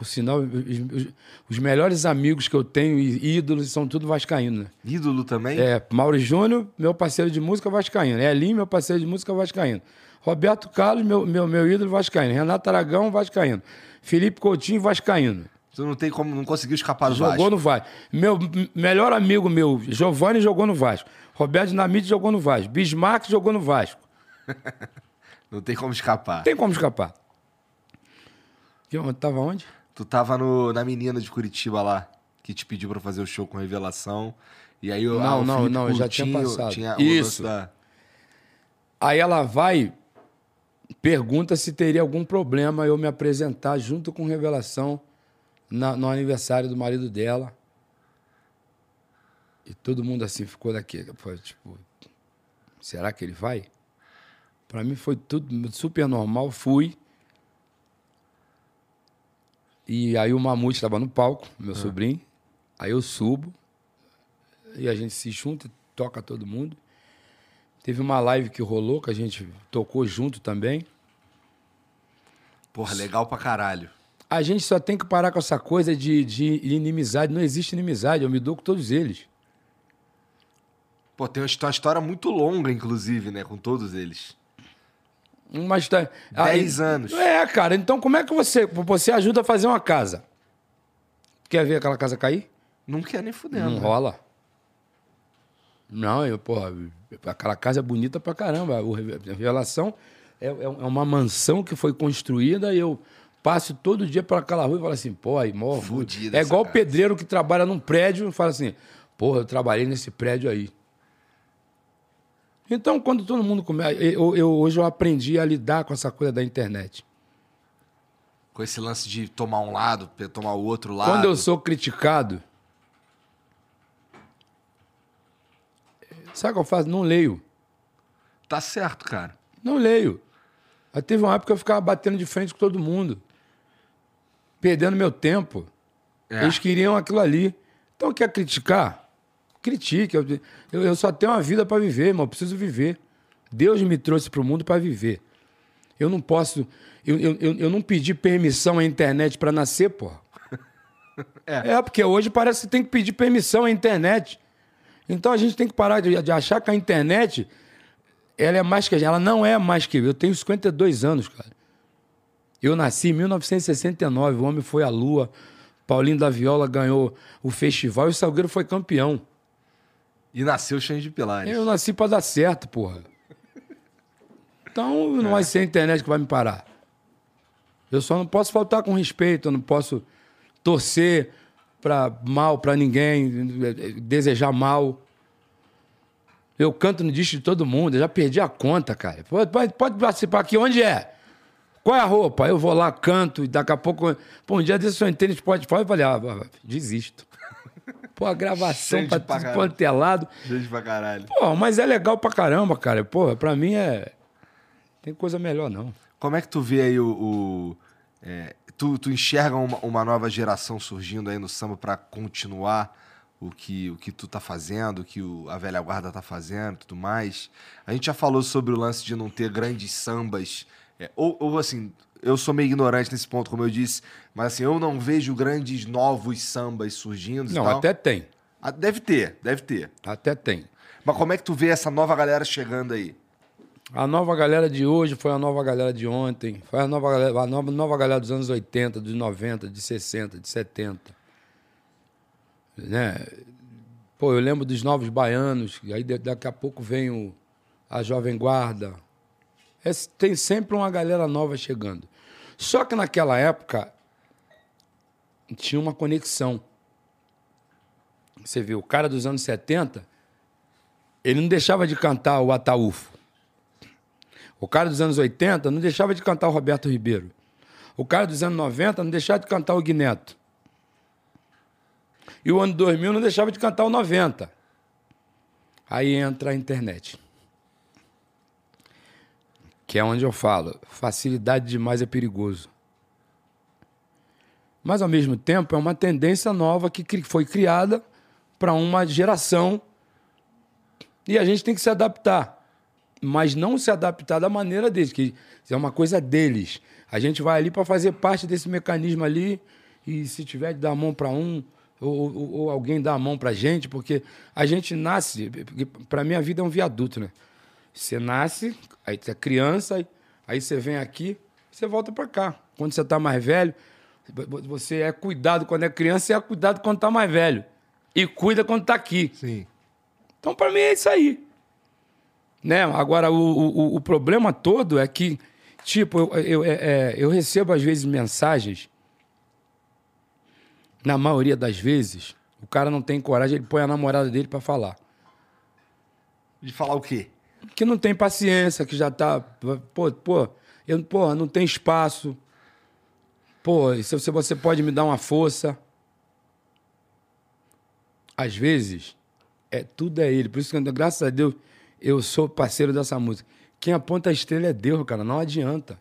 Por sinal, os, os- melhores amigos que eu tenho e ídolos são tudo vascaínos, né? Ídolo também? É, Mauro Júnior, meu parceiro de música vascaíno. Elinho, meu parceiro de música vascaíno. Roberto Carlos, meu, meu, meu ídolo vascaíno. Renato Aragão, vascaíno. Felipe Coutinho, vascaíno. Tu não tem como, não conseguiu escapar do Jogou Vasco. no Vasco. Meu melhor amigo meu, Giovanni, jogou no Vasco. Roberto Dinamite jogou no Vasco. Bismarck jogou no Vasco. Não tem como escapar. Tem como escapar. Onde tava onde? Tu tava no, na menina de Curitiba lá, que te pediu pra fazer o show com revelação. E aí o- Não, ah, o não, Felipe não, eu já tinha passado. Tinha Isso. da- Aí ela vai, pergunta se teria algum problema eu me apresentar junto com Revelação na- no aniversário do marido dela. E todo mundo assim ficou daquele, foi, tipo, será que ele vai? Pra mim foi tudo super normal, fui. E aí o Mamute estava no palco, meu sobrinho. Aí eu subo e a gente se junta, toca todo mundo. Teve uma live que rolou, que a gente tocou junto também. Porra, legal pra caralho. A gente só tem que parar com essa coisa de, de inimizade. Não existe inimizade, eu me dou com todos eles. Pô, tem uma história muito longa, inclusive, né? Com todos eles. Mas tá, Dez anos. É, cara. Então como é que você, você ajuda a fazer uma casa? Quer ver aquela casa cair? Não quer nem fudendo. Não né? rola. Não, eu, porra, aquela casa é bonita pra caramba. A Revelação é, é uma mansão que foi construída e eu passo todo dia por aquela rua e falo assim, pô, aí, morro. Fudida É igual o pedreiro que trabalha num prédio e fala assim, porra, eu trabalhei nesse prédio aí. Então, quando todo mundo começa. Eu, eu- hoje eu aprendi a lidar com essa coisa da internet. Com esse lance de tomar um lado, tomar o outro lado. Quando eu sou criticado. Sabe o que eu faço? Não leio. Tá certo, cara. Não leio. Aí teve uma época que eu ficava batendo de frente com todo mundo. Perdendo meu tempo. É. Eles queriam aquilo ali. Então, quer criticar? Critique. Eu, eu, eu só tenho uma vida para viver, irmão. Eu preciso viver. Deus me trouxe para o mundo para viver. Eu não posso. Eu, eu, eu, não pedi permissão à internet para nascer, porra. É. porque hoje parece que tem que pedir permissão à internet. Então a gente tem que parar de, de achar que a internet ela é mais que a gente. Ela não é mais que eu. Eu tenho 52 anos, cara. Eu nasci em 1969, o homem foi à lua, Paulinho da Viola ganhou o festival e o Salgueiro foi campeão. E nasceu cheio de pilares. Eu nasci pra dar certo, porra. Então não vai ser a internet que vai me parar. Eu só não posso faltar com respeito, eu não posso torcer pra mal pra ninguém, desejar mal. Eu canto no disco de todo mundo, eu já perdi a conta, cara. Pode, pode- pode participar aqui, onde é? Qual é a roupa? Eu vou lá, canto, e daqui a pouco. Pô, um dia desse eu entrei no Spotify e falei, ah, desisto. Pô, a gravação Gente pra tudo quanto é lado. Gente pra caralho. Pô, mas é legal pra caramba, cara. Pô, pra mim é. Tem coisa melhor, não. Como é que tu vê aí o. o- é, tu, tu enxerga uma, uma nova geração surgindo aí no samba pra continuar o que, o que tu tá fazendo, o que o- a velha guarda tá fazendo tudo mais? A gente já falou sobre o lance de não ter grandes sambas. é, ou, ou assim, eu sou meio ignorante nesse ponto, como eu disse, mas assim, eu não vejo grandes novos sambas surgindo. Não, até tem. Ah, Deve ter, deve ter. Até tem. Mas como é que tu vê essa nova galera chegando aí? A nova galera de hoje foi a nova galera de ontem. Foi a nova galera, a nova, nova galera dos anos 80, dos 90, de 60, de 70. Né? Pô, eu lembro dos novos baianos, e aí da- daqui a pouco vem o, a Jovem Guarda. É, tem sempre uma galera nova chegando. Só que naquela época tinha uma conexão. Você viu, o cara dos anos 70, ele não deixava de cantar o Ataúfo. O cara dos anos 80 não deixava de cantar o Roberto Ribeiro. O cara dos anos 90 não deixava de cantar o Guineto. E o ano 2000 não deixava de cantar o 90. Aí entra a internet. Que é onde eu falo, facilidade demais é perigoso. Mas, ao mesmo tempo, é uma tendência nova que foi criada para uma geração e a gente tem que se adaptar. Mas não se adaptar da maneira deles, que é uma coisa deles. A gente vai ali para fazer parte desse mecanismo ali e se tiver de dar a mão para um ou, ou- ou alguém dar a mão para gente, porque a gente nasce, para mim a vida é um viaduto, né? Você nasce, aí você é criança, aí- você vem aqui, você volta para cá. Quando você está mais velho, você é cuidado quando é criança e é cuidado quando está mais velho. E cuida quando está aqui. Sim. Então, para mim, é isso aí. Né? Agora, o, o, o problema todo é que, tipo, eu, eu, é, é, eu recebo às vezes mensagens, na maioria das vezes, o cara não tem coragem, ele põe a namorada dele para falar. De falar o quê? Que não tem paciência, que já tá. Pô, pô, eu, pô não tem espaço. Pô, se você, você pode me dar uma força. Às vezes, é tudo é ele. Por isso que, graças a Deus, eu sou parceiro dessa música. Quem aponta a estrela é Deus, cara. Não adianta.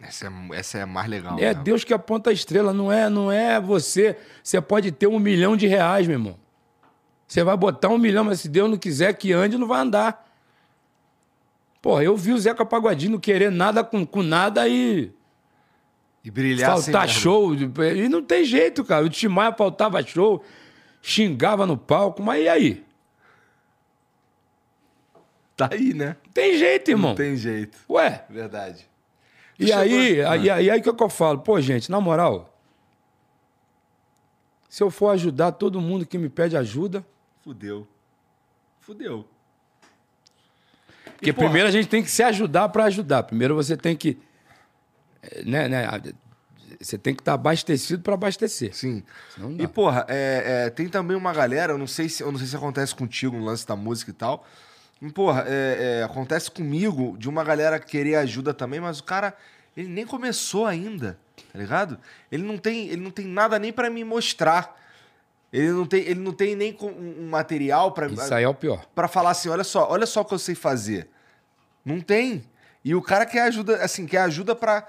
Essa é, essa é a mais legal. É né? Deus que aponta a estrela, não é, não é você. Você pode ter um milhão de reais, meu irmão. Você vai botar um milhão, mas se Deus não quiser que ande, não vai andar. Porra, eu vi o Zeca Pagodinho não querer nada com, com nada e E brilhar faltar show. E não tem jeito, cara. O Tim Maia faltava show, xingava no palco, mas e aí? Tá aí, né? Tem jeito, irmão. Não tem jeito. Ué, Verdade. e Chegou- aí, Ah. aí, aí, aí que é que eu falo? Pô, gente, na moral, se eu for ajudar todo mundo que me pede ajuda, Fudeu. Fudeu. Porque E, porra, primeiro a gente tem que se ajudar para ajudar. Primeiro você tem que. eh, Né, né, você tem que estar abastecido para abastecer. Sim. E, porra, é, é, tem também uma galera, eu não sei se, eu não sei se acontece contigo no lance da música e tal. E, porra, é, é, acontece comigo de uma galera querer ajuda também, mas o cara, ele nem começou ainda, tá ligado? Ele não tem, ele não tem nada nem pra me mostrar. Ele não tem, ele não tem nem um, material pra Isso aí é o pior. para falar assim, olha só, olha só o que eu sei fazer. Não tem. E o cara quer ajuda, assim, quer ajuda pra.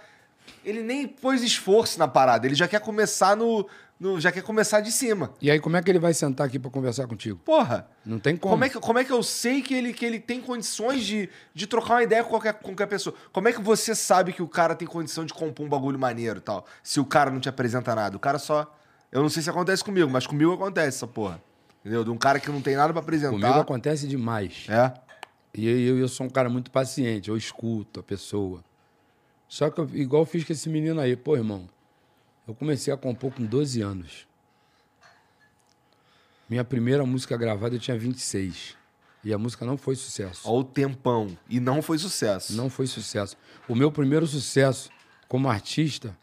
Ele nem pôs esforço na parada, ele já quer começar no, no- já quer começar de cima. E aí, como é que ele vai sentar aqui pra conversar contigo? Porra. Não tem como. Como é, que, como é que eu sei que ele, que ele tem condições de, de trocar uma ideia com qualquer, com qualquer pessoa? Como é que você sabe que o cara tem condição de compor um bagulho maneiro e tal? Se o cara não te apresenta nada. O cara só. Eu não sei se acontece comigo, mas comigo acontece essa porra. Entendeu? De um cara que não tem nada pra apresentar. Comigo acontece demais. É. E eu, eu, sou um cara muito paciente, eu escuto a pessoa. Só que, eu, igual eu fiz com esse menino aí, pô, irmão, eu comecei a compor com 12 anos. Minha primeira música gravada eu tinha 26. E a música não foi sucesso. Ó o tempão. E não foi sucesso. Não foi sucesso. O meu primeiro sucesso como artista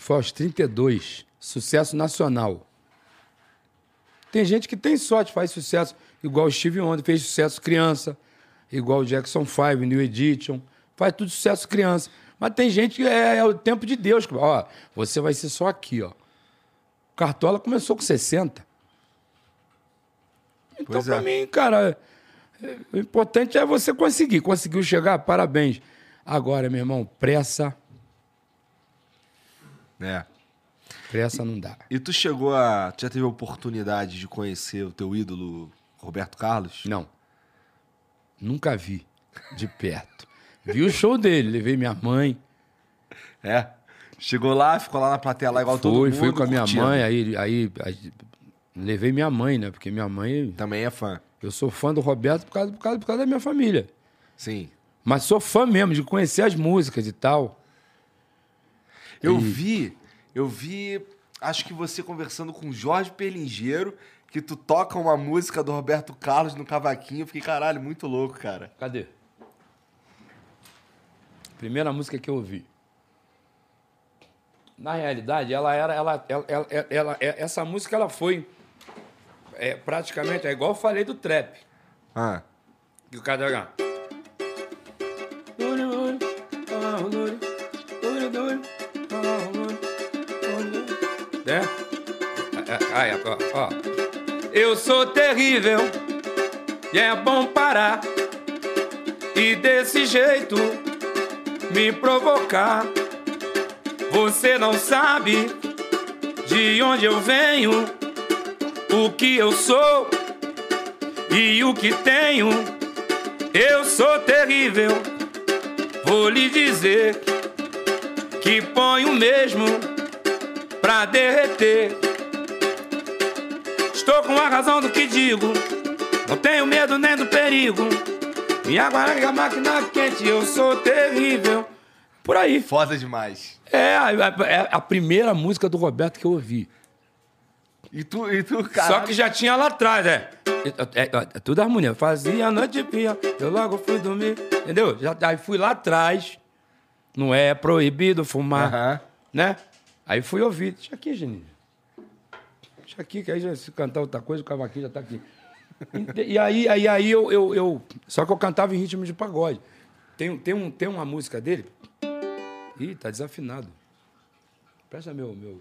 foi aos 32. Sucesso nacional. Tem gente que tem sorte, faz sucesso, igual o Steve Wonder fez sucesso criança, igual o Jackson 5, New Edition, faz tudo sucesso criança. Mas tem gente que é, é o tempo de Deus. Ó, você vai ser só aqui, ó. Cartola começou com 60. Então, Pois pra é. mim, cara, é- o importante é você conseguir. Conseguiu chegar? Parabéns. Agora, meu irmão, pressa, É. pressa não dá. E tu chegou a. Tu já teve a oportunidade de conhecer o teu ídolo, Roberto Carlos? Não. Nunca vi de perto. Vi o show dele, levei minha mãe. É. Chegou lá, ficou lá na plateia lá igual todo fui, mundo. fui com a minha curtindo. mãe, aí, aí, aí levei minha mãe, né? Porque minha mãe, Também é fã. eu sou fã do Roberto por causa, por causa, por causa da minha família. Sim. Mas sou fã mesmo de conhecer as músicas e tal. Eu vi, eu vi, acho que você conversando com Jorge Perlingeiro, que tu toca uma música do Roberto Carlos no cavaquinho. Eu fiquei, caralho, muito louco, cara. Cadê? Primeira música que eu ouvi. Na realidade, ela era. Ela, ela, ela, ela- ela- essa música ela foi é, praticamente, é igual eu falei do trap. Ah. Que o cara ó, ó. Eu sou terrível e é bom parar e desse jeito me provocar. Você não sabe de onde eu venho, o que eu sou e o que tenho. Eu sou terrível, vou lhe dizer que ponho mesmo pra derreter. Estou com a razão do que digo, não tenho medo nem do perigo. E agora que a máquina quente, eu sou terrível. Por aí. Foda demais. É a, é a primeira música do Roberto que eu ouvi. E tu, e tu, cara. Só que já tinha lá atrás, é. É, é- é tudo harmonia. Fazia a noite pia, eu logo fui dormir. Entendeu? Já, aí fui lá atrás. Não é proibido fumar. Né? Aí fui ouvir. Deixa aqui, Geninho. Aqui, que aí já, se cantar outra coisa, o cavaquinho já tá aqui. E, aí, aí, aí eu, eu, eu- Só que eu cantava em ritmo de pagode. Tem, tem, um, tem uma música dele. Ih, tá desafinado. Presta meu, meu,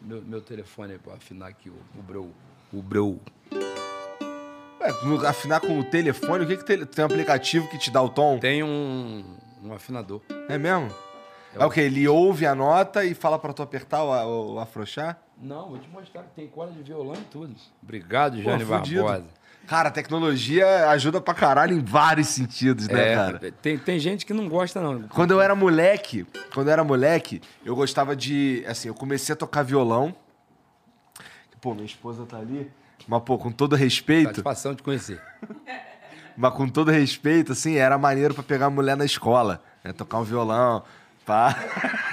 meu, meu telefone aí pra afinar aqui o, o brou. O brou. Ué, afinar com o telefone, o que que tem? Tem um aplicativo que te dá o tom? Tem um, um afinador. É mesmo? É o quê? Ele ouve a nota e fala pra tu apertar ou, ou afrouxar? Não, vou te mostrar que tem corda de violão e tudo. Obrigado, Pô, Jane fudido. Barbosa. Cara, a tecnologia ajuda pra caralho em vários sentidos, né, É, cara? tem, tem gente que não gosta, não. Quando eu era moleque, quando eu era moleque, eu gostava de. Assim, eu comecei a tocar violão. Pô, minha esposa tá ali. Mas, pô, com todo respeito, Satisfação de conhecer. mas com todo respeito, assim, era maneiro pra pegar mulher na escola. Né? Tocar um violão, pá.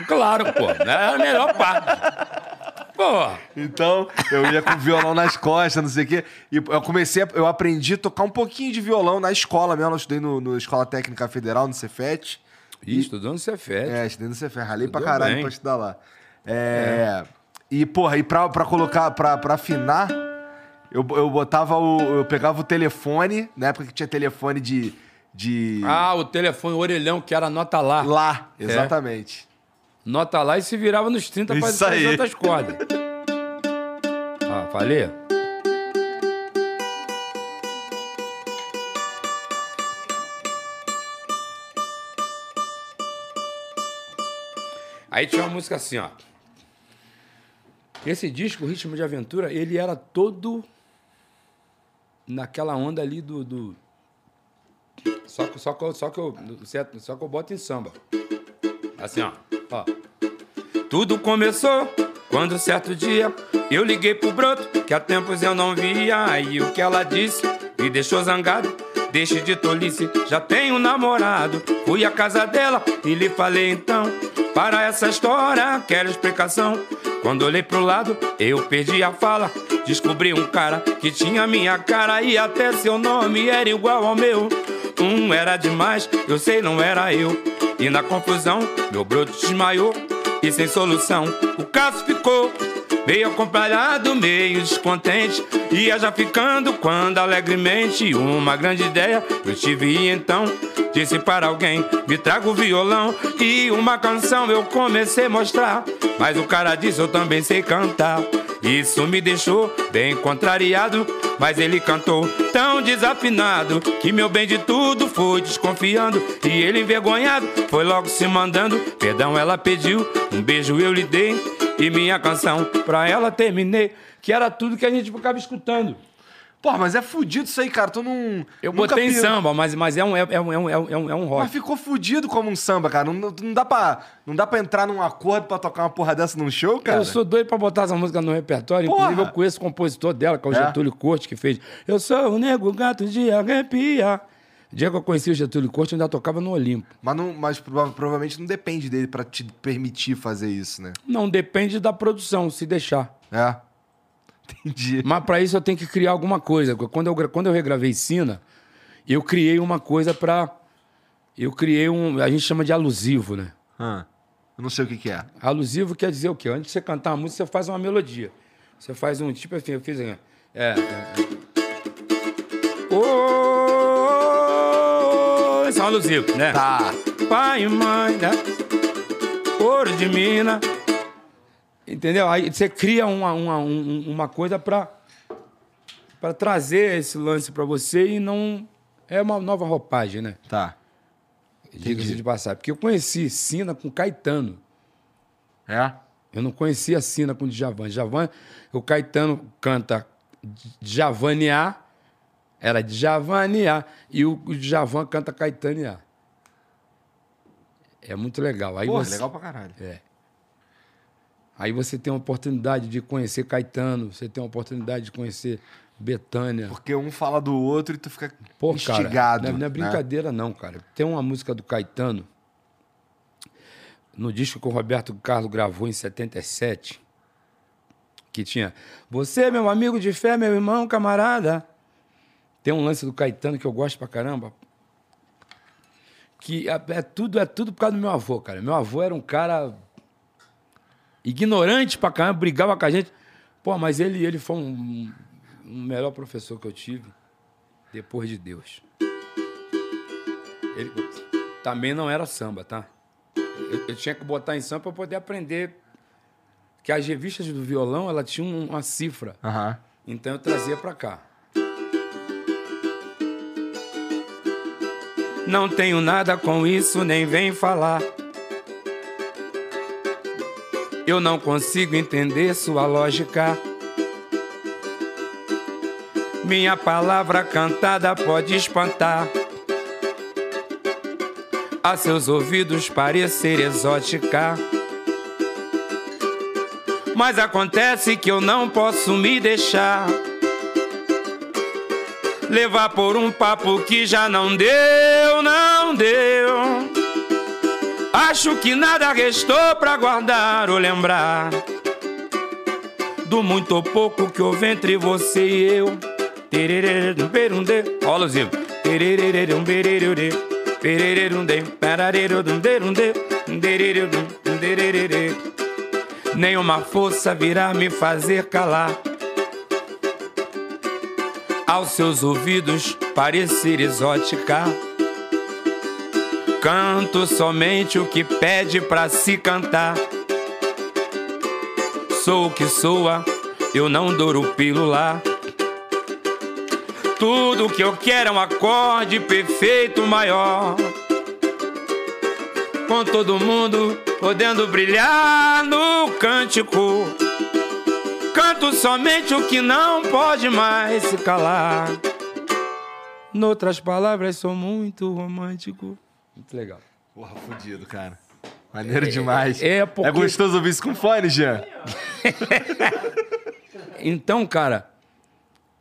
Claro, pô. Era a melhor parte. Pô, Então, eu ia com violão nas costas, não sei o quê. E eu comecei, a, eu aprendi a tocar um pouquinho de violão na escola mesmo. Eu estudei no, no Escola Técnica Federal, no Cefet. Ih, estudando Cefete. É, estudei no Cefet. Ralei pra Estudou caralho bem. pra estudar lá. É, E, porra, e pra, pra colocar, pra, pra afinar, eu, eu botava o. Eu pegava o telefone, na época que tinha telefone de, de Ah, o telefone, o orelhão, que era nota lá. lá, exatamente. Nota lá e se virava nos 30 para Isso as outras cordas. Ah, falei? Aí tinha uma música assim, ó. Esse disco, o Ritmo de Aventura, ele era todo naquela onda ali do. do... Só, que, só, que, eu- só, que eu, só que eu boto em samba. Assim, ó. ó. Tudo começou quando certo dia eu liguei pro broto que há tempos eu não via. Aí o que ela disse me deixou zangado. Deixe de tolice, já tenho namorado. Fui à casa dela e lhe falei então: Para essa história, quero explicação. Quando olhei pro lado, eu perdi a fala. Descobri um cara que tinha minha cara e até seu nome era igual ao meu. Um era demais, eu sei, não era eu. E na confusão, meu broto desmaiou e sem solução. O caso ficou meio acompanhado, meio descontente. Ia já ficando quando alegremente uma grande ideia eu tive então disse para alguém: me traga o violão e uma canção eu comecei a mostrar. Mas o cara disse: eu também sei cantar. Isso me deixou bem contrariado. Mas ele cantou tão desafinado que meu bem de tudo foi desconfiando. E ele envergonhado foi logo se mandando. Perdão ela pediu, um beijo eu lhe dei. E minha canção pra ela terminei. Que era tudo que a gente ficava escutando. Porra, mas é fudido isso aí, cara. Tu não. Eu botei em samba, mas, mas é, um, é, é um, é, um, é, um, é um rock. Mas ficou fudido como um samba, cara. Não, não, dá pra, não dá pra entrar num acordo pra tocar uma porra dessa num show, cara? Eu sou doido pra botar essa música no repertório. Porra! Inclusive, eu conheço o compositor dela, que é o É? Getúlio Corte, que fez Eu sou o nego gato de arrepia. O dia que eu conheci o Getúlio Corte, eu ainda tocava no Olimpo. Mas, não, mas prova- provavelmente não depende dele pra te permitir fazer isso, né? Não, depende da produção, se deixar. É. Entendi. Mas pra isso eu tenho que criar alguma coisa. Quando eu, quando eu regravei Sina, eu criei uma coisa pra. Eu criei um. A gente chama de alusivo, né? Ah, eu não sei o que, que é. Alusivo quer dizer o quê? Antes de você cantar uma música, você faz uma melodia. Você faz um tipo assim, eu fiz. É. é, é. Ô, Esse é um alusivo, né? Tá. Pai e mãe, né? Ouro de mina. Entendeu? Aí você cria uma, uma, um- uma coisa pra, pra trazer esse lance pra você e não. É uma nova roupagem, né? Tá. Diga-se de passar. Porque eu conheci Sina com Caetano. É? Eu não conhecia Sina com Djavan. Djavan, o Caetano canta Djavanear, era Djavanear, e o Djavan canta Caetanear. É muito legal. Aí Porra, você, legal pra caralho. É. Aí você tem a oportunidade de conhecer Caetano, você tem a oportunidade de conhecer Betânia. Porque um fala do outro e tu fica Pô, instigado. cara, não é, não é né? brincadeira não, cara. Tem uma música do Caetano, no disco que o Roberto Carlos gravou em 77, que tinha Você, meu amigo de fé, meu irmão, camarada. Tem um lance do Caetano que eu gosto pra caramba. Que é, é tudo, é tudo por causa do meu avô, cara. Meu avô era um cara ignorante pra caramba, brigava com a gente. Pô, mas ele, ele foi um, um melhor professor que eu tive depois de Deus. Ele também não era samba, tá? Eu, eu tinha que botar em samba para poder aprender que as revistas do violão ela tinha um- uma cifra, Aham. então eu trazia para cá. Não tenho nada com isso, nem vem falar. Eu não consigo entender sua lógica. Minha palavra cantada pode espantar. A seus ouvidos parecer exótica. Mas acontece que eu não posso me deixar levar por um papo que já não deu, não deu. Acho que nada restou pra guardar ou lembrar do muito ou pouco que houve entre você e eu. Dererê, dererê. Nenhuma força virá me fazer calar. Aos seus ouvidos parecer exótica. Canto somente o que pede pra se cantar. Sou o que soa, eu não duro pílula. Tudo que eu quero é um acorde perfeito maior. Com todo mundo podendo brilhar no cântico. Canto somente o que não pode mais se calar. Noutras palavras, sou muito romântico. Muito legal. Porra, fudido, cara. Maneiro demais. é porque- É gostoso ouvir isso com fone, Jean. Então, cara,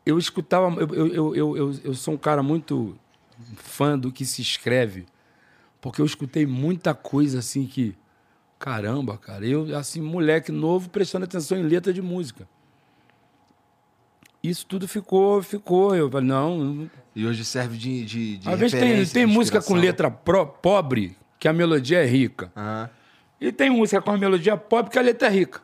eu escutava. Eu, eu, eu, eu, eu sou um cara muito fã do que se escreve, porque eu escutei muita coisa assim que. Caramba, cara, eu, assim, moleque novo, prestando atenção em letra de música. Isso tudo ficou, ficou. Eu falei, não. E hoje serve de. de, de Às vezes tem, tem música com letra pro- pobre, que a melodia é rica. Aham. E tem música com a melodia pop que a letra é rica.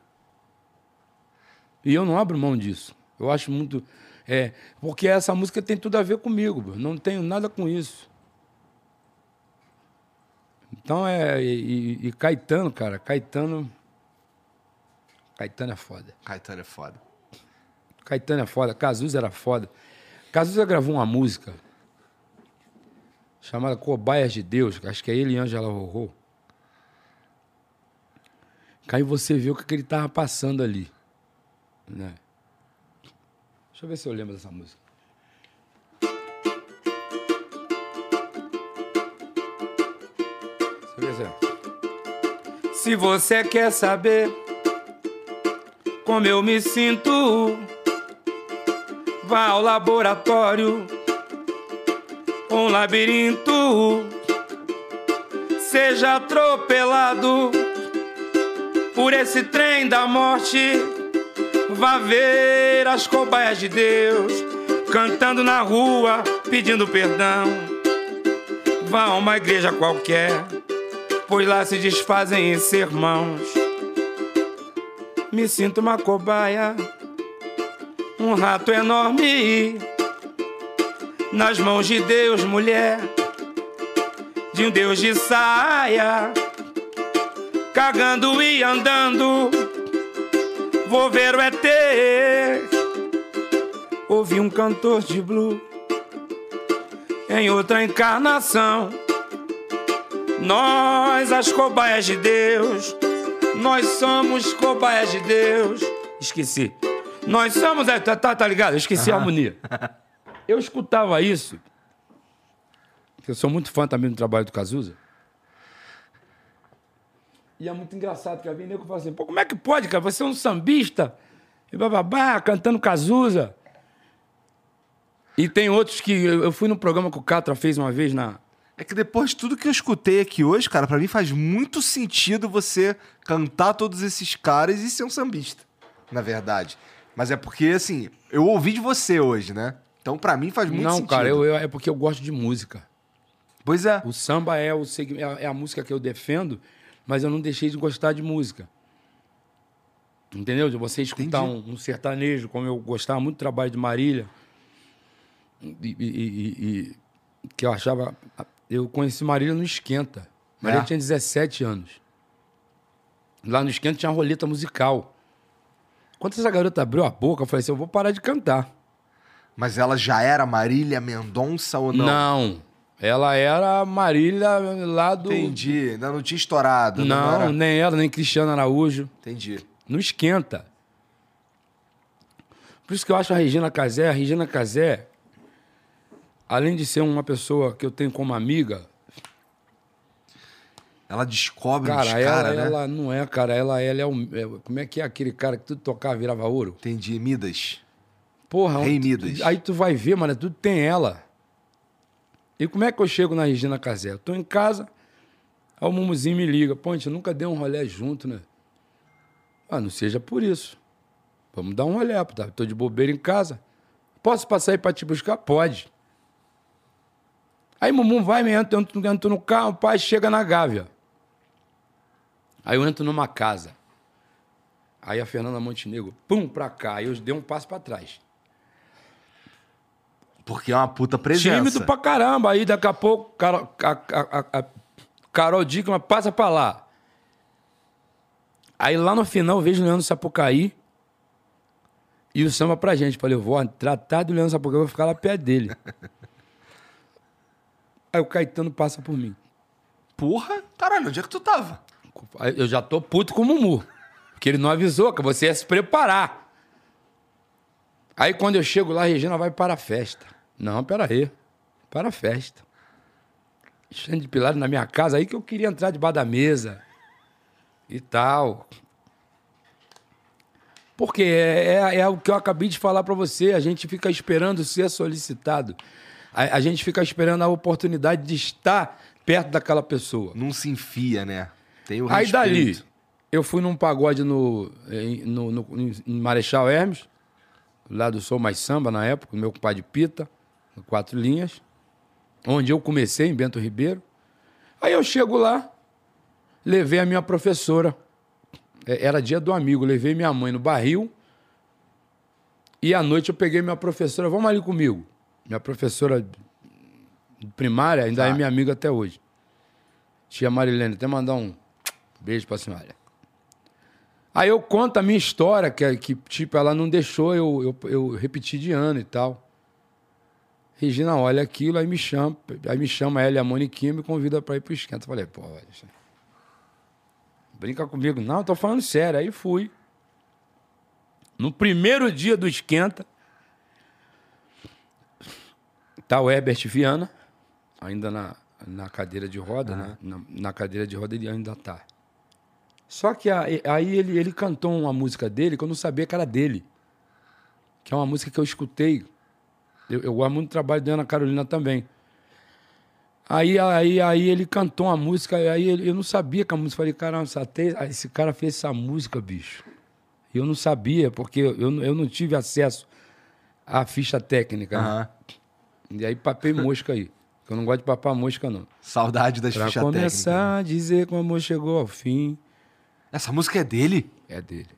E eu não abro mão disso. Eu acho muito. É, porque essa música tem tudo a ver comigo, bro. não tenho nada com isso. Então é. E, e- e Caetano, cara, Caetano. Caetano é foda. Caetano é foda. Caetano é foda. Cazuza era foda. Cazuza gravou uma música chamada Cobaias de Deus, acho que é ele e Angela Rorô. Aí você vê o que, ele tava passando ali. Né? Deixa eu ver se eu lembro dessa música. Se você quer saber como eu me sinto, vá ao laboratório, um labirinto, seja atropelado por esse trem da morte. Vá ver as cobaias de Deus cantando na rua, pedindo perdão. Vá a uma igreja qualquer, pois lá se desfazem em sermãos. Me sinto uma cobaia, um rato enorme nas mãos de Deus, mulher, de um Deus de saia, cagando e andando. Vou ver o ET. Ouvi um cantor de blue em outra encarnação. Nós, as cobaias de Deus, nós somos cobaias de Deus. Esqueci. Nós somos. é, Tá, tá, tá ligado? Eu esqueci a harmonia. Eu escutava isso. Eu sou muito fã também do trabalho do Cazuza. E é muito engraçado que havia nego fala assim: pô, como é que pode, cara? Você é um sambista, e bababá, cantando Cazuza. E tem outros que. Eu eu fui num programa que o Catra fez uma vez na. É que depois de tudo que eu escutei aqui hoje, cara, pra mim faz muito sentido você cantar todos esses caras e ser um sambista, na verdade. Mas é porque, assim, eu ouvi de você hoje, né? Então, pra mim faz muito Não, sentido. cara, eu, eu- é porque eu gosto de música. Pois é. O samba é, o, é a- é a música que eu defendo, mas eu não deixei de gostar de música. Entendeu? De você escutar um, um sertanejo, como eu gostava muito do trabalho de Marília, e, e- e- e- que eu achava. Eu conheci Marília no Esquenta. Marília É? tinha 17 anos. Lá no Esquenta tinha uma roleta musical. Quando essa garota abriu a boca, eu falei assim: eu vou parar de cantar. Mas ela já era Marília Mendonça ou não? Não. Ela era a Marília lá do. Entendi. Ainda não tinha estourado. Não, era- nem ela, nem Cristiano Araújo. Entendi. Não esquenta. Por isso que eu acho a Regina Casé, a Regina Casé, além de ser uma pessoa que eu tenho como amiga, Ela descobre cara, os ela, caras, né? ela não é, cara, ela, ela é, um, é- Como é que é aquele cara que tudo tocava virava ouro? Entendi. Midas. Porra, Rei tu- Midas. aí tu vai ver, mano, tudo tem ela. E como é que eu chego na Regina Casé? Eu tô em casa, aí o Mumuzinho me liga. Pô, a gente nunca deu um rolê junto, né? Ah, não seja por isso. Vamos dar um rolê, pô, tá? Tô de bobeira em casa. Posso passar aí pra te buscar? Pode. Aí Mumu vai, me entra, entro, entro no carro, o pai chega na Gávea. Aí eu entro numa casa. Aí a Fernanda Montenegro, pum, pra cá. Aí eu dei um passo pra trás. Porque é uma puta presença. Tímido pra caramba. Aí daqui a pouco, cara, a, a- a- a- Carol Dickman, passa pra lá. Aí lá no final eu vejo o Leandro Sapucaí e o samba pra gente. Falei, eu vou tratar do Leandro Sapucaí, eu vou ficar lá perto dele. Aí o Caetano passa por mim. Porra, caralho, onde é que tu tava? Eu já tô puto com o Mumu. Porque ele não avisou que você ia se preparar. Aí quando eu chego lá, a Regina vai para a festa. Não, pera aí. Para a festa. Cheio de pilares na minha casa, aí que eu queria entrar debaixo da mesa. E tal. Porque é, é, é o que eu acabei de falar para você. A gente fica esperando ser solicitado. A, a gente fica esperando a oportunidade de estar perto daquela pessoa. Não se enfia, né? Tem o Aí respeito. dali, eu fui num pagode no, em, no, no- em Marechal Hermes, lá do Sou Mais Samba, na época, meu compadre Pita, Quatro Linhas, onde eu comecei, em Bento Ribeiro. Aí eu chego lá, levei a minha professora, é, era dia do amigo, levei minha mãe no barril, e à noite eu peguei minha professora, vamos ali comigo. Minha professora de primária ainda Tá. é minha amiga até hoje. Tia Marilene, até mandar um beijo pra senhora. Aí eu conto a minha história, que, que tipo, ela não deixou eu, eu, eu repetir de ano e tal. Regina olha aquilo, aí me chama, aí me chama ela e a Moniquinha e me convida pra ir pro esquenta. Eu falei, pô, isso- brinca comigo. Não, tô falando sério. Aí fui. No primeiro dia do esquenta, tá o Herbert Viana, ainda na, na cadeira de roda, né? Na, na cadeira de roda ele ainda tá. Só que a- aí ele, ele cantou uma música dele que eu não sabia que era dele. Que é uma música que eu escutei. Eu, eu gosto muito do trabalho da Ana Carolina também. Aí, aí, aí ele cantou uma música, aí ele- eu não sabia que a música. Falei, caramba, te- esse cara fez essa música, bicho. E eu não sabia, porque eu, não- eu não tive acesso à ficha técnica. né? E aí papei mosca aí. que Eu não gosto de papar mosca, não. Saudade das Pra fichas começar técnicas. a dizer como chegou ao fim, Essa música é dele? é dele.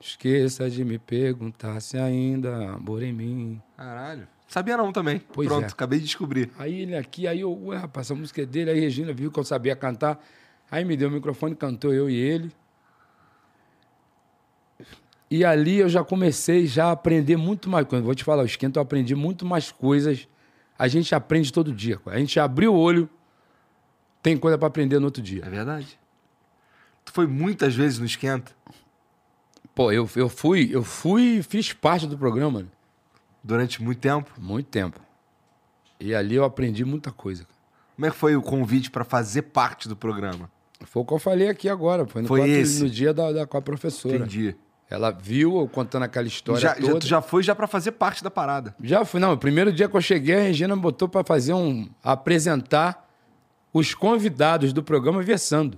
Esqueça de me perguntar se ainda há amor em mim. Caralho. Sabia não também. Pois Pronto, é. acabei de descobrir. Aí ele aqui, aí eu, ué, rapaz, essa música é dele. Aí Regina viu que eu sabia cantar. Aí me deu o microfone, cantou eu e ele. E ali eu já comecei já a aprender muito mais. Eu vou te falar, o esquenta eu aprendi muito mais coisas. A gente aprende todo dia. A gente abriu o olho, tem coisa para aprender no outro dia. É verdade. Tu foi muitas vezes no esquenta? Pô, eu, eu fui, eu fui e fiz parte do programa, né? Durante muito tempo? muito tempo. E ali eu aprendi muita coisa. cara. Como é que foi o convite pra fazer parte do programa? Foi o que eu falei aqui agora. Foi no, Foi quatro- no dia da, da- com a professora. Entendi. Ela viu eu contando aquela história Já, já, toda. tu já foi já para fazer parte da parada. Já fui, não. O primeiro dia que eu cheguei, a Regina me botou para fazer um. apresentar os convidados do programa versando.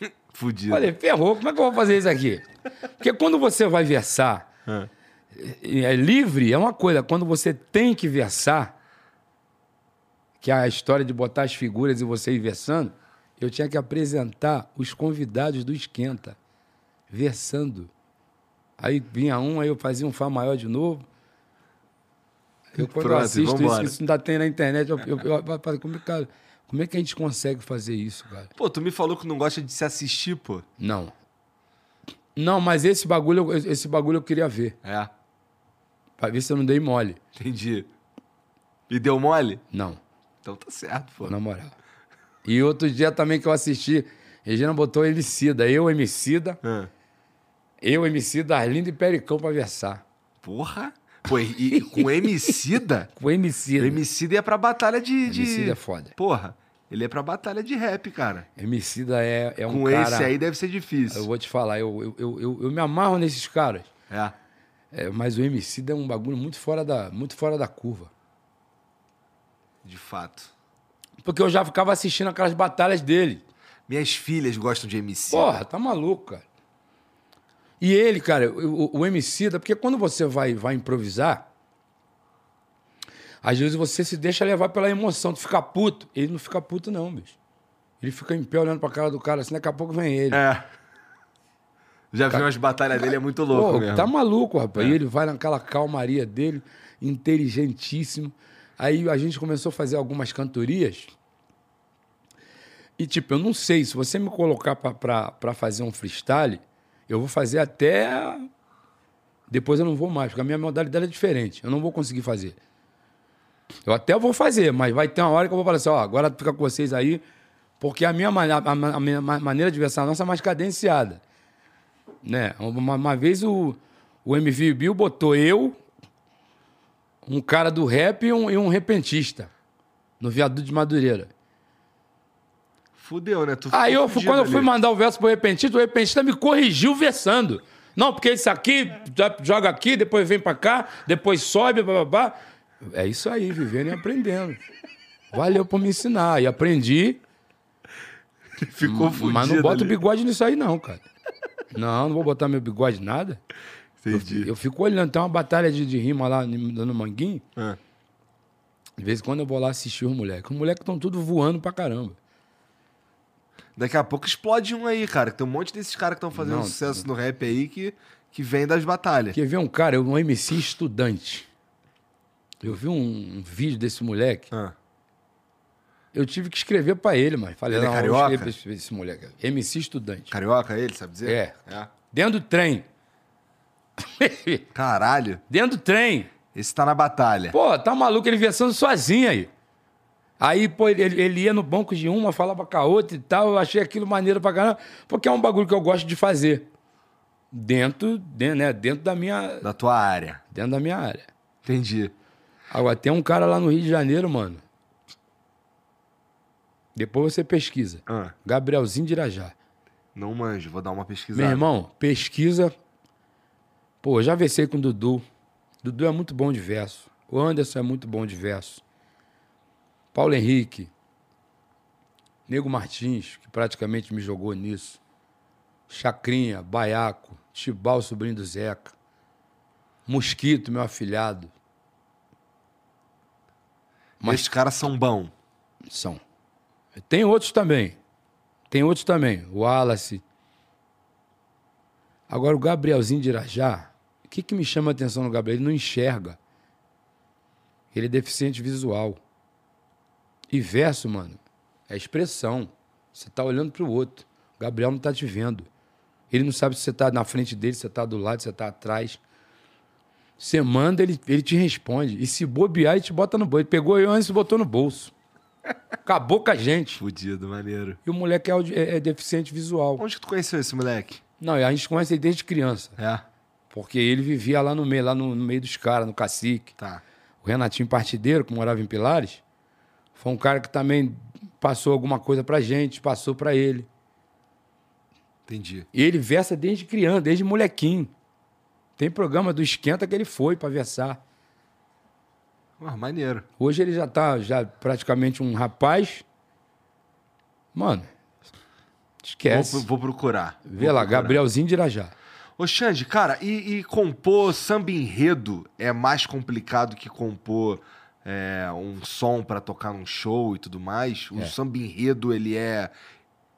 Fudido. Falei, ferrou, como é que eu vou fazer isso aqui? Porque quando você vai versar, Ah. é, é livre, é uma coisa. Quando você tem que versar, que é a história de botar as figuras e você ir versando, eu tinha que apresentar os convidados do Esquenta, versando. Aí vinha um, aí eu fazia um Fá maior de novo. Eu, quando eu Pronto, assisto isso, vambora. isso ainda tem na internet, eu, eu, eu, eu é, como é que a gente consegue fazer isso, cara? Pô, tu me falou que não gosta de se assistir, pô. Não. Não, mas esse bagulho, eu- esse bagulho eu queria ver. É, Pra ver se eu não dei mole. entendi. E deu mole? Não, Então tá certo, pô. na moral. E outro dia também que eu assisti, Regina botou Emicida. Eu, Emicida, Ah. eu, Emicida, Arlindo e Pericão pra versar. Porra. Pô, e, e com Emicida? Com Emicida. o Emicida ia pra batalha de... de... Emicida é foda. Porra, ele é pra batalha de rap, cara. Emicida é, é um com cara... esse aí deve ser difícil. Eu vou te falar, eu, eu, eu, eu, eu me amarro nesses caras. É. É, mas o Emicida é um bagulho muito fora, da, muito fora da curva. De fato. Porque eu já ficava assistindo aquelas batalhas dele. Minhas filhas gostam de Emicida. Porra, tá maluco, cara. E ele, cara, o, o Emicida, porque quando você vai, vai improvisar, às vezes você se deixa levar pela emoção, tu fica puto. Ele não fica puto, não, bicho. Ele fica em pé olhando pra cara do cara, assim, daqui a pouco vem ele. É. Já vi umas batalhas dele, é muito louco Pô, mesmo. tá maluco, rapaz. E ele vai naquela calmaria dele, inteligentíssimo. Aí a gente começou a fazer algumas cantorias. E, tipo, eu não sei, se você me colocar pra- pra pra fazer um freestyle, eu vou fazer até. Depois eu não vou mais, porque a minha modalidade é diferente. Eu não vou conseguir fazer. Eu até vou fazer, mas vai ter uma hora que eu vou falar assim: ó, agora fica com vocês aí, porque a minha, a, a minha ma- maneira de versar nossa é mais cadenciada. Né? Uma, uma vez o, o MV Bill botou eu, um cara do rap e um, e um repentista no viaduto de Madureira. Fudeu, né? Tu Aí eu, quando eu fui ali. mandar o verso pro repentista, o repentista me corrigiu versando. Não, porque isso aqui já joga aqui, depois vem pra cá, depois sobe, babá. É isso aí, vivendo e aprendendo. Valeu por me ensinar. E aprendi, Ficou fudido. mas não boto ali. bigode nisso aí, não, cara. Não, não vou botar meu bigode nada. Entendi. Eu fico olhando, tem uma batalha de, de rima lá no Manguinho. Ah. De vez em quando eu vou lá assistir os moleques. Os moleques estão tudo voando pra caramba. Daqui a pouco explode um aí, cara. Tem um monte desses caras que estão fazendo Não, sucesso no rap aí que, que vem das batalhas. Quer ver um cara, um MC estudante. Eu vi um, um vídeo desse moleque. Ah. Eu tive que escrever pra ele, mas falei, Ele é não, eu carioca? escrevo esse, esse moleque. MC estudante. Carioca ele, sabe dizer? É. é. Dentro do trem. Caralho. Dentro do trem. Esse tá na batalha. Pô, tá maluco, ele versando sozinho aí. Aí, pô, ele, ele ia no banco de uma, falava com a outra e tal. Eu achei aquilo maneiro pra caramba, porque é um bagulho que eu gosto de fazer. Dentro, dentro, né, dentro da minha, Da tua área. dentro da minha área. Entendi. Agora, tem um cara lá no Rio de Janeiro, mano. Depois você pesquisa. Ah. Gabrielzinho de Irajá. Não manjo, vou dar uma pesquisada. Meu irmão, pesquisa. Pô, já versei com o Dudu. Dudu é muito bom de verso. O Anderson é muito bom de verso. Paulo Henrique. Nego Martins, que praticamente me jogou nisso. Chacrinha, Baiaco, Tibal, sobrinho do Zeca. Mosquito, meu afilhado. Mas esses caras são bons. São. Tem outros também. Tem outros também. O Wallace. Agora, o Gabrielzinho de Irajá, o que, que me chama a atenção no Gabriel? Ele não enxerga. Ele é deficiente visual. E verso, mano, é expressão. Você tá olhando pro outro. O Gabriel não tá te vendo. Ele não sabe se você tá na frente dele, se você tá do lado, se você tá atrás. Você manda, ele, ele te responde. E se bobear, ele te bota no bolso. Ele pegou eu antes e botou no bolso. Acabou com a gente. Fudido, maneiro. E o moleque é, é- é deficiente visual. Onde que tu conheceu esse moleque? Não, a gente conhece ele desde criança. É. Porque ele vivia lá no meio, lá no, no meio dos caras, no cacique. Tá. O Renatinho Partideiro, que morava em Pilares, foi um cara que também passou alguma coisa pra gente, passou pra ele. Entendi. E ele versa desde criança, desde molequinho. Tem programa do Esquenta que ele foi pra versar. Ah, maneiro. Hoje ele já tá já praticamente um rapaz. Mano, esquece. Vou, vou procurar. Vê Vou lá, procurar. Gabrielzinho de Irajá. Ô, Xande, cara, e, e compor samba enredo é mais complicado que compor é, um som pra tocar num show e tudo mais? O É. samba enredo, ele é...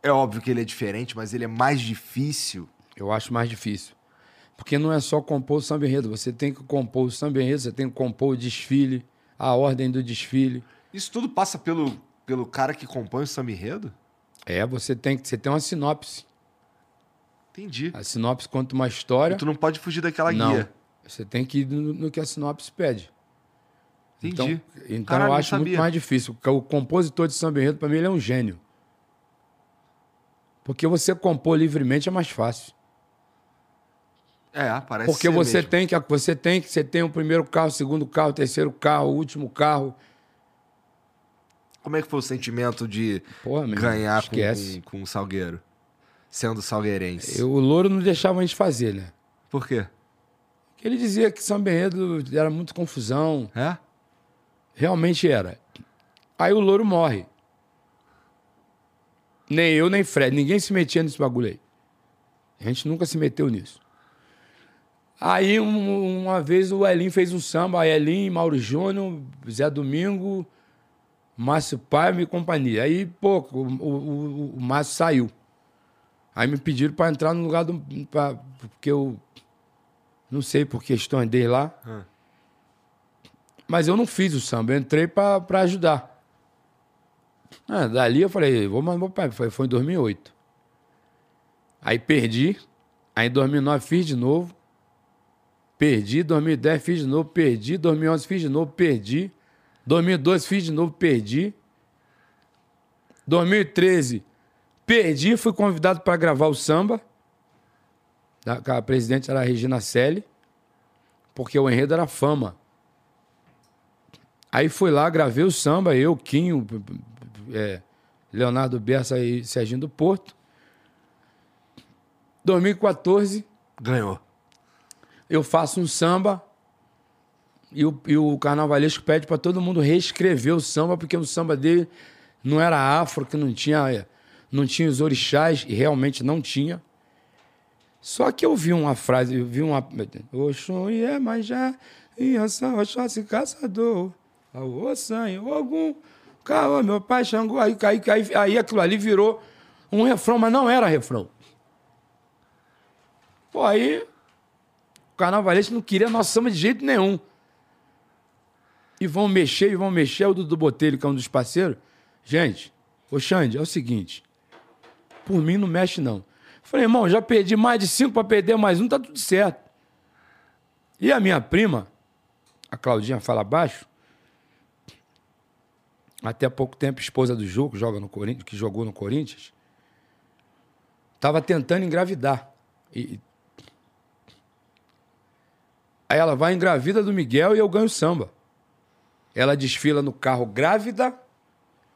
É óbvio que ele é diferente, mas ele é mais difícil. Eu acho mais difícil. Porque não é só compor o samba enredo. Você tem que compor o samba enredo, você tem que compor o desfile, a ordem do desfile. Isso tudo passa pelo, pelo cara que compõe o samba enredo? É, você tem que você tem uma sinopse. Entendi. A sinopse conta uma história. E tu não pode fugir daquela não. guia. Você tem que ir no, no que a sinopse pede. Entendi. Então, então Caralho, eu acho muito mais difícil. O o compositor de samba enredo, para mim, ele é um gênio. Porque você compor livremente é mais fácil. É, parece Porque você mesmo. tem que você tem que você tem o primeiro carro, o segundo carro, o terceiro carro, o último carro. Como é que foi o sentimento de Porra, ganhar com, esquece. com, com o Salgueiro? Sendo salgueirense. Eu- o Louro não deixava a gente fazer, né? Por quê? Porque ele dizia que São Enredo era muito confusão. É? Realmente era. Aí o Louro morre. Nem eu, nem Fred. Ninguém se metia nesse bagulho aí. A gente nunca se meteu nisso. Aí, um- uma vez, o Elim fez um samba. Aí, Elim, Mauro Júnior, Zé Domingo, Márcio Paiva e companhia. Aí, pô, o, o, o- Márcio saiu. Aí me pediram para entrar no lugar do... Pra, porque eu... Não sei por questões dele lá. Ah. Mas eu não fiz o samba, eu entrei pra ajudar. Ah, dali eu falei, vou mandar meu pai. Foi, foi em 2008. Aí perdi. Aí em 2009 fiz de novo. Perdi. 2010 fiz de novo, perdi. 2011 fiz de novo, perdi. 2012 fiz de novo, perdi. 2013 perdi, fui convidado para gravar o samba. A presidente era a Regina Selle, porque o enredo era fama. Aí fui lá, gravei o samba, eu, Quinho, é, Leonardo Bessa e Serginho do Porto. 2014. Ganhou. Eu faço um samba e o, e o carnavalesco pede para todo mundo reescrever o samba, porque o samba dele não era afro, que não tinha, não tinha os orixás, e realmente não tinha. Só que eu vi uma frase, eu vi uma. Oxum e mas já, e Oxóssi caçador, o sangue, algum, calma, meu pai Xangô, aí, aí, aí, aí aquilo ali virou um refrão, mas não era refrão. Pô, aí o carnavalesco não queria nosso samba de jeito nenhum. E vão mexer, e vão mexer. O Dudu Botelho, que é um dos parceiros. Gente, ô Xande, é o seguinte. Por mim não mexe, não. Falei, irmão, já perdi mais de cinco para perder mais um, tá tudo certo. E a minha prima, a Claudinha Fala Baixo, até pouco tempo esposa do Ju, que, joga no Corinthians, que jogou no Corinthians, estava tentando engravidar. E... Aí ela vai engravida do Miguel e eu ganho samba. Ela desfila no carro grávida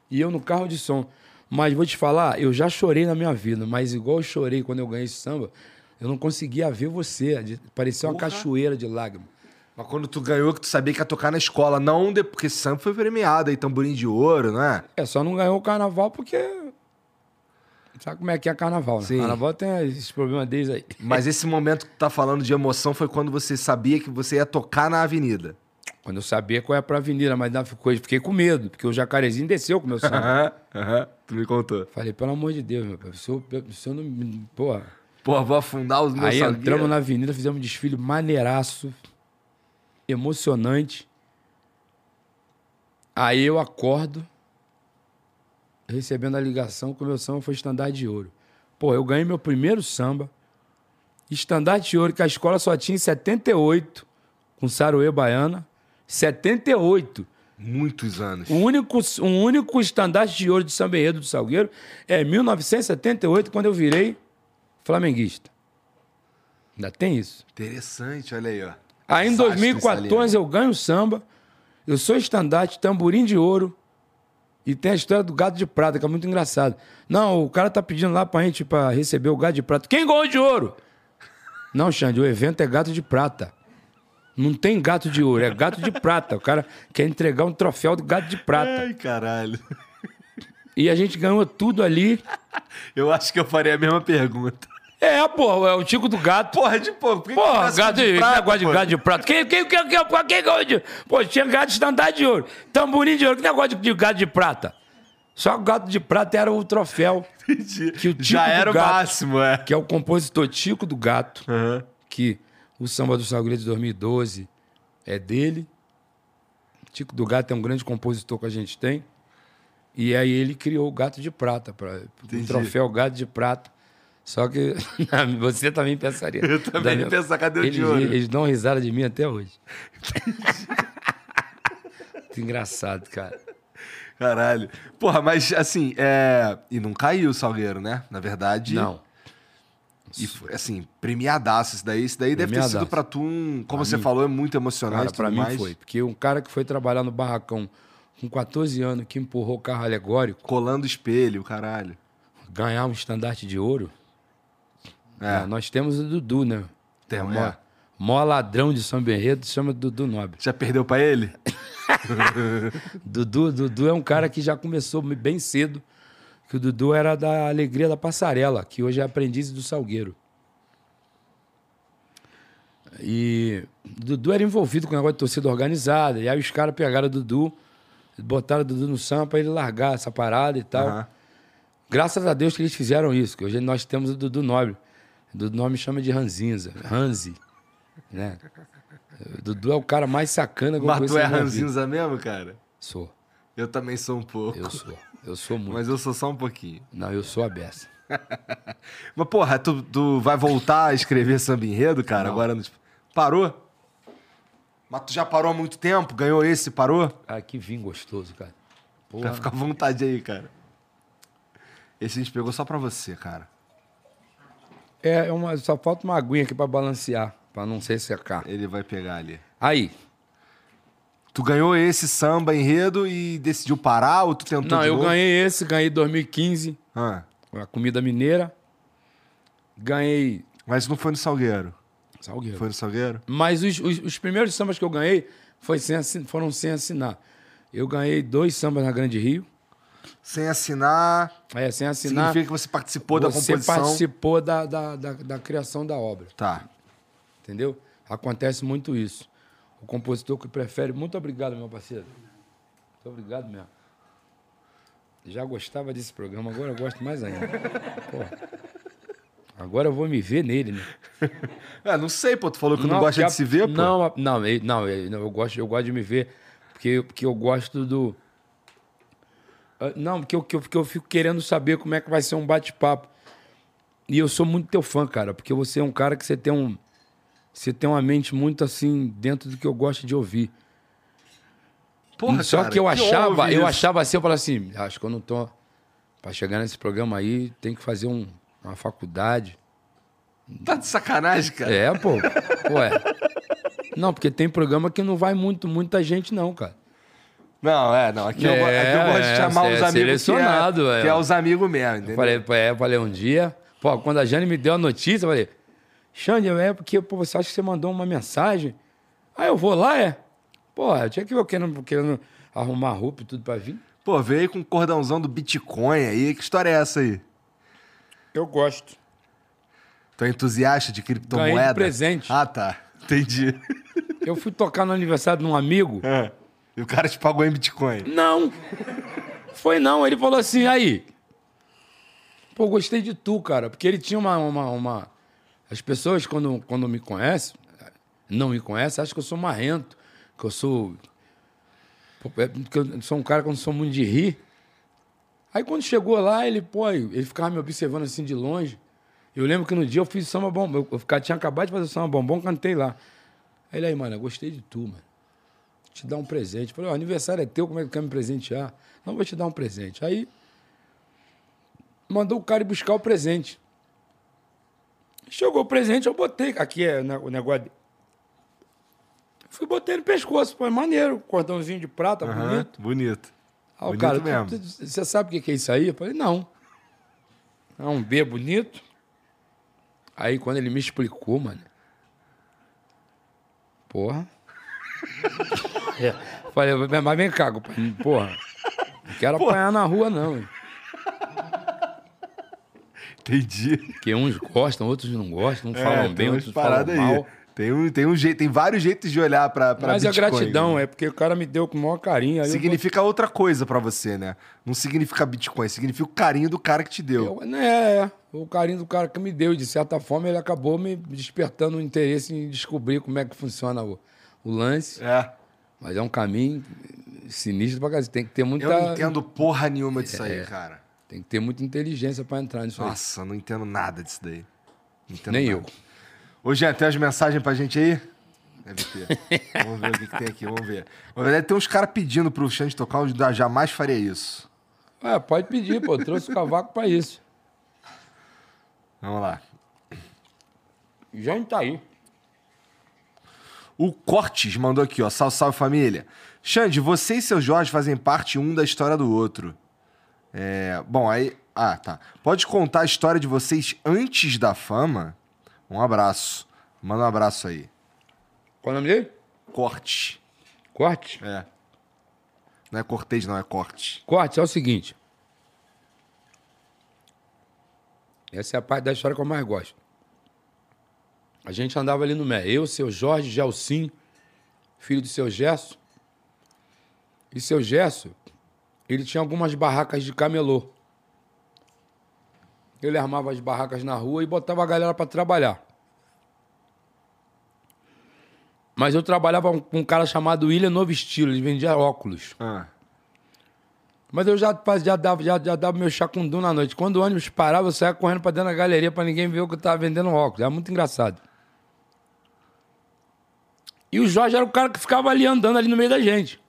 e eu no carro de som. Mas vou te falar, eu já chorei na minha vida, mas igual eu chorei quando eu ganhei esse samba, eu não conseguia ver você. Parecia uma Porra. cachoeira de lágrimas. Mas quando tu ganhou, que tu sabia que ia tocar na escola, não de... porque samba foi premiado aí, tamborim de ouro, né? É, só não ganhou o carnaval porque. Sabe como é que é carnaval, né? Sim. Carnaval tem esses problemas deles aí. Mas esse momento que tu tá falando de emoção foi quando você sabia que você ia tocar na avenida. Quando eu sabia qual era pra avenida, mas não ficou, fiquei com medo, porque o jacarezinho desceu com o meu sangue. Aham, tu me contou. Falei, pelo amor de Deus, meu pai, o senhor, o senhor não. Porra. Porra, vou afundar os meus Aí entramos na avenida, fizemos um desfile maneiraço, emocionante. Aí eu acordo, recebendo a ligação que o meu samba foi estandarte de ouro. Pô, eu ganhei meu primeiro samba, estandarte de ouro, que a escola só tinha em 78, com Saroê Baiana. 78. Muitos anos. O único, o único estandarte de ouro de São Benedito do Salgueiro é 1978, quando eu virei flamenguista. Ainda tem isso. Interessante, olha aí, ó. Aí em 2014 eu ganho samba, eu sou estandarte, tamborim de ouro, e tem a história do gato de prata, que é muito engraçado. Não, o cara tá pedindo lá pra gente pra receber o gato de prata. Quem ganhou de ouro? Não, Xande, o evento é gato de prata. Não tem gato de ouro, é gato de prata. O cara quer entregar um troféu do gato de prata. Ai, caralho. E a gente ganhou tudo ali. Eu acho que eu faria a mesma pergunta. É, pô, é o Tico do gato. Porra, de pô, por que Porra, que gato de, prata, negócio de gato de prata. Quem, quem, quem, quem, quem, quem ganhou de. Pô, tinha gato de estandarte de ouro. Tamborim de ouro. Que negócio de, de gato de prata? Só o gato de prata era o troféu. Entendi. Que o Tico Já era o máximo, é. Que é o compositor Tico do Gato. Uhum. Que o Samba do Salgueiro de 2012 é dele. Tico do Gato é um grande compositor que a gente tem. E aí ele criou o Gato de Prata, para o troféu Gato de Prata. Só que você também pensaria. Eu também da pensar, cadê o eles, de ouro? Eles dão risada de mim até hoje. Muito engraçado, cara. Caralho. Porra, mas assim, é... e não caiu o Salgueiro, né? Na verdade. Não. E assim, premiadaço isso daí. Isso daí deve ter sido pra tu um. Como pra você mim, falou, é muito emocionante. Cara, pra mim mais. foi. Porque um cara que foi trabalhar no barracão com 14 anos, que empurrou carro alegórico. Colando espelho, caralho. Ganhar um estandarte de ouro. É. nós temos o Dudu, né? Tem, é. Maior, maior ladrão de São Benredo chama Dudu Nobre. Já perdeu pra ele? Dudu, Dudu é um cara que já começou bem cedo que o Dudu era da Alegria da Passarela, que hoje é aprendiz do Salgueiro. E o Dudu era envolvido com o negócio de torcida organizada. E aí os caras pegaram o Dudu, botaram o Dudu no samba para ele largar essa parada e tal. Uhum. Graças a Deus que eles fizeram isso, que hoje nós temos o Dudu Nobre. Dudu Nobre chama de Ranzinza, Ranzi. Né? Dudu é o cara mais sacana que eu Mas tu é Ranzinza mesmo, cara? Sou. Eu também sou um pouco. Eu sou. Eu sou muito. Mas eu sou só um pouquinho. Não, eu sou a beça. Mas, porra, tu, tu vai voltar a escrever samba enredo, cara? Agora no- Parou? Mas tu já parou há muito tempo? Ganhou esse, parou? Ah, que vinho gostoso, cara. Porra. Ficar à vontade aí, cara. Esse a gente pegou só pra você, cara. É, uma, só falta uma aguinha aqui pra balancear, pra não se secar. Ele vai pegar ali. Aí. Tu ganhou esse samba enredo e decidiu parar ou tu tentou Não, eu novo? ganhei esse, ganhei 2015, Ah, a comida mineira. Ganhei. mas não foi no Salgueiro. Salgueiro. Foi no Salgueiro? Mas os, os, os primeiros sambas que eu ganhei foi sem foram sem assinar. Eu ganhei dois sambas na Grande Rio. Sem assinar, É, sem assinar. significa que você participou da você composição. participou da, da, da, da criação da obra. Tá. Entendeu? Acontece muito isso. O compositor que prefere. Muito obrigado, meu parceiro. Muito obrigado mesmo. Já gostava desse programa, agora eu gosto mais ainda. Pô. Agora eu vou me ver nele, né? É, não sei, pô. Tu falou que não, gosta porque de se ver, pô. Não, a- não, não, ele- não, eu, gosto, eu gosto de me ver, porque, porque eu gosto do. Ah, Não, porque eu, porque eu- porque eu fico querendo saber como é que vai ser um bate-papo. E eu sou muito teu fã, cara, porque você é um cara que você tem um. Você tem uma mente muito assim, dentro do que eu gosto de ouvir. Porra, Só cara, que eu honra achava, eu isso. achava assim, eu falava assim, acho que eu não tô. Pra chegar nesse programa aí, tem que fazer um- uma faculdade. Tá de sacanagem, cara. É, pô. Ué. Não, porque tem programa que não vai muito, muita gente, não, cara. Não, é, não. Aqui, eu, go- aqui eu gosto de É, chamar é os amigos selecionado, que é, é. que é os amigos mesmo, entendeu? Eu falei, é, eu falei um dia, pô, quando a Jane me deu a notícia, eu falei, Xande, é porque pô, você acha que você mandou uma mensagem? Aí eu vou lá, é? Porra, eu tinha que ver eu querendo, querendo arrumar roupa e tudo pra vir. Pô, veio com um cordãozão do Bitcoin aí. Que história é essa aí? Eu gosto. Tu é entusiasta de criptomoeda? Ganhei de presente. Ah, tá. Entendi. Eu fui tocar no aniversário de um amigo. É. E o cara te pagou em Bitcoin. Não. Foi não. Ele falou assim, aí. Pô, gostei de tu, cara. Porque ele tinha uma. uma, uma- As pessoas, quando, quando me conhecem, não me conhecem, acham que eu sou marrento, que eu sou. Pô, é porque eu sou um cara que eu não sou muito de rir. Aí quando chegou lá, ele, pô, ele ficava me observando assim de longe. Eu lembro que no dia eu fiz samba bombom. Eu, eu tinha acabado de fazer samba bombom, cantei lá. Aí ele aí, mano, eu gostei de tu, mano te dar um presente. Falei, ó, aniversário é teu, como é que quer me presentear? Não, vou te dar um presente. Aí, mandou o cara ir buscar o presente. Chegou o presente, eu botei. Aqui é o negócio. Fui botei no pescoço, foi maneiro. Cordãozinho de prata, Aham, bonito. bonito. Aí o bonito cara, mesmo. "Tu- tu- você sabe o que é isso aí? Eu falei, não. É um B bonito. Aí quando ele me explicou, mano. Porra. É. Falei, mas vem cá, porra. Não quero apanhar na rua, não. Entendi. Porque uns gostam, outros não gostam, uns É, falam bem, outros falam paradas mal. aí. Tem, um, tem, um jeito, tem vários jeitos de olhar pra, pra Mas é Bitcoin. gratidão, né? é porque o cara me deu com o maior carinho. Aí eu Significa outra coisa pra você, né? Não significa Bitcoin, significa o carinho do cara que te deu. Eu, né, é, o carinho do cara que me deu. e, De certa forma, ele acabou me despertando o interesse em descobrir como é que funciona o, o lance. É. Mas é um caminho sinistro pra casa. Tem que ter muita. Eu não entendo porra nenhuma disso É. aí, cara. Tem que ter muita inteligência pra entrar nisso Nossa, eu não entendo nada disso daí. Entendo aí. Nem nada. eu. Ô, Jean, tem as mensagens pra gente aí? Deve ter. vamos ver o que, que tem aqui, vamos ver. Na verdade, tem uns caras pedindo pro Xande tocar, onde eu jamais faria isso. É, pode pedir, pô. Eu trouxe o cavaco pra isso. Vamos lá. Já tá aí. O Cortes mandou aqui, ó. Salve, salve família. Xande, você e seu Jorge fazem parte um da história do outro. É, bom, aí. Ah, tá. Pode contar a história de vocês antes da fama? Um abraço. Manda um abraço aí. Qual é o nome dele? Corte. Corte. É. Não é Cortez, não, é Corte. Corte é o seguinte. Essa é a parte da história que eu mais gosto. A gente andava ali no Mé. Eu, seu Jorge, Gelsim, filho do seu Gesso. E seu Gesso, ele tinha algumas barracas de camelô. Ele armava as barracas na rua e botava a galera para trabalhar. Mas eu trabalhava com um cara chamado William Novo Estilo, ele vendia óculos. Ah. Mas eu já, já, dava, já, já dava meu chacundum na noite. Quando o ônibus parava, eu saía correndo pra dentro da galeria pra ninguém ver o que eu tava vendendo óculos. Era muito engraçado. E o Jorge era o cara que ficava ali andando ali no meio da gente.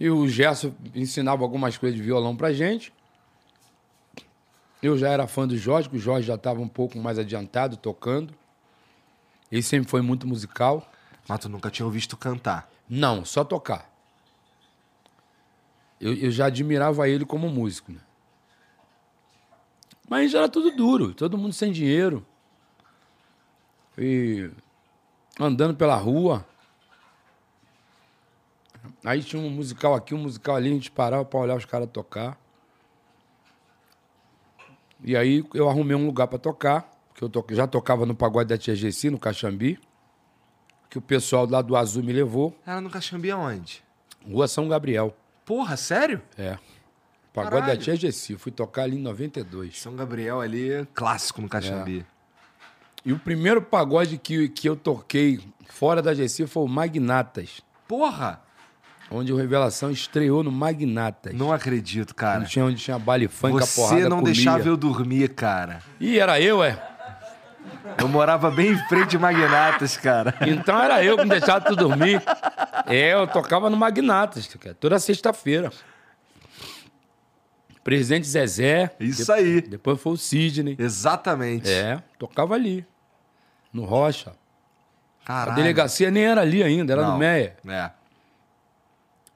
E o Gerson ensinava algumas coisas de violão pra gente. Eu já era fã do Jorge, que o Jorge já estava um pouco mais adiantado, tocando. Ele sempre foi muito musical. Mas tu nunca tinha visto cantar. Não, só tocar. Eu, eu já admirava ele como músico, né? Mas era tudo duro, todo mundo sem dinheiro. E andando pela rua. Aí tinha um musical aqui, um musical ali, a gente parava pra olhar os caras tocar. E aí eu arrumei um lugar pra tocar, que eu to- já tocava no pagode da Tia Gessi, no Caxambi, que o pessoal lá do Azul me levou. Era no Caxambi aonde? Rua São Gabriel. Porra, sério? É. Pagode Caralho. da Tia Gessi. Fui tocar ali em 92. São Gabriel ali, clássico no Caxambi. E o primeiro pagode que, que eu toquei fora da Gessi foi o Magnatas. Porra! Onde o Revelação estreou no Magnatas. Não acredito, cara. Onde tinha, onde tinha baile funk, Você porrada não comia. deixava eu dormir, cara. Ih, era eu, é? Eu morava bem em frente de Magnatas, cara. Então era eu que não deixava tu dormir. É, eu tocava no Magnatas, cara, toda sexta-feira. Presidente Zezé. Isso de- aí. Depois foi o Sidney. Exatamente. É, tocava ali. No Rocha. Caralho. A delegacia nem era ali ainda, era Não. no Meia. É.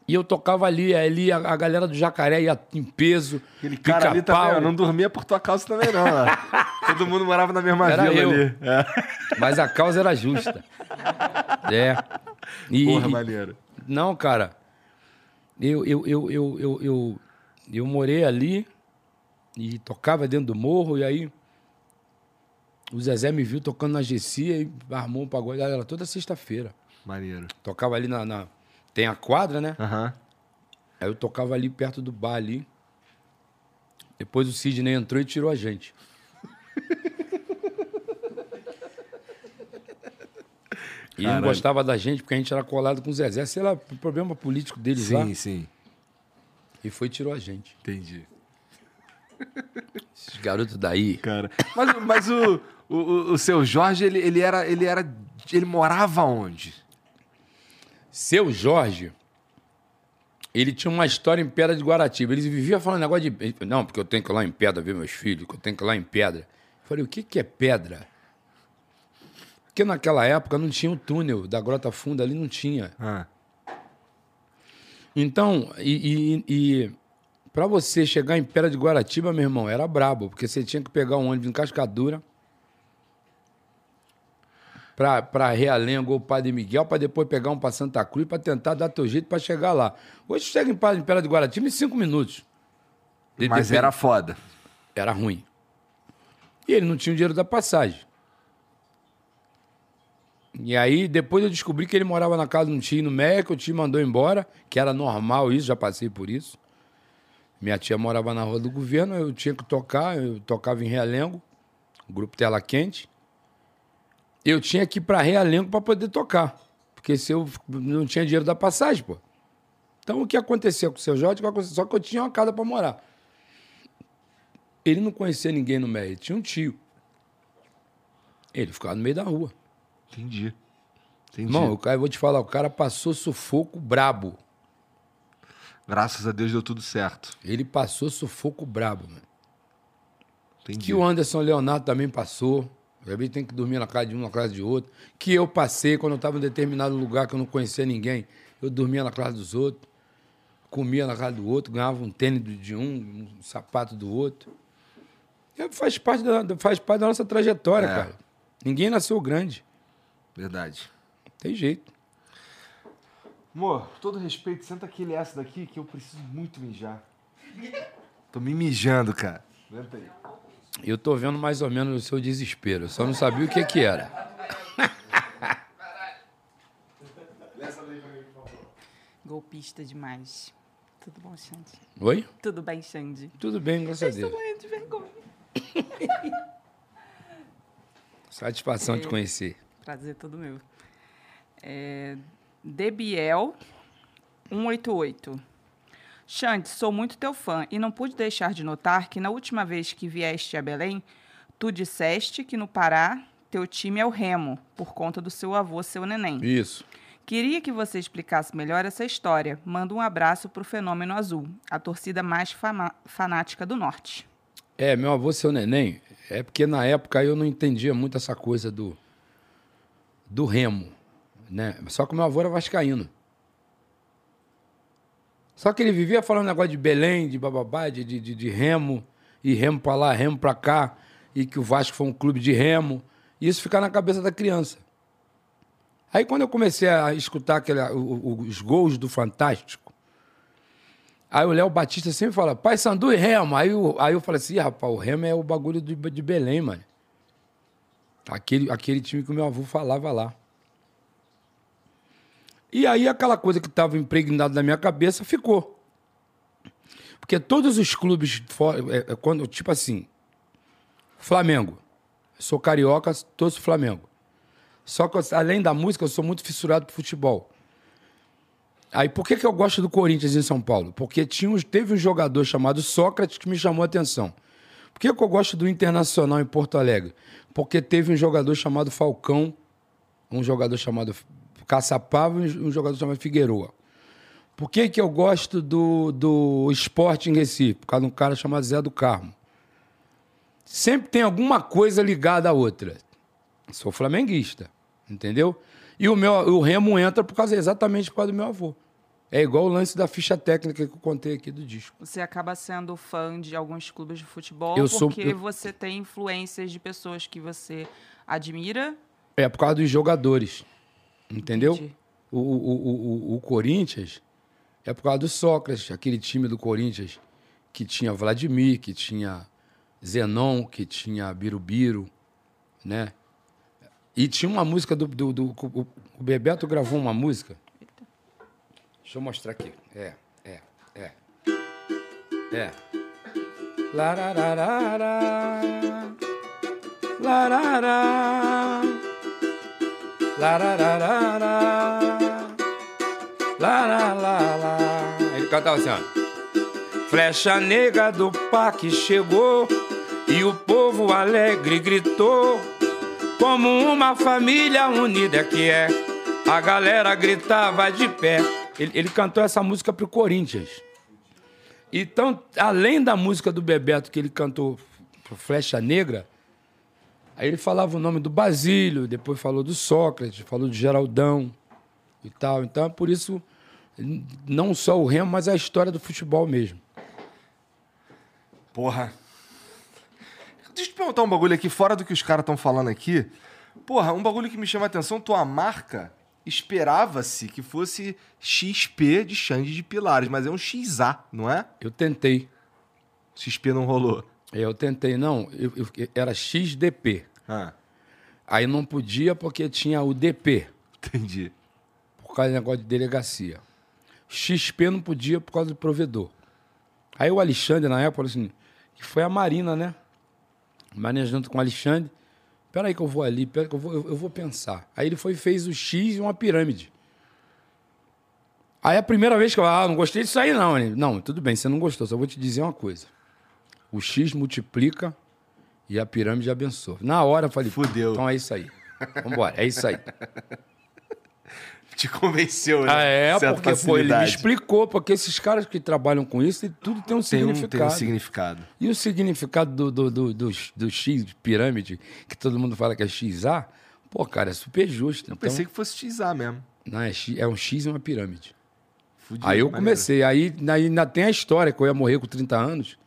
E eu tocava ali, ali a, a galera do Jacaré ia em peso. Aquele cara ali também, ó, não dormia por tua causa também, não. Todo mundo morava na mesma Era vila eu. ali. É. Mas a causa era justa. É. E, Porra, maneiro. Não, cara. Eu, eu, eu, eu, eu, eu, eu morei ali e tocava dentro do morro, e aí o Zezé me viu tocando na Gessia e armou um pagode. Era toda sexta-feira. Maneiro. Tocava ali na, na- Tem a quadra, né? Aham. Aí eu tocava ali perto do bar ali. Depois o Sidney entrou e tirou a gente. E ele não gostava da gente porque a gente era colado com o Zezé, sei lá, problema político deles lá. Sim, sim. E foi e tirou a gente. Entendi. Esses garotos daí. Cara. Mas, mas o, o, o- o seu Jorge, ele, ele era. Ele era. Ele morava onde? Seu Jorge, ele tinha uma história em Pedra de Guaratiba. Ele vivia falando negócio de. Não, porque eu tenho que ir lá em Pedra ver meus filhos, que eu tenho que ir lá em Pedra. Eu falei, o que, que é pedra? Porque naquela época não tinha o túnel da Grota Funda ali, não tinha. Ah. Então, e, e, e para você chegar em Pedra de Guaratiba, meu irmão, era brabo, porque você tinha que pegar um ônibus em Cascadura pra Realengo ou Padre Miguel, pra depois pegar um pra Santa Cruz, pra tentar dar teu jeito pra chegar lá. Hoje chega em Pedra de Guaratiba em cinco minutos. De- Mas depende- era foda. era ruim. E ele não tinha o dinheiro da passagem. E aí, depois eu descobri que ele morava na casa de um tio no que o tio mandou embora, que era normal isso, já passei por isso. Minha tia morava na rua do governo, eu tinha que tocar, eu tocava em Realengo, grupo Tela Quente. Eu tinha que ir para Realengo para poder tocar, porque se eu não tinha dinheiro da passagem, pô. Então o que aconteceu com o seu Jorge? Só que eu tinha uma casa para morar. Ele não conhecia ninguém no Meia, ele tinha um tio. Ele ficava no meio da rua. Entendi. Entendi. Irmão, o cara, eu vou te falar, o cara passou sufoco brabo. Graças a Deus deu tudo certo. Ele passou sufoco brabo, mano. Entendi. Que o Anderson Leonardo também passou. Às vezes tem que dormir na casa de um, na casa de outro. Que eu passei quando eu estava em determinado lugar que eu não conhecia ninguém. Eu dormia na casa dos outros, comia na casa do outro, ganhava um tênis de um, um sapato do outro. É, faz, parte da, faz parte da nossa trajetória, É. cara. Ninguém nasceu grande. Verdade. Tem jeito. Amor, todo respeito, senta aquele essa daqui que eu preciso muito mijar. Tô me mijando, cara. Senta aí. Eu tô vendo mais ou menos o seu desespero. Eu só não sabia o que que era. Golpista demais. Tudo bom, Xande? Oi? Tudo bem, Xande? Tudo bem, graças a Estou Deus. morrendo de vergonha. Satisfação de conhecer. Prazer todo meu. É, Debiel 188. Xande, sou muito teu fã e não pude deixar de notar que na última vez que vieste a Belém, tu disseste que no Pará teu time é o Remo, por conta do seu avô, seu neném. Isso. Queria que você explicasse melhor essa história. Manda um abraço pro Fenômeno Azul, a torcida mais fanática do Norte. É, meu avô, seu neném, é porque na época eu não entendia muito essa coisa do, do remo, né? Só que o meu avô era vascaíno. Só que ele vivia falando negócio de Belém, de bababá, de, de, de- remo, e remo pra lá, remo pra cá, e que o Vasco foi um clube de remo. E isso fica na cabeça da criança. Aí quando eu comecei a escutar aquele, os gols do Fantástico, Aí o Léo Batista sempre fala, Pai Sandu e Remo. Aí, eu- aí eu falei assim, "Ih, rapaz, o Remo é o bagulho de, de Belém, mano. Aquele, aquele time que o meu avô falava lá. E aí aquela coisa que estava impregnada na minha cabeça ficou. Porque todos os clubes, é, é, quando, tipo assim, Flamengo. Sou carioca, torço Flamengo. Só que, além da música, eu sou muito fissurado por futebol. Aí, por que, que eu gosto do Corinthians em São Paulo? Porque tinha, teve um jogador chamado Sócrates que me chamou a atenção. Por que, que eu gosto do Internacional em Porto Alegre? Porque teve um jogador chamado Falcão, um jogador chamado Caçapava e um jogador chamado Figueroa. Por que, que eu gosto do, do esporte em Recife? Por causa de um cara chamado Zé do Carmo. Sempre tem alguma coisa ligada à outra. Sou flamenguista, entendeu? E o meu o Remo entra por causa exatamente por causa do meu avô. É igual o lance da ficha técnica que eu contei aqui do disco. Você acaba sendo fã de alguns clubes de futebol Eu sou- porque eu- você tem influências de pessoas que você admira. É por causa dos jogadores. Entendeu? O, o, o, o, Corinthians é por causa do Sócrates, aquele time do Corinthians que tinha Vladimir, que tinha Zenon, que tinha Birubiru, né? E tinha uma música do. do, do- o, o Bebeto gravou uma música. Deixa eu mostrar aqui. É, é, é. É. Larararara. Larararara. Lararara. Ele cantava assim, ó. Flecha negra do parque chegou e o povo alegre gritou como uma família unida que é. A galera gritava de pé. Ele, ele cantou essa música pro Corinthians. Então, além da música do Bebeto que ele cantou Flecha Negra, aí ele falava o nome do Basílio, depois falou do Sócrates, falou do Geraldão e tal. Então, é por isso, não só o Remo, mas a história do futebol mesmo. Porra. Deixa eu te perguntar um bagulho aqui, fora do que os caras estão falando aqui. Porra, um bagulho que me chama a atenção, tua marca esperava-se que fosse XP de Xande de Pilares, mas é um XA, não é? Eu tentei. XP não rolou. Eu tentei, não, eu- eu- era XDP. Ah, Aí não podia porque tinha o DP, entendi. por causa do negócio de delegacia. XP não podia por causa do provedor. Aí o Alexandre, na época, falou assim, que foi a Marina, né? Marina junto com o Alexandre. Peraí que eu vou ali, peraí que eu vou, eu, eu vou pensar. Aí ele foi e fez o X e uma pirâmide. Aí a primeira vez que eu, ah, não gostei disso aí não. Ele, não, tudo bem, você não gostou, só vou te dizer uma coisa. O X multiplica e a pirâmide abençoa. Na hora eu falei, Fudeu. então é isso aí. Vambora, é isso aí. Te convenceu, né? Ah, é, Certa porque pô, ele me explicou, porque esses caras que trabalham com isso, tudo tem um Tem um, significado. tem um significado. E o significado do, do, do, do, do X de pirâmide, que todo mundo fala que é XA, pô, cara, é super justo. Eu Então, pensei que fosse XA mesmo. não, é, X, é um X e uma pirâmide. Fudido, aí eu maneiro. comecei, aí, aí ainda tem a história que eu ia morrer com 30 anos.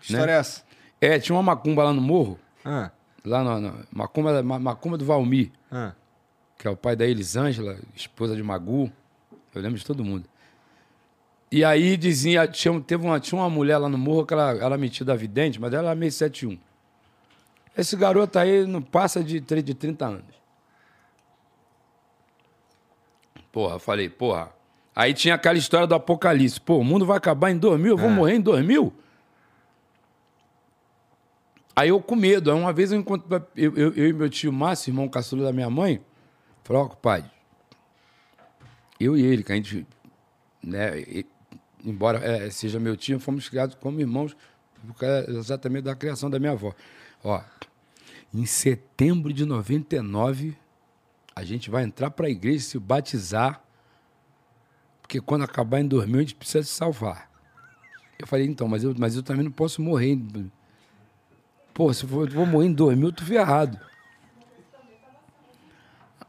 Que história é essa? É, tinha uma macumba lá no morro, Ah, lá na, na macumba, ma- macumba do Valmir, ah. que é o pai da Elisângela, esposa de Magu. Eu lembro de todo mundo. E aí dizia, tinha, teve uma, tinha uma mulher lá no morro que ela era metida vidente, mas ela era meio 71. Esse garoto aí não passa de, de 30 anos. Porra, eu falei, porra. Aí tinha aquela história do apocalipse. Pô, o mundo vai acabar em 2000, eu vou morrer em 2000? Aí eu com medo. Aí uma vez eu encontro eu, eu, eu e meu tio Márcio, irmão caçula da minha mãe, falou, ó, pai, eu e ele, que a gente, né, e- embora é, seja meu tio, fomos criados como irmãos, exatamente da criação da minha avó. Ó, em setembro de 99, a gente vai entrar para a igreja se batizar, porque quando acabar em 2000 a gente precisa se salvar. Eu falei, então, mas eu, mas eu também não posso morrer. Pô, se for- vou morrer em 2000, eu tô ferrado.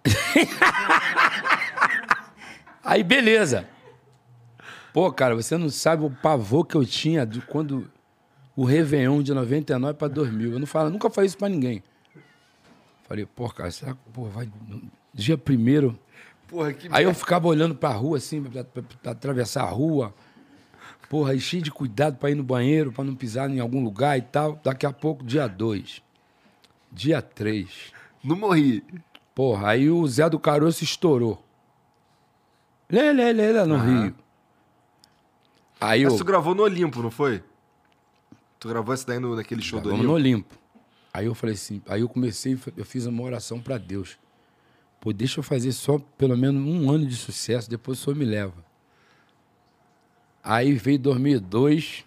Aí, beleza. Pô, cara, você não sabe o pavor que eu tinha de quando o Réveillon de 99 para 2000. Eu não falo, nunca falei isso para ninguém. Falei, pô, cara, será que pô, vai. Dia primeiro. Porra, que Aí eu ficava olhando pra rua, assim, pra, pra- pra atravessar a rua. Porra, aí cheio de cuidado pra ir no banheiro, pra não pisar em algum lugar e tal. Daqui a pouco, dia 2. Dia 3. Não morri. Porra, aí o Zé do Caroço estourou. Lê, lê, lê, lá no Rio. Aí eu. Mas tu gravou no Olimpo, não foi? Tu gravou essa daí no, naquele show do Vamos no Olimpo? Olimpo. Aí eu falei assim, aí eu comecei, eu fiz uma oração pra Deus. Pô, deixa eu fazer só pelo menos um ano de sucesso, depois o senhor me leva. Aí veio 2002,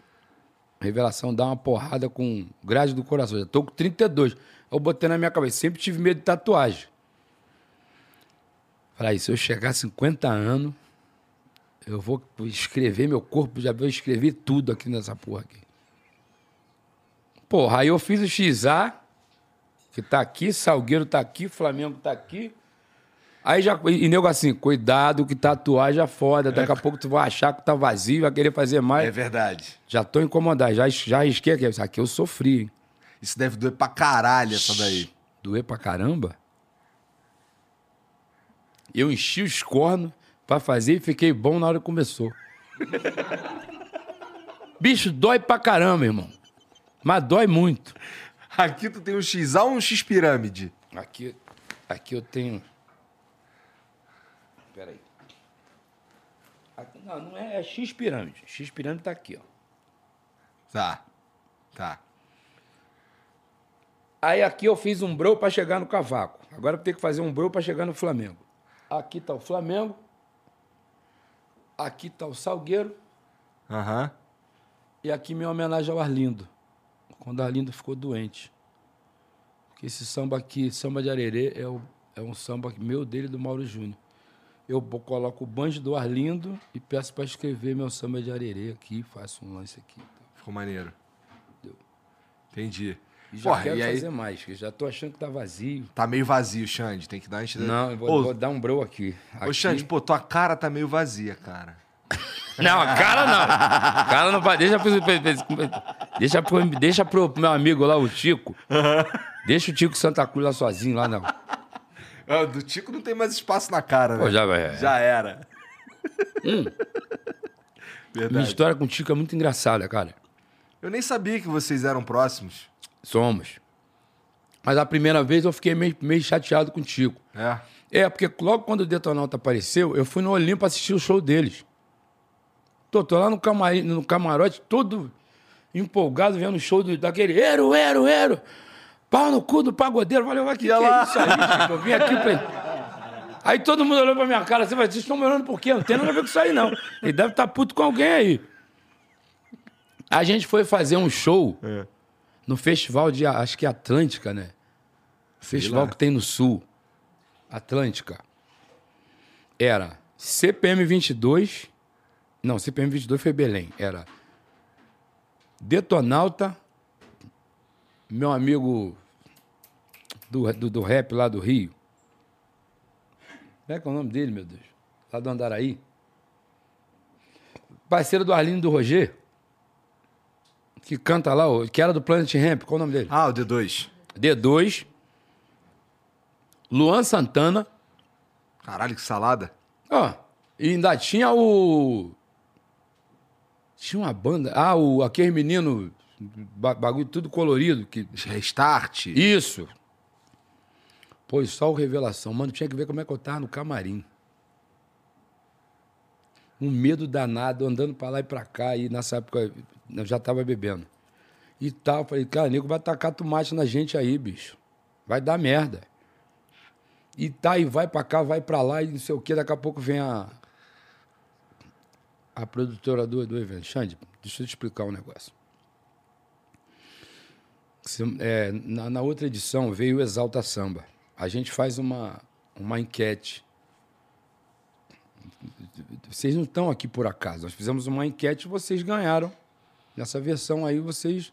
revelação dá uma porrada com grade do coração. Já tô com 32. Eu botei na minha cabeça, sempre tive medo de tatuagem. Falei, se eu chegar a 50 anos, eu vou escrever meu corpo, já vou escrever tudo aqui nessa porra aqui. Porra, aí eu fiz o XA, que tá aqui, Salgueiro tá aqui, Flamengo tá aqui. Aí já. E, nego assim, cuidado que tatuagem é foda. Daqui a pouco tu vai achar que tá vazio, vai querer fazer mais. É verdade. Já tô incomodado, já, já arrisquei aqui. Aqui eu sofri, hein? Isso deve doer pra caralho, essa daí. Doer pra caramba. Eu enchi os cornos pra fazer e fiquei bom na hora que começou. Bicho, dói pra caramba, irmão. Mas dói muito. Aqui tu tem um XA ou um X pirâmide? Aqui, aqui eu tenho. Peraí. Aqui, não, não é, é X pirâmide. X pirâmide tá aqui, ó. Tá. Tá. Aí aqui eu fiz um brou pra chegar no cavaco. Agora eu tenho que fazer um brou pra chegar no Flamengo. Aqui tá o Flamengo. Aqui tá o Salgueiro. Aham. E aqui minha homenagem ao Arlindo. Quando o Arlindo ficou doente. Porque esse samba aqui, samba de arerê, é, o- é um samba meu dele do Mauro Júnior. Eu coloco o banjo do Arlindo e peço para escrever meu samba de arerê aqui, faço um lance aqui. Ficou maneiro. Entendi. E já Porra, quero e aí fazer mais, que já tô achando que tá vazio. tá meio vazio, Xande. Tem que dar enchida. Não, eu vou, Ô, vou dar um bro aqui. Ô, Aqui- Xande, pô, tua cara tá meio vazia, cara. Não, a cara não. A cara não vai. Deixa pro, deixa pro, deixa pro meu amigo lá, o Tico. Deixa o Tico Santa Cruz lá sozinho, lá não. Ah, do Tico não tem mais espaço na cara, né? Pô, já vai. Já era. Minha Verdade. história com o Tico é muito engraçada, cara. Eu nem sabia que vocês eram próximos. Somos. Mas a primeira vez eu fiquei meio, meio chateado com o Tico. É. É, porque logo quando o Detonauta apareceu, eu fui no Olimpo assistir o show deles. Tô, tô lá no, camarim, no camarote, todo empolgado, vendo o show do, daquele Ero, Ero, Ero. Pau no cu do pagodeiro. Mas que, que é isso aí? Eu vim aqui pra... Aí todo mundo olhou pra minha cara assim, mas vocês estão me olhando por quê? Não tem nada a ver com isso aí, não. Ele deve estar puto com alguém aí. A gente foi fazer um show É. no festival de, acho que é Atlântica, né? Festival que tem no Sul. Atlântica. Era CPM 22. Não, CPM 22 foi Belém. Era Detonauta, meu amigo do, do, do rap lá do Rio. Como é que é o nome dele, meu Deus? Lá do Andaraí. Parceiro do Arlindo do Roger. Que canta lá, que era do Planet Ramp. Qual o nome dele? Ah, o D2. D2. Luan Santana. Caralho, que salada. Ó, e ainda tinha o. Tinha uma banda. Ah, o, aquele menino. ba- Bagulho tudo colorido. Que... Restart. Isso. E só o revelação. Mano, tinha que ver como é que eu tava no camarim. Um medo danado, andando pra lá e pra cá. E nessa época eu já tava bebendo. E tal. Falei, cara, nego vai tacar tomate na gente aí, bicho. Vai dar merda. E tá, e vai pra cá, vai pra lá, e não sei o quê. Daqui a pouco vem a. a produtora do, do evento. Xande, deixa eu te explicar um negócio. É, na, na outra edição veio o Exalta Samba. A gente faz uma, uma enquete. Vocês não estão aqui por acaso. Nós fizemos uma enquete e vocês ganharam. Nessa versão aí, vocês.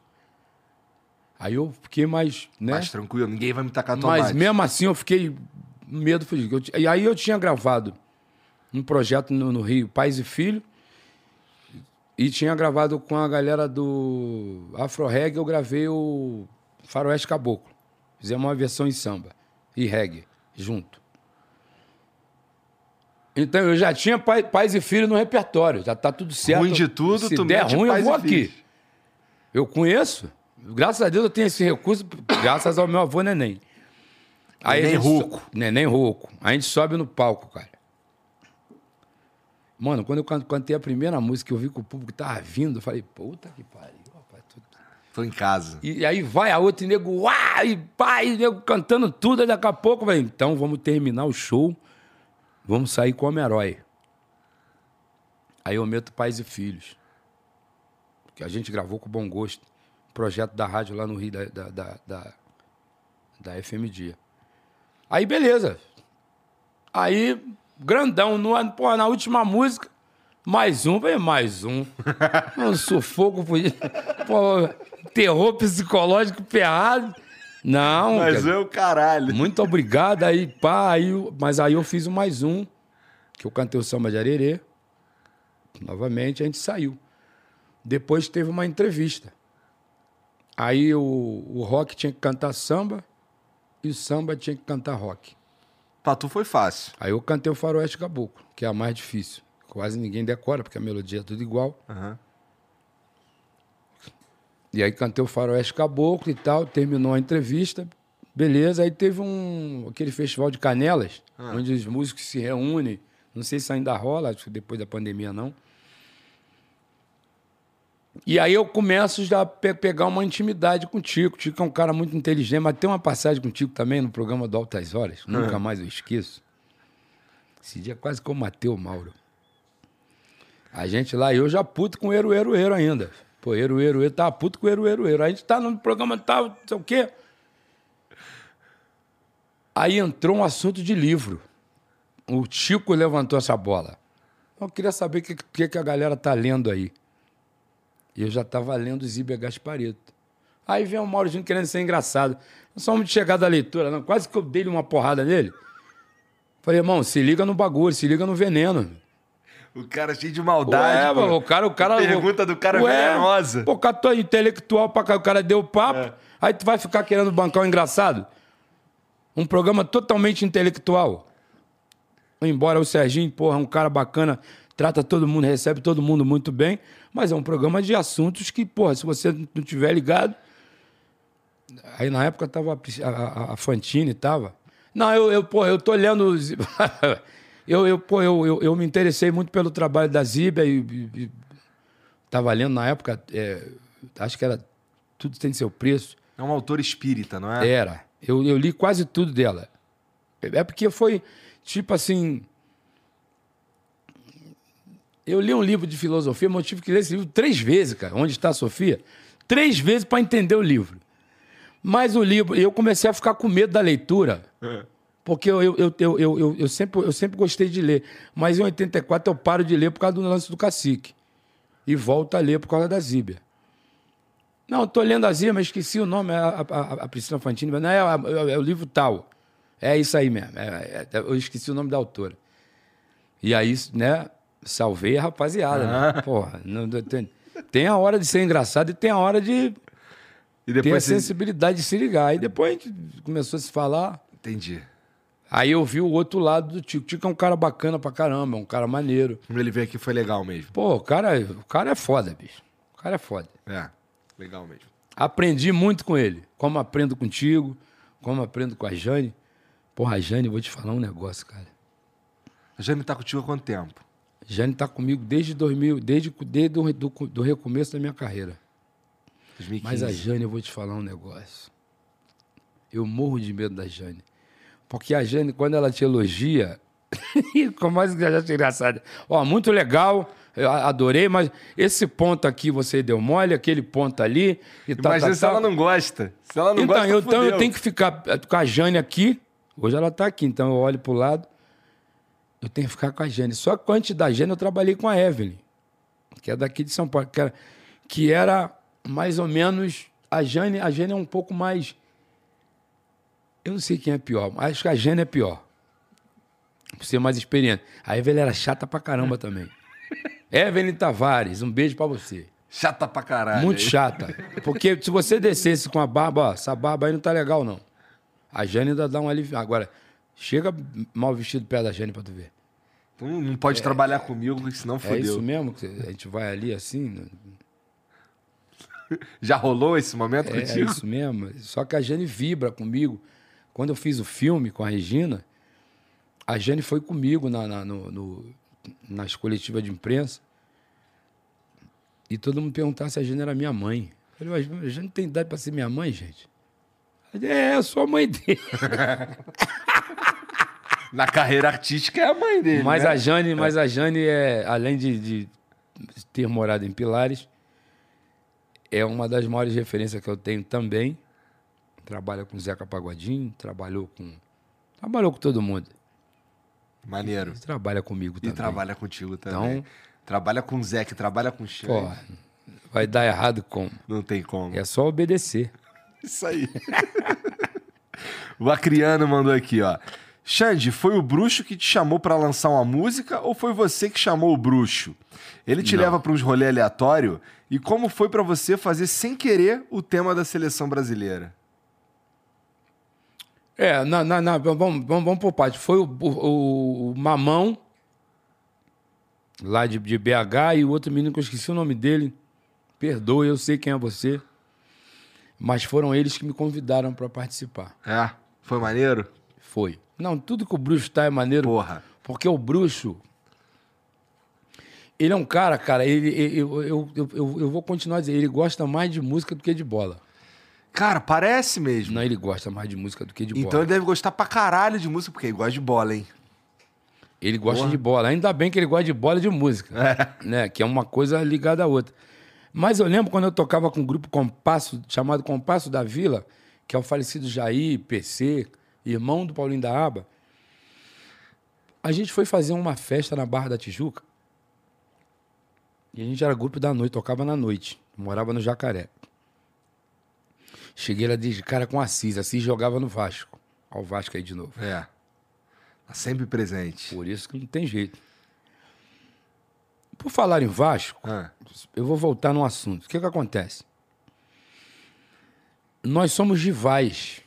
Aí eu fiquei mais. Né? Mais tranquilo, ninguém vai me tacar Mas tomate. mesmo assim eu fiquei medo E aí eu tinha gravado um projeto no, no Rio, Pais e Filho, e tinha gravado com a galera do Afro Reggae, eu gravei o Faroeste Caboclo. Fizemos uma versão em samba e reggae junto. Então eu já tinha pai- Pais e Filho no repertório, já tá tudo certo. Ruim de tudo, Se tu der ruim, eu vou aqui. Filhos. Eu conheço. Graças a Deus eu tenho esse recurso, graças ao meu avô Neném. Aí Neném so- Rouco. Neném Rouco. A gente sobe no palco, cara. Mano, quando eu can- cantei a primeira música, eu vi que o público tava vindo, eu falei, puta que pariu, Tô em casa. E, e aí vai a outra e nego, uá, e pá, e nego cantando tudo, daqui a pouco, falei, então vamos terminar o show, vamos sair como herói. Aí eu meto Pais e Filhos, que a gente gravou com bom gosto, projeto da rádio lá no Rio, da, da, da, da, da FM Dia. Aí beleza. Aí, grandão, no, pô, na última música, mais um, veio mais um. Um sufoco, podia- pô, terror psicológico ferrado. Não, Mas cara. o caralho. Muito obrigado. Aí, pá, aí, eu- mas aí eu fiz o mais um, que eu cantei o samba de arerê. Novamente, a gente saiu. Depois teve uma entrevista. Aí o, o rock tinha que cantar samba e o samba tinha que cantar rock. Pra tu foi fácil. Aí eu cantei o Faroeste Caboclo, que é a mais difícil. Quase ninguém decora, porque a melodia é tudo igual. Aham. E aí cantei o Faroeste Caboclo e tal, terminou a entrevista, beleza. Aí teve um aquele festival de canelas, onde os músicos se reúnem. Não sei se ainda rola, acho que depois da pandemia não. E aí eu começo já a pe- pegar uma intimidade com o Tico. O Tico é um cara muito inteligente, mas tem uma passagem com o Tico também no programa do Altas Horas, nunca mais eu esqueço. Esse dia quase que eu matei o Mauro. A gente lá, eu já puto com o Eru Eru ainda. Pô, Eru Eru Eru, tava puto com o Eru Eru Eru. A gente tá no programa tal, não sei o quê. Aí entrou um assunto de livro. O Chico levantou essa bola. Eu queria saber o que, que, que a galera tá lendo aí. E eu já tava lendo Zíbia Gaspareto. Aí vem o Mauro querendo ser engraçado. Não somos de chegar da leitura, não. Quase que eu dei uma porrada nele. Falei, irmão, se liga no bagulho, se liga no veneno. O cara cheio de maldade. Ué, pô. mano, o cara, o cara. A pergunta do cara é venenosa. Pô, o cara tô intelectual pra cá, o cara deu papo. É. Aí tu vai ficar querendo bancar um engraçado? Um programa totalmente intelectual. Embora o Serginho, porra, é um cara bacana, trata todo mundo, recebe todo mundo muito bem, mas é um programa de assuntos que, porra, se você não tiver ligado. Aí na época tava a, a- a Fantine, tava. Não, eu, eu, porra, eu tô lendo. eu, eu, pô, eu, eu, eu me interessei muito pelo trabalho da Zíbia e, e, e tava lendo na época, é, acho que era Tudo Tem Seu Preço. É um autor espírita, não é? Era. Eu, eu li quase tudo dela. É porque foi, tipo assim. Eu li um livro de filosofia, mas eu tive que ler esse livro três vezes, cara. Onde está a Sofia? Três vezes para entender o livro. Mas o livro, eu comecei a ficar com medo da leitura. Porque eu, eu, eu, eu, eu, sempre, eu sempre gostei de ler. Mas em 84 eu paro de ler por causa do lance do cacique. E volto a ler por causa da Zíbia. Não, estou lendo a Zíbia, mas esqueci o nome. é A, a, a Priscila Fantini. Não, é, a- é o livro tal. É isso aí mesmo. é- é- eu esqueci o nome da autora. E aí, né, salvei a rapaziada. Né? Porra, não- tem, tem a hora de ser engraçado e tem a hora de E ter a depois sensibilidade de se ligar. Aí depois a gente começou a se falar. Entendi. Aí eu vi o outro lado do Tico. O Tico é um cara bacana pra caramba, é um cara maneiro. Quando ele veio aqui foi legal mesmo. Pô, o cara, o cara é foda, bicho. O cara é foda. É, legal mesmo. Aprendi muito com ele. Como aprendo contigo, como aprendo com a Jane. Porra, a Jane, vou te falar um negócio, cara. A Jane tá contigo há quanto tempo? Jane tá comigo desde 2000, desde, desde do, do, do recomeço da minha carreira. 2015. Mas a Jane, eu vou te falar um negócio. Eu morro de medo da Jane. Porque a Jane, quando ela te elogia, como mais que já achei engraçado. Ó, muito legal, adorei, mas esse ponto aqui você deu mole, aquele ponto ali e tal, Imagina tal, se tal. ela não gosta. Se ela não Então, gosta, eu, então eu tenho que ficar eh, com a Jane aqui. Hoje ela tá aqui, então eu olho pro lado. Eu tenho que ficar com a Jane. Só que antes da Jane eu trabalhei com a Evelyn, que é daqui de São Paulo, que era, que era mais ou menos. A Jane, a Jane é um pouco mais. Eu não sei quem é pior, mas acho que a Jane é pior. Por ser mais experiente. A Evelyn era chata pra caramba também. Evelyn Tavares, um beijo pra você. Chata pra caralho. Muito chata. Porque se você descesse com a barba, ó, essa barba aí não tá legal, não. A Jane ainda dá um alívio. Agora, chega mal vestido perto da Jane pra tu ver. Então não pode trabalhar comigo, senão É fudeu. isso mesmo? A gente vai ali assim? né? Já rolou esse momento É, é contigo? isso mesmo. Só que a Jane vibra comigo. Quando eu fiz o filme com a Regina, a Jane foi comigo na, na, no, no- nas coletivas de imprensa. E todo mundo perguntava se a Jane era minha mãe. Eu falei, mas a Jane tem idade pra ser minha mãe, gente? Disse, É, eu sou a mãe dele. Na carreira artística é a mãe dele. Mas né? a Jane, mas a Jane é, além de, de ter morado em Pilares, é uma das maiores referências que eu tenho também. Trabalha com Zeca Pagodinho, trabalhou com trabalhou com todo mundo. Maneiro. E trabalha comigo E também. trabalha contigo também. Então- Trabalha com o Zé, que trabalha com o Xande. Pô, vai dar errado como? Não tem como. É só obedecer. Isso aí. o Acriano mandou aqui, ó. Xande, foi o bruxo que te chamou pra lançar uma música ou foi você que chamou o bruxo? Ele te Não. leva pra uns rolê aleatório? E como foi pra você fazer sem querer o tema da seleção brasileira? É, na, na, na- vamos, vamos, vamos por parte. Foi o, o- o Mamão, lá de, de BH, e o outro menino que eu esqueci o nome dele. Perdoe, eu sei quem é você. Mas foram eles que me convidaram para participar. É? Foi maneiro? Foi. Não, tudo que o bruxo tá é maneiro. Porra. Porque o bruxo. Ele é um cara, cara, ele, eu, eu, eu, eu vou continuar a dizer, ele gosta mais de música do que de bola. Cara, parece mesmo. Não, ele gosta mais de música do que de então bola. ele deve gostar pra caralho de música, porque ele gosta de bola, hein? Ele gosta de bola. Ainda bem que ele gosta de bola e de música. Né? Que é uma coisa ligada à outra. Mas eu lembro quando eu tocava com um grupo Compasso, chamado Compasso da Vila, que é o falecido Jair, PC, irmão do Paulinho da Aba. A gente foi fazer uma festa na Barra da Tijuca. E a gente era grupo da noite, tocava na noite. Morava no Jacaré. Cheguei lá de cara com Assis. Assis jogava no Vasco. Olha o Vasco aí de novo. É. Tá sempre presente. Por isso que não tem jeito. Por falar em Vasco, Ah, eu vou voltar no assunto. O que, que acontece? Nós somos rivais.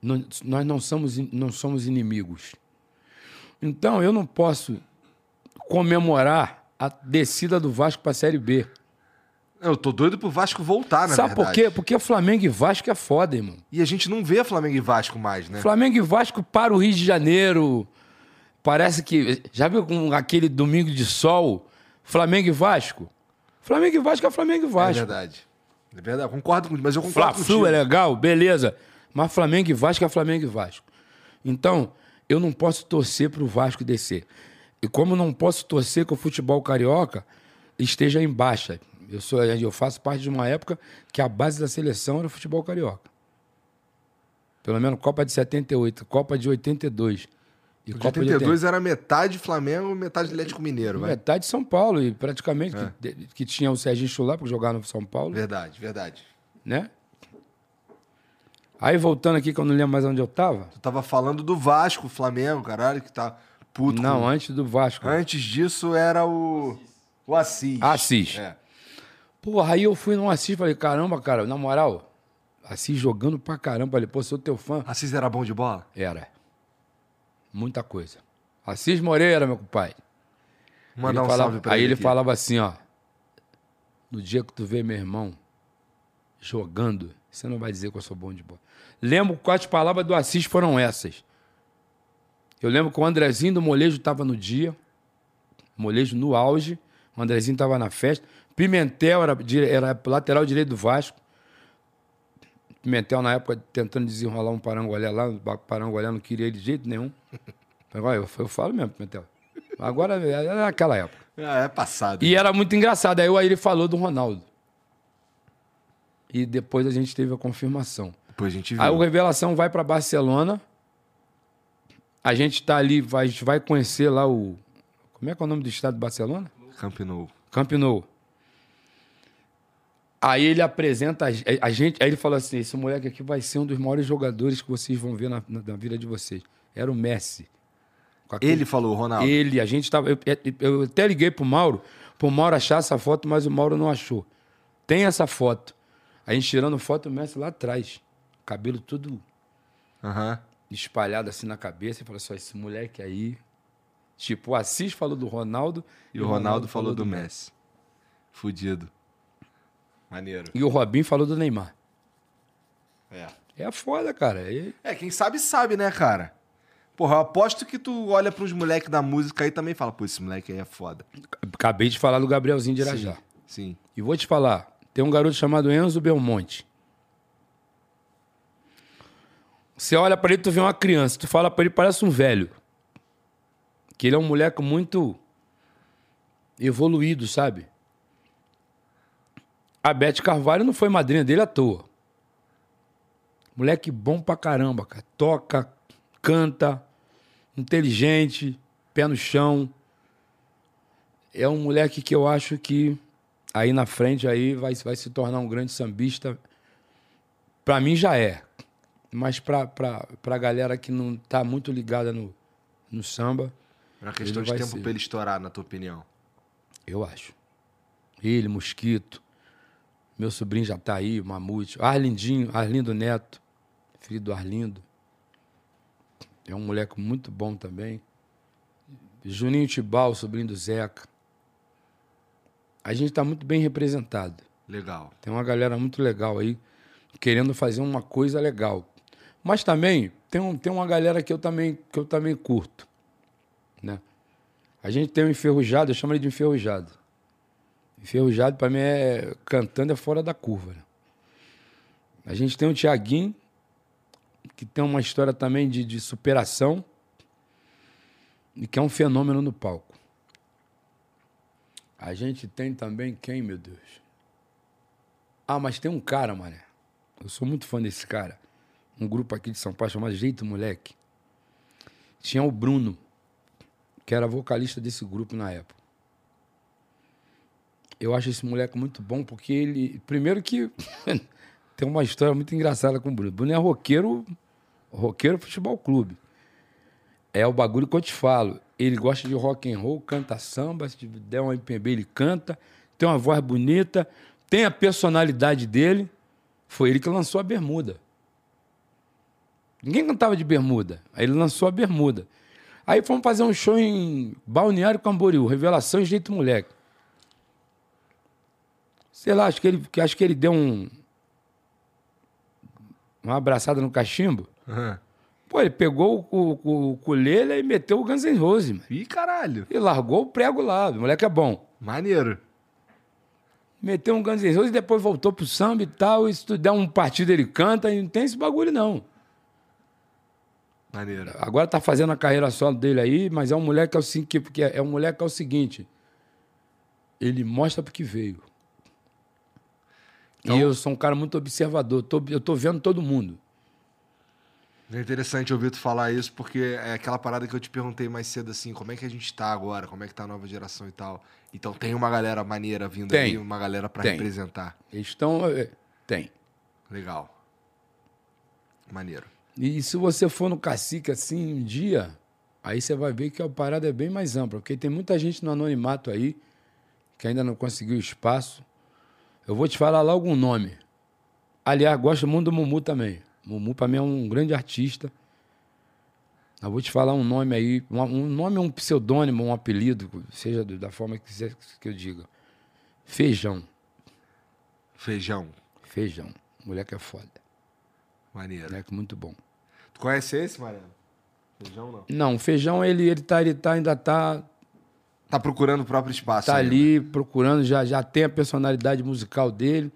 Nós não somos, não somos inimigos. Então, eu não posso comemorar a descida do Vasco para a Série B. Eu tô doido pro Vasco voltar, na Sabe por verdade. quê? Porque Flamengo e Vasco é foda, irmão. E a gente não vê Flamengo e Vasco mais, né? Flamengo e Vasco para o Rio de Janeiro. Parece que. Já viu com aquele domingo de sol? Flamengo e Vasco? Flamengo e Vasco é Flamengo e É Vasco. verdade. É verdade. Concordo com mas eu concordo contigo. é legal, beleza. Mas Flamengo e Vasco é Flamengo e Vasco. Então, eu não posso torcer para o Vasco descer. E como não posso torcer que o futebol carioca esteja em baixa. Eu, sou, eu faço parte de uma época que a base da seleção era o futebol carioca. Pelo menos Copa de 78, Copa de 82. E O de Copa 82 era metade Flamengo, metade Atlético Mineiro, vai. Metade de São Paulo, e praticamente É. que, de- que tinha o Serginho Chulá para jogar no São Paulo, Verdade, verdade. né? Aí voltando aqui, que eu não lembro mais onde eu tava. Tu tava falando do Vasco, Flamengo, caralho, que tá puto. Não, com- antes do Vasco. Antes disso era o. O Assis. Assis. É. Porra, aí eu fui no Assis, falei, caramba, cara, na moral, Assis jogando pra caramba. Falei, pô, sou teu fã. Assis era bom de bola? Era. Muita coisa. Assis Moreira, meu pai. Mandar ele um falava, salve pra Aí ele. ele aqui. falava assim, ó. No dia que tu vê meu irmão jogando, você não vai dizer que eu sou bom de bola. Lembro quais palavras do Assis foram essas. Eu lembro que o Andrezinho do Molejo estava no dia, Molejo no auge, o Andrezinho estava na festa, Pimentel era, era lateral direito do Vasco. Pimentel, na época, tentando desenrolar um parangolé lá, o parangolé não queria ele de jeito nenhum. Agora, eu, eu falo mesmo, Pimentel. Agora, era aquela época. É, é passado. E era muito engraçado. Aí o Aire falou do Ronaldo. E depois a gente teve a confirmação. Depois a gente viu. Aí o Revelação vai para Barcelona. A gente tá ali, vai, a gente vai conhecer lá o. Como é que é o nome do estado de Barcelona? Camp Nou. Camp Nou. Aí ele apresenta a, a gente, aí ele falou assim: esse moleque aqui vai ser um dos maiores jogadores que vocês vão ver na, na, na vida de vocês. Era o Messi. Aquele- Ele falou, Ronaldo. ele, a gente tava. Eu, eu até liguei pro Mauro, pro Mauro achar essa foto, mas o Mauro não achou. Tem essa foto. A gente tirando foto, o Messi lá atrás. Cabelo tudo Aham. espalhado assim na cabeça. E falou assim: ó, esse moleque aí. Tipo, o Assis falou do Ronaldo. E o Ronaldo falou do Messi. Fudido. Maneiro. E o Robinho falou do Neymar. É. É foda, cara. E- É, quem sabe, sabe, né, cara? Porra, eu aposto que tu olha pros moleques da música aí e também fala, pô, esse moleque aí é foda. Acabei de falar do Gabrielzinho de Irajá. Sim. E vou te falar, tem um garoto chamado Enzo Belmonte. Você olha pra ele, tu vê uma criança, tu fala pra ele, parece um velho. Que ele é um moleque muito evoluído, sabe? A Beth Carvalho não foi madrinha dele à toa. Moleque bom pra caramba, cara. Toca, canta, inteligente, pé no chão. É um moleque que eu acho que aí na frente aí vai, vai se tornar um grande sambista. Pra mim já é. Mas pra, pra, pra galera que não tá muito ligada no, no samba, Era uma questão de tempo ser. pra ele estourar, na tua opinião. eu acho. Ele, Mosquito, meu sobrinho já tá aí, Mamute, Arlindinho, Arlindo Neto, filho do Arlindo. É um moleque muito bom também. Juninho Tibal, sobrinho do Zeca. A gente tá muito bem representado. Legal. Tem uma galera muito legal aí querendo fazer uma coisa legal. Mas também tem, um, tem uma galera que eu também, que eu também curto. Né? A gente tem um enferrujado, eu chamo ele de enferrujado. Enferrujado, para mim, é cantando é fora da curva. né? A gente tem o Tiaguinho, que tem uma história também de, de superação e que é um fenômeno no palco. A gente tem também quem, meu Deus? Ah, mas tem um cara, mané. Eu sou muito fã desse cara. Um grupo aqui de São Paulo chamado Jeito Moleque. Tinha o Bruno, que era vocalista desse grupo na época. Eu acho esse moleque muito bom porque ele. Primeiro que tem uma história muito engraçada com o Bruno. Bruno é roqueiro, roqueiro futebol clube. É o bagulho que eu te falo. Ele gosta de rock and roll, canta samba, se der um MPB ele canta, tem uma voz bonita, tem a personalidade dele. Foi ele que lançou a bermuda. Ninguém cantava de bermuda. Aí ele lançou a bermuda. Aí fomos fazer um show em Balneário Camboriú, Revelação e Jeito Moleque. Sei lá, acho que ele, acho que ele deu um. Uma abraçada no cachimbo. Aham. Pô, ele pegou o, o, o ukulele e meteu o Guns N' Roses, mano. Ih, caralho. E largou o prego lá. O moleque é bom. Maneiro. Meteu um Guns N' Roses e depois voltou pro samba e tal. E se tu der um partido, ele canta. E não tem esse bagulho, não. Maneiro. Agora tá fazendo a carreira solo dele aí, mas é um moleque que é o, que, é é um moleque que é o seguinte. Ele mostra porque veio. Então- E eu sou um cara muito observador. Tô- eu tô vendo todo mundo. É interessante ouvir tu falar isso, porque é aquela parada que eu te perguntei mais cedo, assim, como é que a gente tá agora, como é que tá a nova geração e tal. Então tem uma galera maneira vindo Tem. aí, uma galera pra Tem. representar. Eles estão. é, Tem. Legal. Maneiro. E se você for no cacique assim um dia, aí você vai ver que a parada é bem mais ampla, porque tem muita gente no anonimato aí que ainda não conseguiu espaço. Eu vou te falar lá algum nome. Aliás, gosto muito do Mumu também. Mumu para mim é um grande artista. Eu vou te falar um nome aí, um, um nome, um pseudônimo, um apelido, seja da forma que quiser que eu diga. Feijão. Feijão. Feijão. Moleque é foda. Maneiro. Moleque muito bom. Tu conhece esse, Mariano? Feijão não. Não, feijão ele, ele, tá, ele tá, ainda tá Tá procurando o próprio espaço. tá ainda. ali procurando, já, já tem a personalidade musical dele.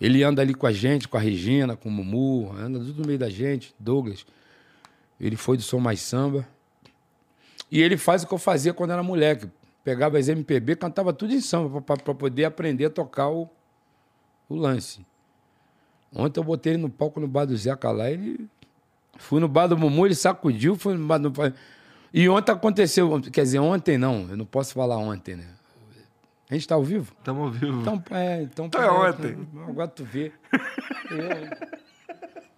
Ele anda ali com a gente, com a Regina, com o Mumu, anda tudo no meio da gente, Douglas. Ele foi do Som Mais Samba. E ele faz o que eu fazia quando era moleque. pegava as MPB, cantava tudo em samba para poder aprender a tocar o, o lance. Ontem eu botei ele no palco no bar do Zeca lá, ele. Fui no bar do Mumu, ele sacudiu, foi no bar do. E ontem aconteceu, quer dizer, ontem não, eu não posso falar ontem, né? A gente tá ao vivo? Estamos ao vivo. Então, é, então, Então é ontem. Agora tu vê. É.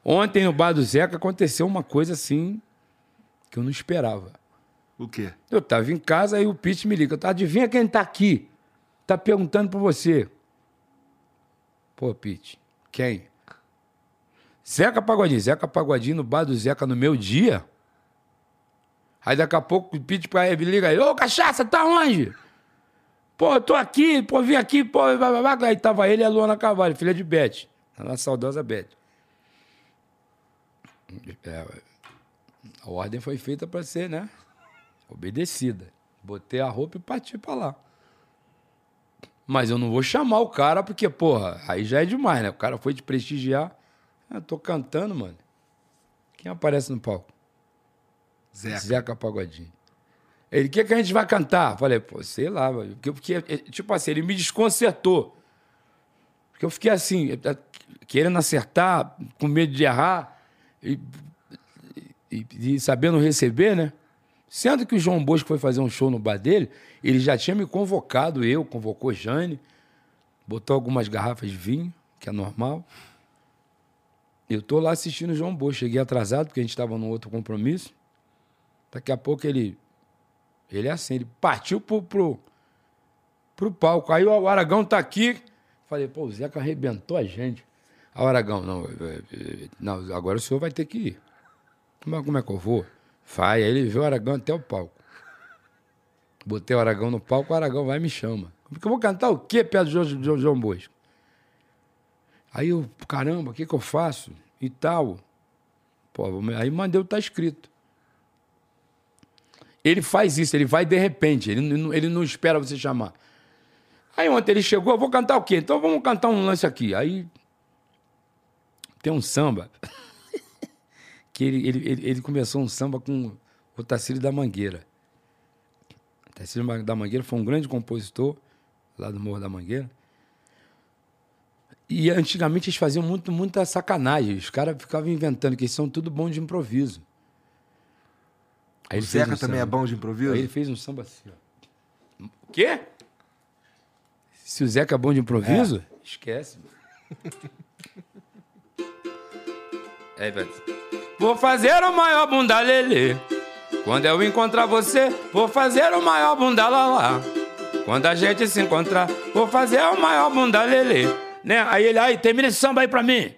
Ontem no bar do Zeca aconteceu uma coisa assim que eu não esperava. O quê? Eu tava em casa, aí o Pete me liga. Adivinha quem tá aqui? Tá perguntando por você. Pô, Pete, quem? Zeca Pagodinho. Zeca Pagodinho no bar do Zeca no meu dia. Aí daqui a pouco o Pete pra ele liga aí. Ô, cachaça, tá onde? Pô, eu tô aqui, pô, vim aqui, pô, blá, blá, blá. Aí tava ele e a Luana Cavalho, filha de Beth. A nossa saudosa Beth. É, a ordem foi feita para ser, né? Obedecida. Botei a roupa e parti pra lá. Mas eu não vou chamar o cara, porque, porra, aí já é demais, né? O cara foi te prestigiar. Eu tô cantando, mano. Quem aparece no palco? Zeca. Zeca Pagodinho. Ele, o que, que a gente vai cantar? Falei, pô, sei lá. Porque, porque, tipo assim, ele me desconcertou. Porque eu fiquei assim, querendo acertar, com medo de errar e, e, e sabendo receber, né? Sendo que o João Bosco foi fazer um show no bar dele, ele já tinha me convocado, eu, convocou Jane, botou algumas garrafas de vinho, que é normal. Eu tô lá assistindo o João Bosco. Cheguei atrasado, porque a gente estava num outro compromisso. Daqui a pouco ele. Ele é assim, ele partiu pro, pro, pro palco. Aí o Aragão tá aqui. Falei, pô, o Zeca arrebentou a gente. Aí o Aragão, não, não, agora o senhor vai ter que ir. É, como é que eu vou? Vai. Aí ele viu o Aragão até o palco. Botei o Aragão no palco, o Aragão vai e me chama. Porque eu vou cantar o quê perto do João Bosco? Aí eu, caramba, o que, que eu faço? E tal. Pô, aí mandei o tá escrito. Ele faz isso, ele vai de repente, ele, não- ele não espera você chamar. Aí ontem ele chegou, vou cantar o quê? Então vamos cantar um lance aqui. Aí tem um samba. que ele, ele, ele, ele começou um samba com o Tacílio da Mangueira. O Tacílio da Mangueira foi um grande compositor lá do Morro da Mangueira. E antigamente eles faziam muito, muita sacanagem. Os caras ficavam inventando que eles são tudo bom de improviso. Aí O Zeca um também é samba. bom de improviso? Aí ele fez um samba assim, ó. O quê? Se o Zeca é bom de improviso, esquece. É, velho. Vou fazer o maior bunda lelê. Quando eu encontrar você, vou fazer o maior bunda lalá. Quando a gente se encontrar, vou fazer o maior bunda lelê. Né? Aí ele, aí, termina esse samba aí pra mim.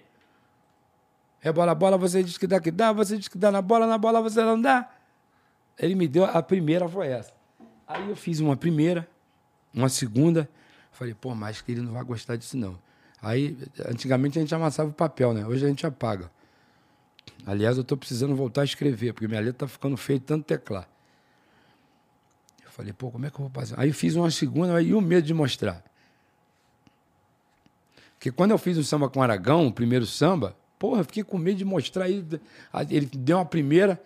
É bola, bola, você diz que dá, que dá, você diz que dá na bola, na bola você não dá. Ele me deu, a primeira foi essa. Aí eu fiz uma primeira, uma segunda. Falei, pô, mas que ele não vai gostar disso não. Aí, antigamente a gente amassava o papel, né? Hoje a gente apaga. Aliás, eu tô precisando voltar a escrever, porque minha letra tá ficando feia tanto teclar. Eu falei, pô, como é que eu vou fazer? Aí eu fiz uma segunda, aí o medo de mostrar. Porque quando eu fiz o samba com o Aragão, o primeiro samba, porra, eu fiquei com medo de mostrar. Aí, ele deu uma primeira.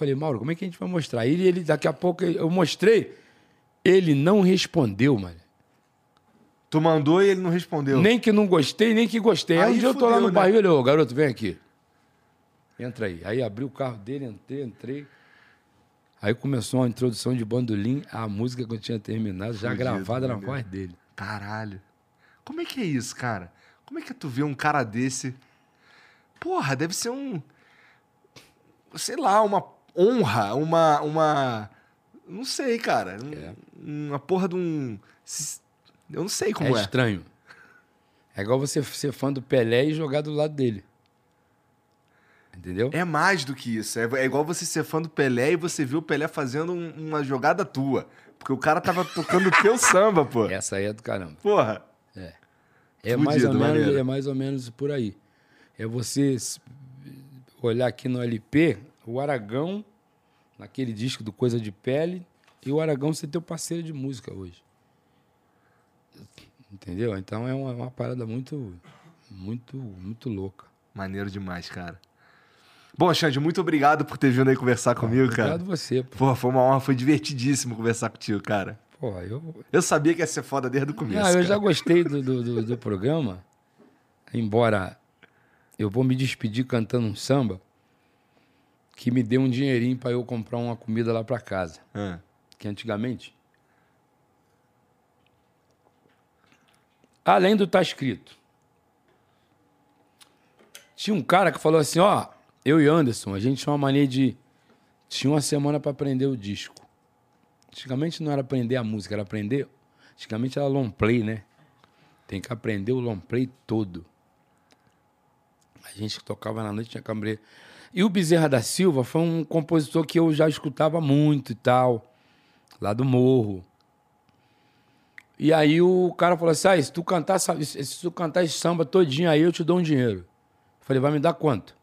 Falei, Mauro, como é que a gente vai mostrar? Ele, ele daqui a pouco, eu mostrei. Ele não respondeu, mano. Tu mandou e ele não respondeu. Nem que não gostei, nem que gostei. Aí, Aí um dia eu tô lá no né? barril, ele, ô, garoto, vem aqui. Entra aí. Aí abri o carro dele, entrei, entrei. Aí começou uma introdução de bandolim, a música que eu tinha terminado, já Fudido, gravada na voz dele. Caralho. Como é que é isso, cara? Como é que é tu ver um cara desse? Porra, deve ser um. Sei lá, uma honra, uma. uma não sei, cara. É. Uma porra de um. Eu não sei como é é. estranho. É igual você ser fã do Pelé e jogar do lado dele. Entendeu? É mais do que isso. É, é igual você ser fã do Pelé e você viu o Pelé fazendo um- uma jogada tua. Porque o cara tava tocando o teu samba, pô. Essa aí é do caramba. Porra. É mais, ou Fudido, menos, maneiro. é mais ou menos por aí. É você olhar aqui no LP, o Aragão, naquele disco do Coisa de Pele, e o Aragão ser teu parceiro de música hoje. Entendeu? Então é uma, uma parada muito, muito, muito louca. Maneiro demais, cara. Bom, Xande, muito obrigado por ter vindo aí conversar comigo, cara. Obrigado você, pô. Pô, foi uma honra, foi divertidíssimo conversar contigo, cara. Porra, eu. Eu sabia que ia ser foda desde o começo. Ah, eu cara. já gostei do, do, do- do programa. Embora eu vou me despedir cantando um samba que me deu um dinheirinho pra eu comprar uma comida lá pra casa. Ah. Que antigamente. Além do tá escrito. Tinha um cara que falou assim: ó, eu e Anderson, a gente tinha uma mania de. Tinha uma semana pra aprender o disco. Antigamente não era aprender a música, era aprender. Antigamente era long play, né? Tem que aprender o long play todo. A gente que tocava na noite tinha que aprender. E o Bezerra da Silva foi um compositor que eu já escutava muito e tal, lá do morro. E aí o cara falou assim: ah, se tu cantar, se tu cantar esse samba todinho aí, eu te dou um dinheiro. Eu falei, vai me dar quanto?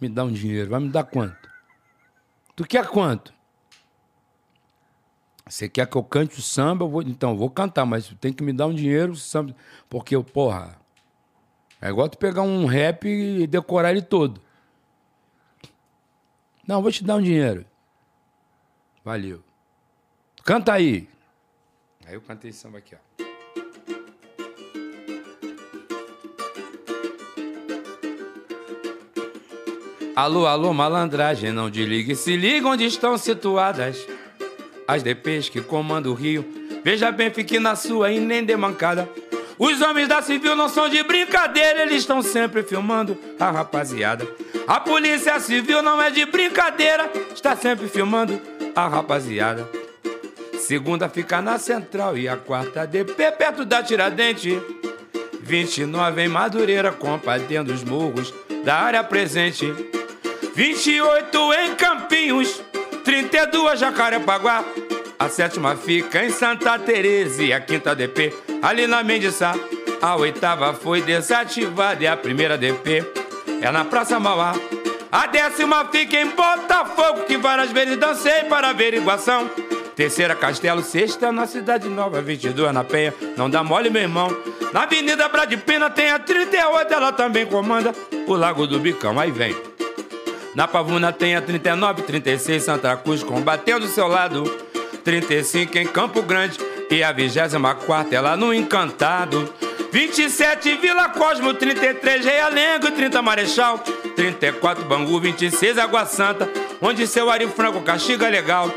Me dá um dinheiro, vai me dar quanto? Tu quer quanto? Você quer que eu cante o samba? Eu vou, então, eu vou cantar, mas tem que me dar um dinheiro, samba, porque eu, porra, é igual tu pegar um rap e decorar ele todo. Não, vou te dar um dinheiro. Valeu. Canta aí. Aí eu cantei esse samba aqui, ó. Alô, alô, malandragem, não desligue, se liga onde estão situadas as DPs que comandam o Rio. Veja bem, fique na sua e nem dê mancada. Os homens da civil não são de brincadeira, eles estão sempre filmando a rapaziada. A polícia civil não é de brincadeira, está sempre filmando a rapaziada. Segunda fica na central e a quarta DP perto da Tiradente. 29 em Madureira, combatendo os morros da área presente. 28 em Campinhos, 32 Jacarepaguá. A sétima fica em Santa Teresa e a quinta DP ali na Mendiçá. A oitava foi desativada e a primeira DP é na Praça Mauá. A décima fica em Botafogo, que várias vezes dancei para averiguação. Terceira Castelo, sexta na Cidade Nova, 22 na Penha, não dá mole, meu irmão. Na Avenida Bradipina tem a 38, ela também comanda o Lago do Bicão, aí vem. Na Pavuna tem a 39, 36 Santa Cruz combatendo do seu lado. 35 em Campo Grande e a 24 é lá no Encantado. 27 Vila Cosmo, 33 Realengo, 30 Marechal, 34 Bangu, 26 Água Santa, onde seu Ari Franco castiga legal.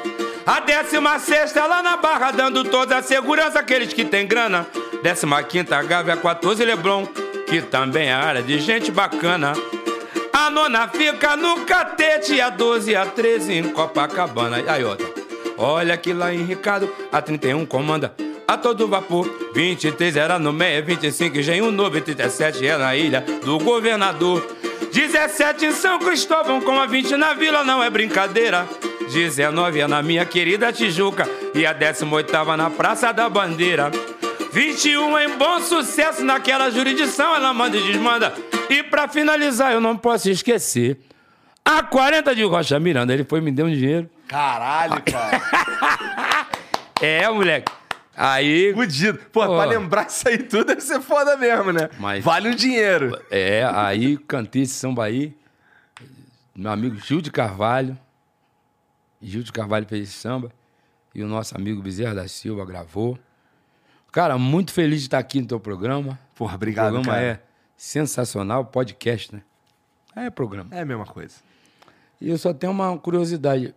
A 16 é lá na Barra, dando toda a segurança àqueles que tem grana. 15 Gávea, 14 Leblon, que também é área de gente bacana. A nona fica no catete, a 12 e a 13 em Copacabana. Aí, outra. Olha que lá em Ricardo, a 31 comanda a todo vapor. 23 era no meio, 25 Engenho Novo, 37 é na ilha do governador. 17 em São Cristóvão, com a 20 na vila, não é brincadeira. 19 é na minha querida Tijuca e a 18 na Praça da Bandeira. 21 em bom sucesso naquela jurisdição, ela manda e desmanda. E pra finalizar, eu não posso esquecer. A 40 de Rocha Miranda, ele foi me deu um dinheiro. Caralho, cara. É, moleque. Aí, Fudido. Pô, Pô. pra lembrar isso aí tudo deve ser foda mesmo, né? Mas- Vale um dinheiro. é, aí cantei esse samba aí. Meu amigo Gil de Carvalho. Gil de Carvalho fez esse samba. E o nosso amigo Bezerra da Silva gravou. Cara, muito feliz de estar aqui no teu programa. Porra, obrigado, o programa cara. é sensacional, podcast, né? É programa. É a mesma coisa. E eu só tenho uma curiosidade.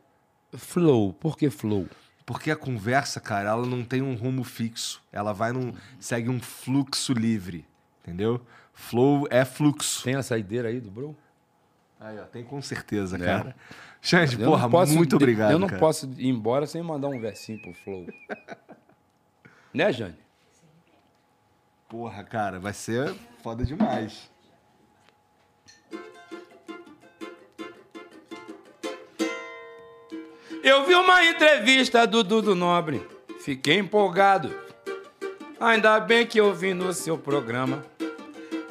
Flow, por que flow? Porque a conversa, cara, ela não tem um rumo fixo. Ela vai num. segue um fluxo livre. Entendeu? Flow é fluxo. Tem a saideira aí do bro? Aí, ó, tem com certeza, cara. Xande, Eu porra, posso- muito obrigado. Eu não cara. posso ir embora sem mandar um versinho pro Flow. né, Jane? Porra, cara, vai ser foda demais. Eu vi uma entrevista do Dudu Nobre, fiquei empolgado. Ainda bem que eu vim no seu programa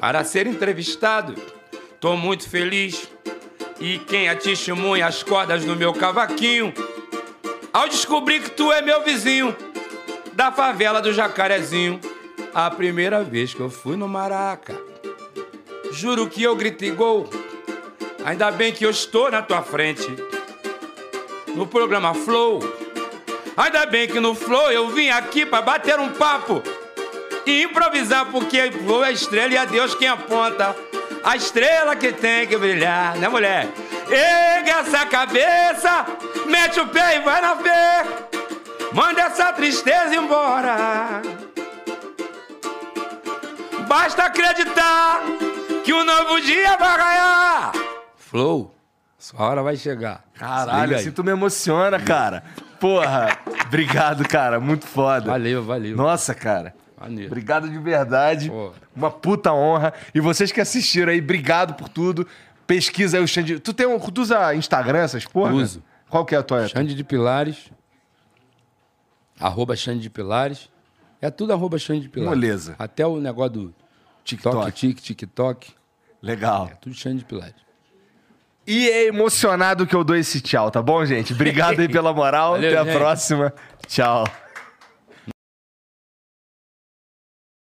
para ser entrevistado. Tô muito feliz. E quem é testemunha as cordas do meu cavaquinho? Ao descobrir que tu é meu vizinho da favela do Jacarezinho, a primeira vez que eu fui no Maraca. Juro que eu gritei gol. Ainda bem que eu estou na tua frente no programa Flow. Ainda bem que no Flow eu vim aqui pra bater um papo e improvisar, porque Flow é a estrela e é Deus quem aponta. A estrela que tem que brilhar, né, mulher? Erga essa cabeça, mete o pé e vai na fé. Manda essa tristeza embora. Basta acreditar que um novo dia vai ganhar. Flow, sua hora vai chegar. Caralho, assim tu me emociona, cara. Porra, obrigado, cara. Muito foda. Valeu, valeu. Nossa, cara. Maneiro. Obrigado de verdade. Pô. Uma puta honra. E vocês que assistiram aí, obrigado por tudo. Pesquisa aí o Xande. Tu, tem um, tu usa Instagram, essas porra? Uso. Qual que é a tua? Xande de Pilares. Arroba Xande de Pilares. É tudo arroba Xande de Pilares. Moleza. Até o negócio do TikTok. Tik, TikTok. Legal. É tudo Xande de Pilares. E é emocionado que eu dou esse tchau, tá bom, gente? Obrigado aí pela moral. Valeu, Até a gente. próxima. Tchau.